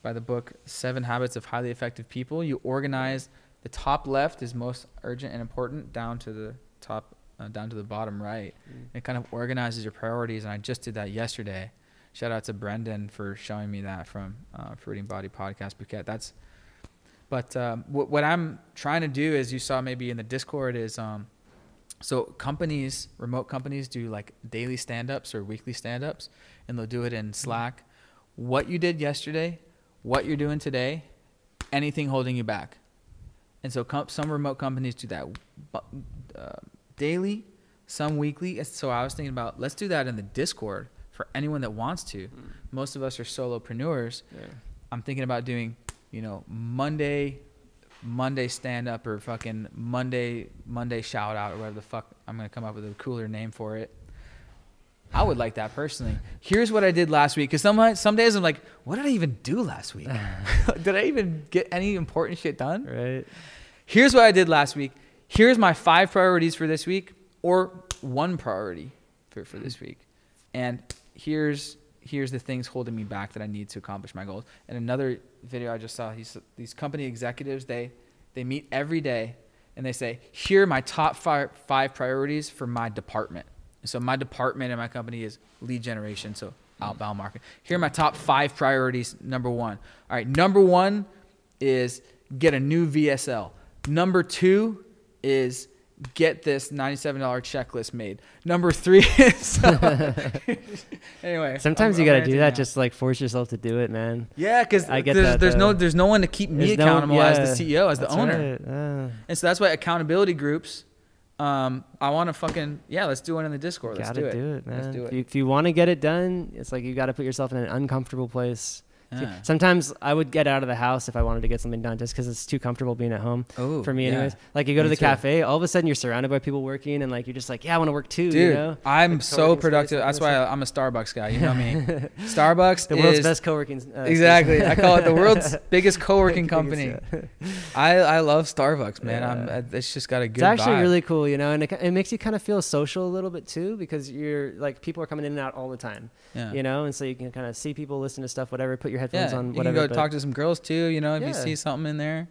by the book Seven Habits of Highly Effective People. You organize the top left is most urgent and important down to the top uh, down to the bottom right. Mm. It kind of organizes your priorities, and I just did that yesterday. Shout out to Brendan for showing me that from uh, Fruiting Body Podcast Bouquet. That's, but um, what, what I'm trying to do, as you saw maybe in the Discord, is um, so companies, remote companies, do like daily stand-ups or weekly stand-ups, and they'll do it in Slack. What you did yesterday, what you're doing today, anything holding you back, and so com- some remote companies do that uh, daily, some weekly. So I was thinking about let's do that in the Discord for anyone that wants to. Mm. Most of us are solopreneurs. Yeah. I'm thinking about doing, you know, Monday, Monday stand up or fucking Monday, Monday shout out or whatever the fuck. I'm gonna come up with a cooler name for it. I would like that personally. Here's what I did last week. Cause some some days I'm like, what did I even do last week? [laughs] [laughs] did I even get any important shit done? Right. Here's what I did last week. Here's my five priorities for this week, or one priority for, for this mm. week. And here's here's the things holding me back that I need to accomplish my goals. And another video I just saw, he's, these company executives, they they meet every day and they say, here are my top five, five priorities for my department. And so my department in my company is lead generation, so outbound marketing. Here are my top five priorities. Number one. All right, number one is get a new VSL. Number two is get this $97 checklist made. Number three [laughs] is [laughs] anyway. Sometimes I'm- you gotta do that. now. Just like force yourself to do it, man. yeah, because I get there's, that, there's no there's no one to keep me There's no- accountable as the CEO as the owner. right. Uh, And so that's why accountability groups. Um, I want to fucking yeah. Let's do one in the Discord. Let's gotta do it. do it, man. Let's do If you, if you want to get it done, it's like you got to put yourself in an uncomfortable place. Yeah. Sometimes I would get out of the house if I wanted to get something done, just because it's too comfortable being at home Oh, for me, yeah. anyways. Like you go to the too. cafe, all of a sudden you're surrounded by people working, and like you're just like, yeah, I want to work too. Dude, you know, I'm Like so productive. That's why of I'm a Starbucks guy. You know me. [laughs] Starbucks the world's is best co-working. Uh, exactly. I call it the world's [laughs] biggest co-working [laughs] company. I I love Starbucks, man. I'm. Yeah. uh, It's just got a good. It's actually vibe. really cool, you know, and it, it makes you kind of feel social a little bit too, because you're like people are coming in and out all the time, Yeah. you know, and so you can kind of see people, listen to stuff, whatever. Put your Yeah. headphones on, you can go talk to some girls too. You know, if you see something in there,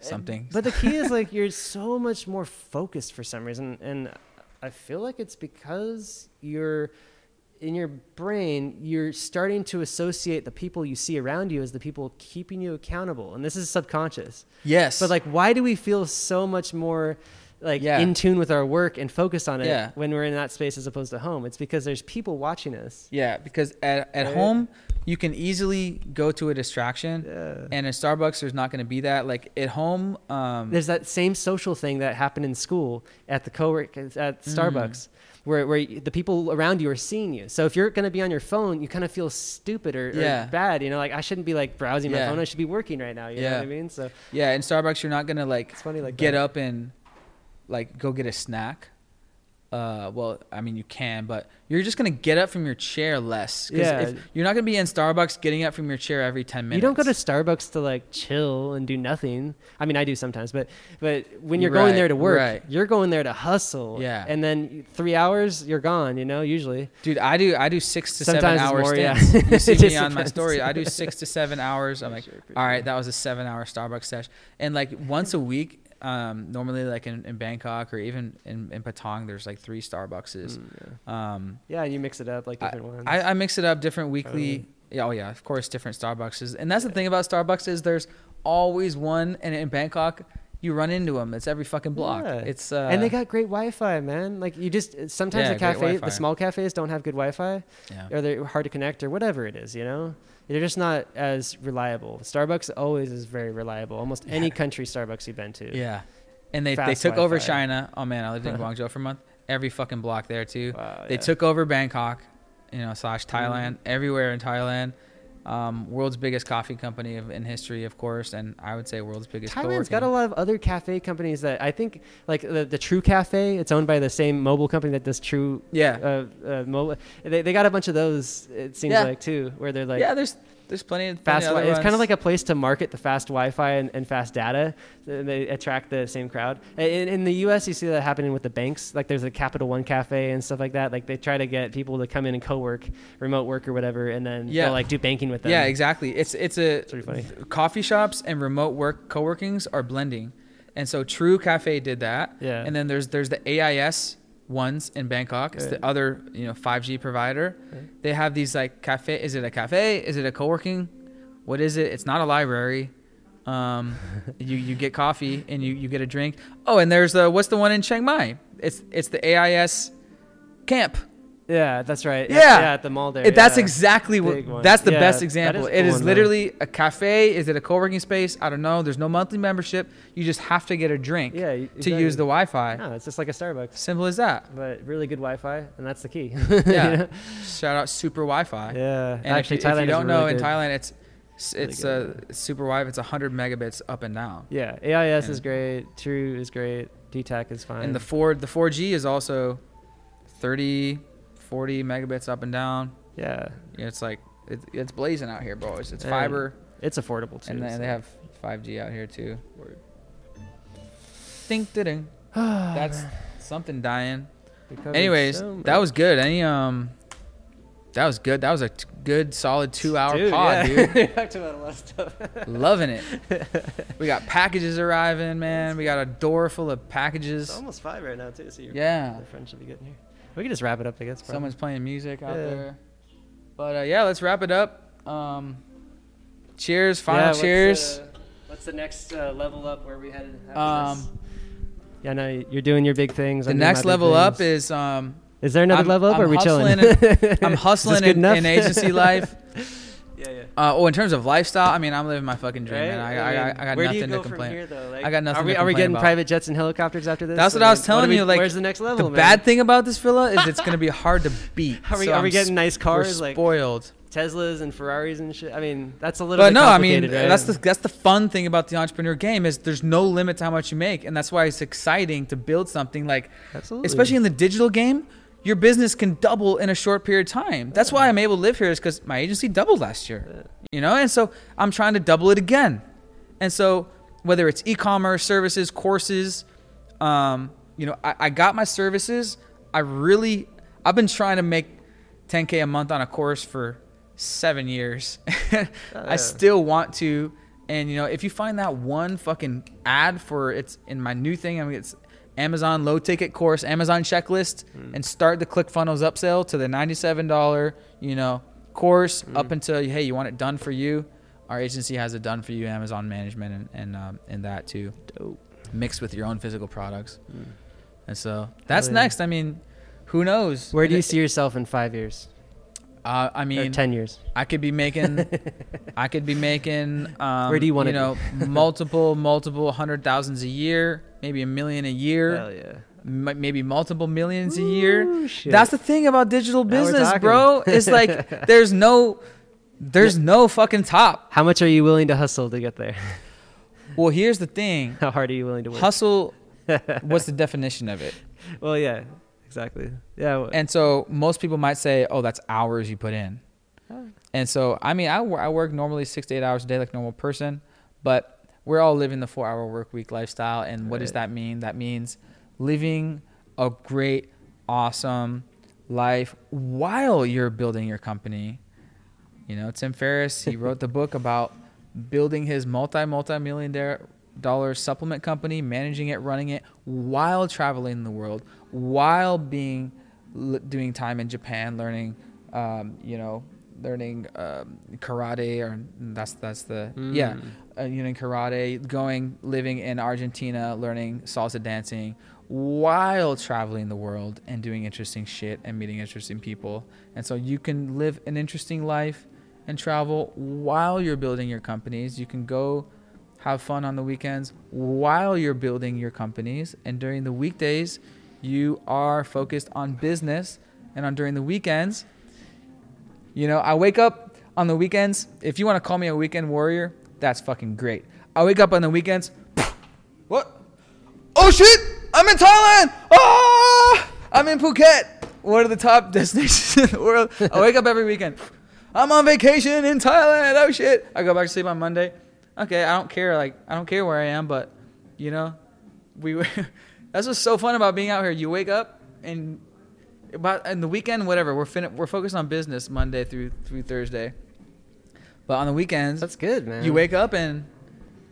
something. But the key is like [laughs] you're so much more focused for some reason, and I feel like it's because you're in your brain you're starting to associate the people you see around you as the people keeping you accountable, and this is subconscious. yes. But like, why do we feel so much more? Like Yeah. in tune with our work and focused on it Yeah. when we're in that space as opposed to home. It's because there's people watching us. Yeah, because at, at Right? home you can easily go to a distraction, Yeah. and in Starbucks there's not going to be that. Like at home, um, There's that same social thing that happened in school at the co-work at Mm. Starbucks, where where the people around you are seeing you. So if you're going to be on your phone, you kind of feel stupid or, or bad. You know, like I shouldn't be like browsing my Yeah. phone. I should be working right now. You know what I mean? So yeah, in Starbucks you're not going to like it's funny like get that. up and like go get a snack. Uh, well, I mean you can, but you're just gonna get up from your chair less. 'Cause Yeah. if, you're not gonna be in Starbucks getting up from your chair every ten minutes. You don't go to Starbucks to like chill and do nothing. I mean, I do sometimes, but but when you're going there to work, right. you're going there to hustle. Yeah. And then three hours, you're gone. You know, usually. Dude, I do I do six to Sometimes seven hours more, yeah. You [laughs] see me on my story. I do six to seven hours. I'm like, for sure. that was a seven hour Starbucks sesh. And like once a week, um, normally like in, in Bangkok or even in, in Patong, there's like three Starbuckses. Mm, yeah. Um, yeah, you mix it up like I, different ones. I, I mix it up different weekly. Yeah, oh yeah, of course, different Starbuckses. And that's the thing about Starbucks is there's always one. And in Bangkok, you run into them. It's every fucking block. Yeah. It's uh, and they got great Wi-Fi, man. Like you just sometimes Yeah, the cafe, the small cafes don't have good Wi-Fi, yeah. or they're hard to connect, or whatever it is. You know, they're just not as reliable. Starbucks always is very reliable. Almost any country Starbucks you've been to. Yeah. And they, they took over Wi-Fi. China. Oh man, I lived in [laughs] Guangzhou for a month. Every fucking block there too. Wow, They took over Bangkok, you know, slash Thailand, everywhere in Thailand. Um, world's biggest coffee company of, in history, of course, and I would say world's biggest. Thailand's got a lot of other cafe companies that I think, like the, the True Cafe. It's owned by the same mobile company that does True. Yeah, Uh, uh, mobile. They, they got a bunch of those. It seems Yeah. like too, where they're like yeah. There's there's plenty of plenty fast. of Wi- it's kind of like a place to market the fast Wi-Fi and, and fast data. And they attract the same crowd. In, in the U.S., you see that happening with the banks. Like there's a Capital One Cafe and stuff like that. Like they try to get people to come in and co-work, remote work or whatever, and then Yeah. they'll like do banking with them. Yeah, exactly. It's it's a It's pretty funny. coffee shops and remote work co-workings are blending, and so True Cafe did that. Yeah. And then there's there's the AIS ones in Bangkok. It's the other you know 5G provider. They have these like cafe. Is it a cafe? Is it a co-working? What is it? It's not a library. Um, [laughs] you you get coffee and you you get a drink. Oh, and there's the what's the one in Chiang Mai? It's it's the AIS camp. Yeah, that's right. Yeah. yeah, at the mall there. It, that's yeah. exactly Big what. one. That's the Yeah, best example. is a it is one, though. literally a cafe. Is it a co-working space? I don't know. There's no monthly membership. You just have to get a drink Yeah, to exactly. use the Wi-Fi. No, it's just like a Starbucks, Simple as that. but really good Wi-Fi, and that's the key. [laughs] Yeah. Shout out Super Wi-Fi. yeah. And Actually, if, you- if you don't really know, in. Thailand it's Really it's good. uh, Super Wi-Fi. It's 100 megabits up and down. Yeah, AIS is great. True is great. DTAC is fine. And the four the 4G is also 30, 40 megabits up and down. yeah, It's like it, it's blazing out here, bro. It's, fiber, it's affordable too. and then so. they have 5G out here too. Word. Ding ding. [sighs] That's something dying. Anyways, so that was good. Any um, that was good. That was a t- good, solid two-hour Dude, pod, yeah. dude. [laughs] we talked about a lot of stuff. Loving it. [laughs] We got packages arriving, man. We got a door full of packages. It's almost five right now too. So your Yeah. the friend should be getting here. We can just wrap it up, I guess. probably. Someone's playing music out Yeah. there. But uh, yeah, let's wrap it up. Um, cheers. Yeah, Final what's, cheers. uh, what's the next uh, level up? Where we headed? Um, yeah, no, you're doing your big things. the I'm next level up is um, Is there another I'm- level up, or I'm are we chilling? hustling I'm [laughs] hustling in, in agency life. [laughs] yeah, yeah. Uh, oh, in terms of lifestyle, I mean, I'm living my fucking dream, Right? man. I, I I, I, got where nothing go to complain. Here, though? Like, I got nothing Are we, to are we getting about. private jets and helicopters after this? That's what I I was telling we- you, like, where's the next level? The man? bad thing about this villa is it's gonna be [laughs] hard to beat. Are we, So are I'm we getting s- nice we're cars like? Teslas and Ferraris and shit? I mean, that's a little. But bit no, I mean right? that's the that's the fun thing about the entrepreneur game is there's no limit to how much you make, and that's why it's exciting to build something like, Absolutely. especially in the digital game, your business can double in a short period of time. That's why I'm able to live here is because my agency doubled last year, you know, and so I'm trying to double it again, and so whether it's e-commerce services, courses, um, you know, I, I got my services. I really, I've been trying to make 10k a month on a course for seven years. [laughs] I still want to, and you know, if you find that one fucking ad for it's in my new thing, I mean, it's Amazon low ticket course, Amazon checklist, mm. and start the ClickFunnels upsell to the ninety-seven dollar, you know, course mm. up until hey, you want it done for you. Our agency has it done for you, Amazon management, and and, um, and that too, Dope. mixed with your own physical products. Mm. And so that's yeah. next. I mean, who knows? Where do you see yourself in five years Uh, I or mean, ten years? I could be making, [laughs] I could be making. Um, Where do you wanna You know, multiple, multiple hundred thousands a year, maybe a million a year, Hell yeah. m- maybe multiple millions a year. Ooh, shit. That's the thing about digital business, bro. It's like [laughs] there's no, there's no fucking top. How much are you willing to hustle to get there? [laughs] Well, here's the thing. How hard are you willing to work? Hustle. What's the definition of it? well, yeah, exactly. Yeah. And so most people might say, "Oh, that's hours you put in." And so, I mean, I, I work normally six to eight hours a day, like normal person, but we're all living the four-hour work week lifestyle. And what does that mean? That means living a great, awesome life while you're building your company. You know, Tim Ferriss, he wrote the book about building his multi multi million dollar supplement company, managing it, running it while traveling the world, while being l- doing time in Japan, learning, um, you know, learning um, karate, or that's that's the yeah, Mm. uh, you know, karate, going living in Argentina, learning salsa dancing, while traveling the world and doing interesting shit and meeting interesting people. And so you can live an interesting life and travel while you're building your companies. You can go have fun on the weekends while you're building your companies. And during the weekdays, you are focused on business. And on during the weekends, you know, I wake up on the weekends. If you want to call me a weekend warrior, that's fucking great. I wake up on the weekends. [sniffs] What? Oh shit! I'm in Thailand. Oh! I'm in Phuket. One of the top [laughs] destinations in the world. I wake up every weekend. [sniffs] I'm on vacation in Thailand. Oh shit! I go back to sleep on Monday. Okay, I don't care. Like I don't care where I am, but you know, we. [laughs] that's what's so fun about being out here. You wake up and about and the weekend, whatever. We're fin- we're focused on business Monday through through Thursday. But on the weekends, That's good, man. you wake up and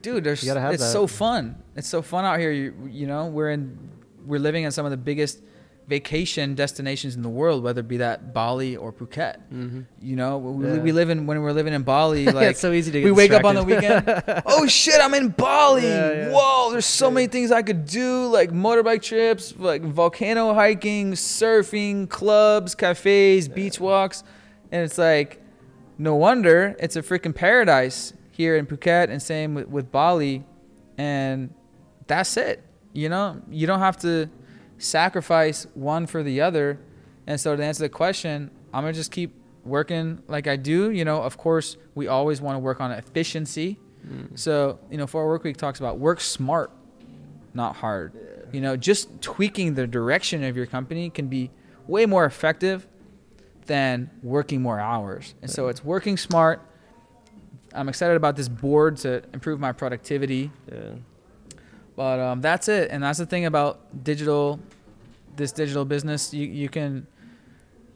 dude there's You gotta have it's that. so fun it's so fun out here you, you know we're in we're living in some of the biggest vacation destinations in the world whether it be that bali or phuket Mhm. you know we, Yeah. we live in when we're living in bali [laughs] like it's so easy to get. we wake up on the weekend [laughs] oh shit i'm in bali Yeah, yeah. whoa there's so many things i could do like motorbike trips like volcano hiking surfing clubs cafes beach walks and it's like no wonder it's a freaking paradise here in Phuket and same with, with Bali and that's it you know you don't have to sacrifice one for the other and so to answer the question I'm gonna just keep working like I do you know of course we always want to work on efficiency Mm. so you know four-hour work week talks about work smart not hard you know just tweaking the direction of your company can be way more effective than working more hours. And so it's working smart. I'm excited about this board to improve my productivity. Yeah. But um, that's it. And that's the thing about digital, this digital business. You, you can,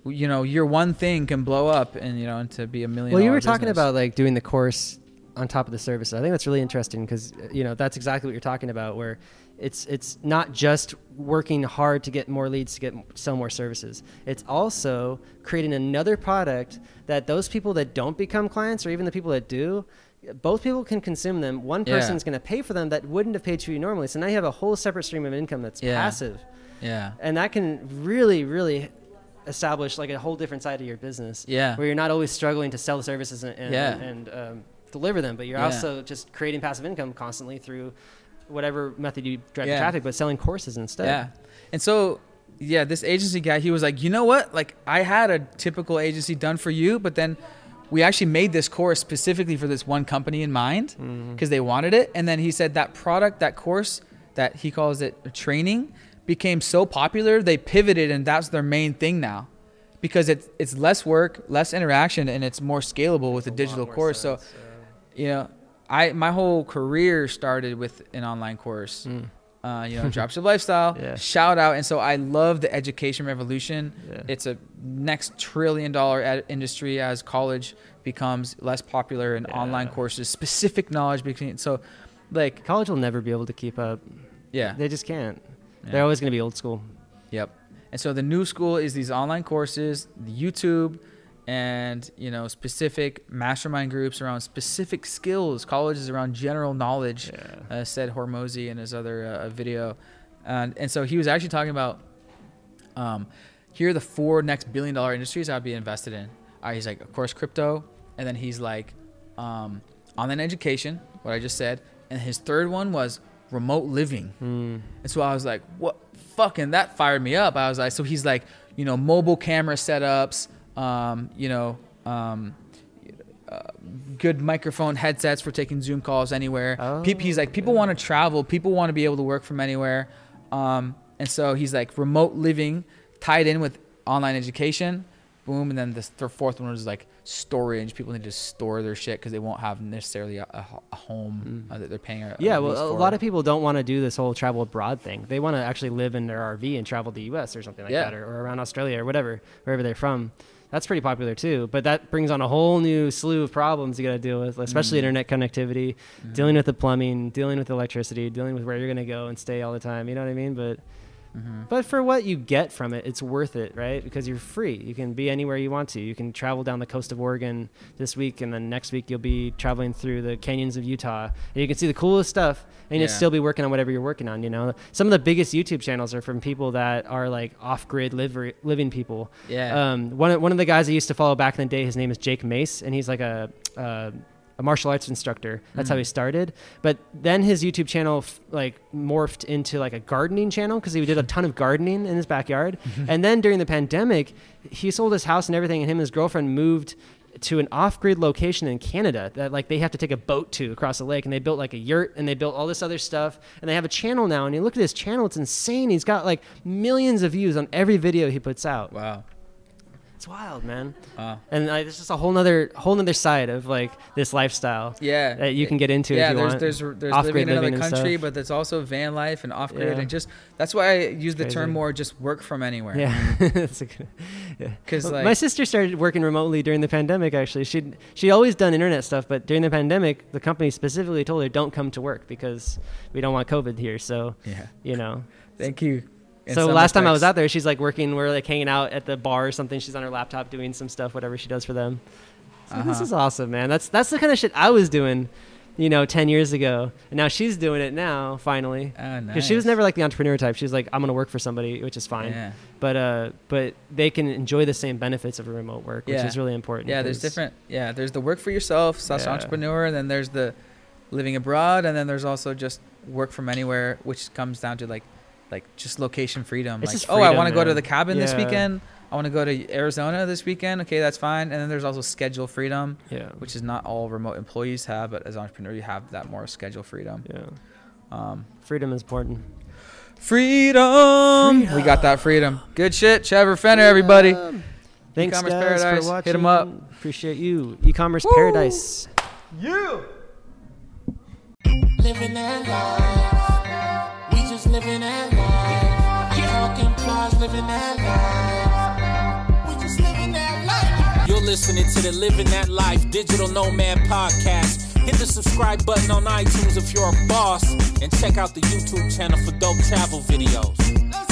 you know, your one thing can blow up and, you know, and to be a million Well, you were talking about like doing the course on top of the services. I think that's really interesting because you know that's exactly what you're talking about. Where it's it's not just working hard to get more leads to get sell more services. It's also creating another product that those people that don't become clients or even the people that do. Both people can consume them. One Yeah. person's going to pay for them that wouldn't have paid for you normally. So now you have a whole separate stream of income that's Yeah. passive, Yeah. and that can really, really establish like a whole different side of your business Yeah. where you're not always struggling to sell the services and, and, Yeah. and um, deliver them, but you're Yeah. also just creating passive income constantly through whatever method you drive Yeah. the traffic, but selling courses instead. Yeah. And so, yeah, this agency guy, he was like, you know what? Like, I had a typical agency done for you, but then we actually made this course specifically for this one company in mind because they wanted it. And then he said that product, that course, that he calls it training, became so popular, they pivoted, and that's their main thing now. Because it's it's less work, less interaction, and it's more scalable with a digital course. So, you know, I my whole career started with an online course. Mm. Uh, you know, [laughs] dropship lifestyle. Yeah. Shout out, and so I love the education revolution. Yeah. It's a next trillion dollar ed- industry as college becomes less popular and online courses, specific knowledge between. So, like, College will never be able to keep up. yeah, They just can't. Yeah. They're always going to be old school. Yep. And so the new school is these online courses, the YouTube, and you know specific mastermind groups around specific skills. colleges around general knowledge. Uh, said Hormozi in his other uh, video, and and so he was actually talking about, um, here are the four next billion dollar industries I'd be invested in. Uh, he's like, of course, crypto, and then he's like, um, online education, what I just said, and his third one was remote living. Mm. And so I was like, what fucking that fired me up. I was like, so he's like, you know, mobile camera setups, um, you know, um, uh, good microphone headsets for taking Zoom calls anywhere. Oh, he's like, people want to travel, people want to be able to work from anywhere. Um, and so he's like, remote living tied in with online education. Boom. And then this, the fourth one was like storage. People need to store their shit because they won't have necessarily a, a, a home uh, that they're paying. A, Mm. Yeah, well, a for. lot of people don't want to do this whole travel abroad thing. They want to actually live in their RV and travel the U.S. or something like Yeah. that, or, or around Australia or whatever, wherever they're from. That's pretty popular too. But that brings on a whole new slew of problems you got to deal with, especially Mm. internet connectivity, dealing with the plumbing, dealing with electricity, dealing with where you're going to go and stay all the time. You know what I mean? But But for what you get from it, it's worth it, right? Because you're free. You can be anywhere you want to. You can travel down the coast of Oregon this week, and then next week you'll be traveling through the canyons of Utah, and you can see the coolest stuff, and you'll still be working on whatever you're working on. You know, some of the biggest YouTube channels are from people that are like off-grid living people. Yeah. Um, one of, one of the guys I used to follow back in the day, his name is Jake Mace, and he's like a. Uh, a martial arts instructor. That's how he mm. started. But then his YouTube channel f- like morphed into like a gardening channel because he did a [laughs] ton of gardening in his backyard. Mm-hmm. and then during the pandemic, he sold his house and everything, and him and his girlfriend moved to an off-grid location in Canada that like they have to take a boat to across the lake and they built like a yurt and they built all this other stuff and they have a channel now and you look at his channel it's insane he's got like millions of views on every video he puts out wow. It's wild man Wow. and like, it's just a whole nother whole nother side of like this lifestyle Yeah. that you can get into yeah, if you there's want. there's there's Off-grid living in living another and country, but there's also van life and off grid, Yeah. and just that's why I use the term more just work from anywhere. yeah, [laughs] [laughs] That's a good- yeah. 'Cause, Well, like- my sister started working remotely during the pandemic. Actually, she she always done internet stuff, but during the pandemic, the company specifically told her don't come to work because we don't want COVID here. So Yeah. you know. Thank you. So last time I was out there, she's like working. We're like hanging out at the bar or something. She's on her laptop doing some stuff, whatever she does for them. So This Uh-huh. is awesome, man. That's that's the kind of shit I was doing, you know, ten years ago, and now she's doing it now. Finally, Oh, because she was never like the entrepreneur type. She was like, I'm gonna work for somebody, which is fine. Yeah. But uh, but they can enjoy the same benefits of a remote work, which is really important. Yeah, there's different. Yeah, there's the work for yourself slash Yeah. entrepreneur, and then there's the living abroad, and then there's also just work from anywhere, which comes down to like, like just location freedom. It's like, just oh, I want to go to the cabin this weekend. I want to go to Arizona this weekend. Okay, that's fine. And then there's also schedule freedom, Yeah. which is not all remote employees have, but as an entrepreneur, you have that more schedule freedom. Yeah. Um, Freedom is important. freedom. We got that freedom. Good shit, Trevor Fenner, everybody. Thanks, E-commerce guys, Paradise. for watching. Hit 'em up. Appreciate you. E-commerce paradise. You! Living that life. We just living that life. Talking living that life. We just living that life. You're listening to the Living That Life Digital Nomad Podcast. Hit the subscribe button on iTunes if you're a boss, and check out the YouTube channel for dope travel videos.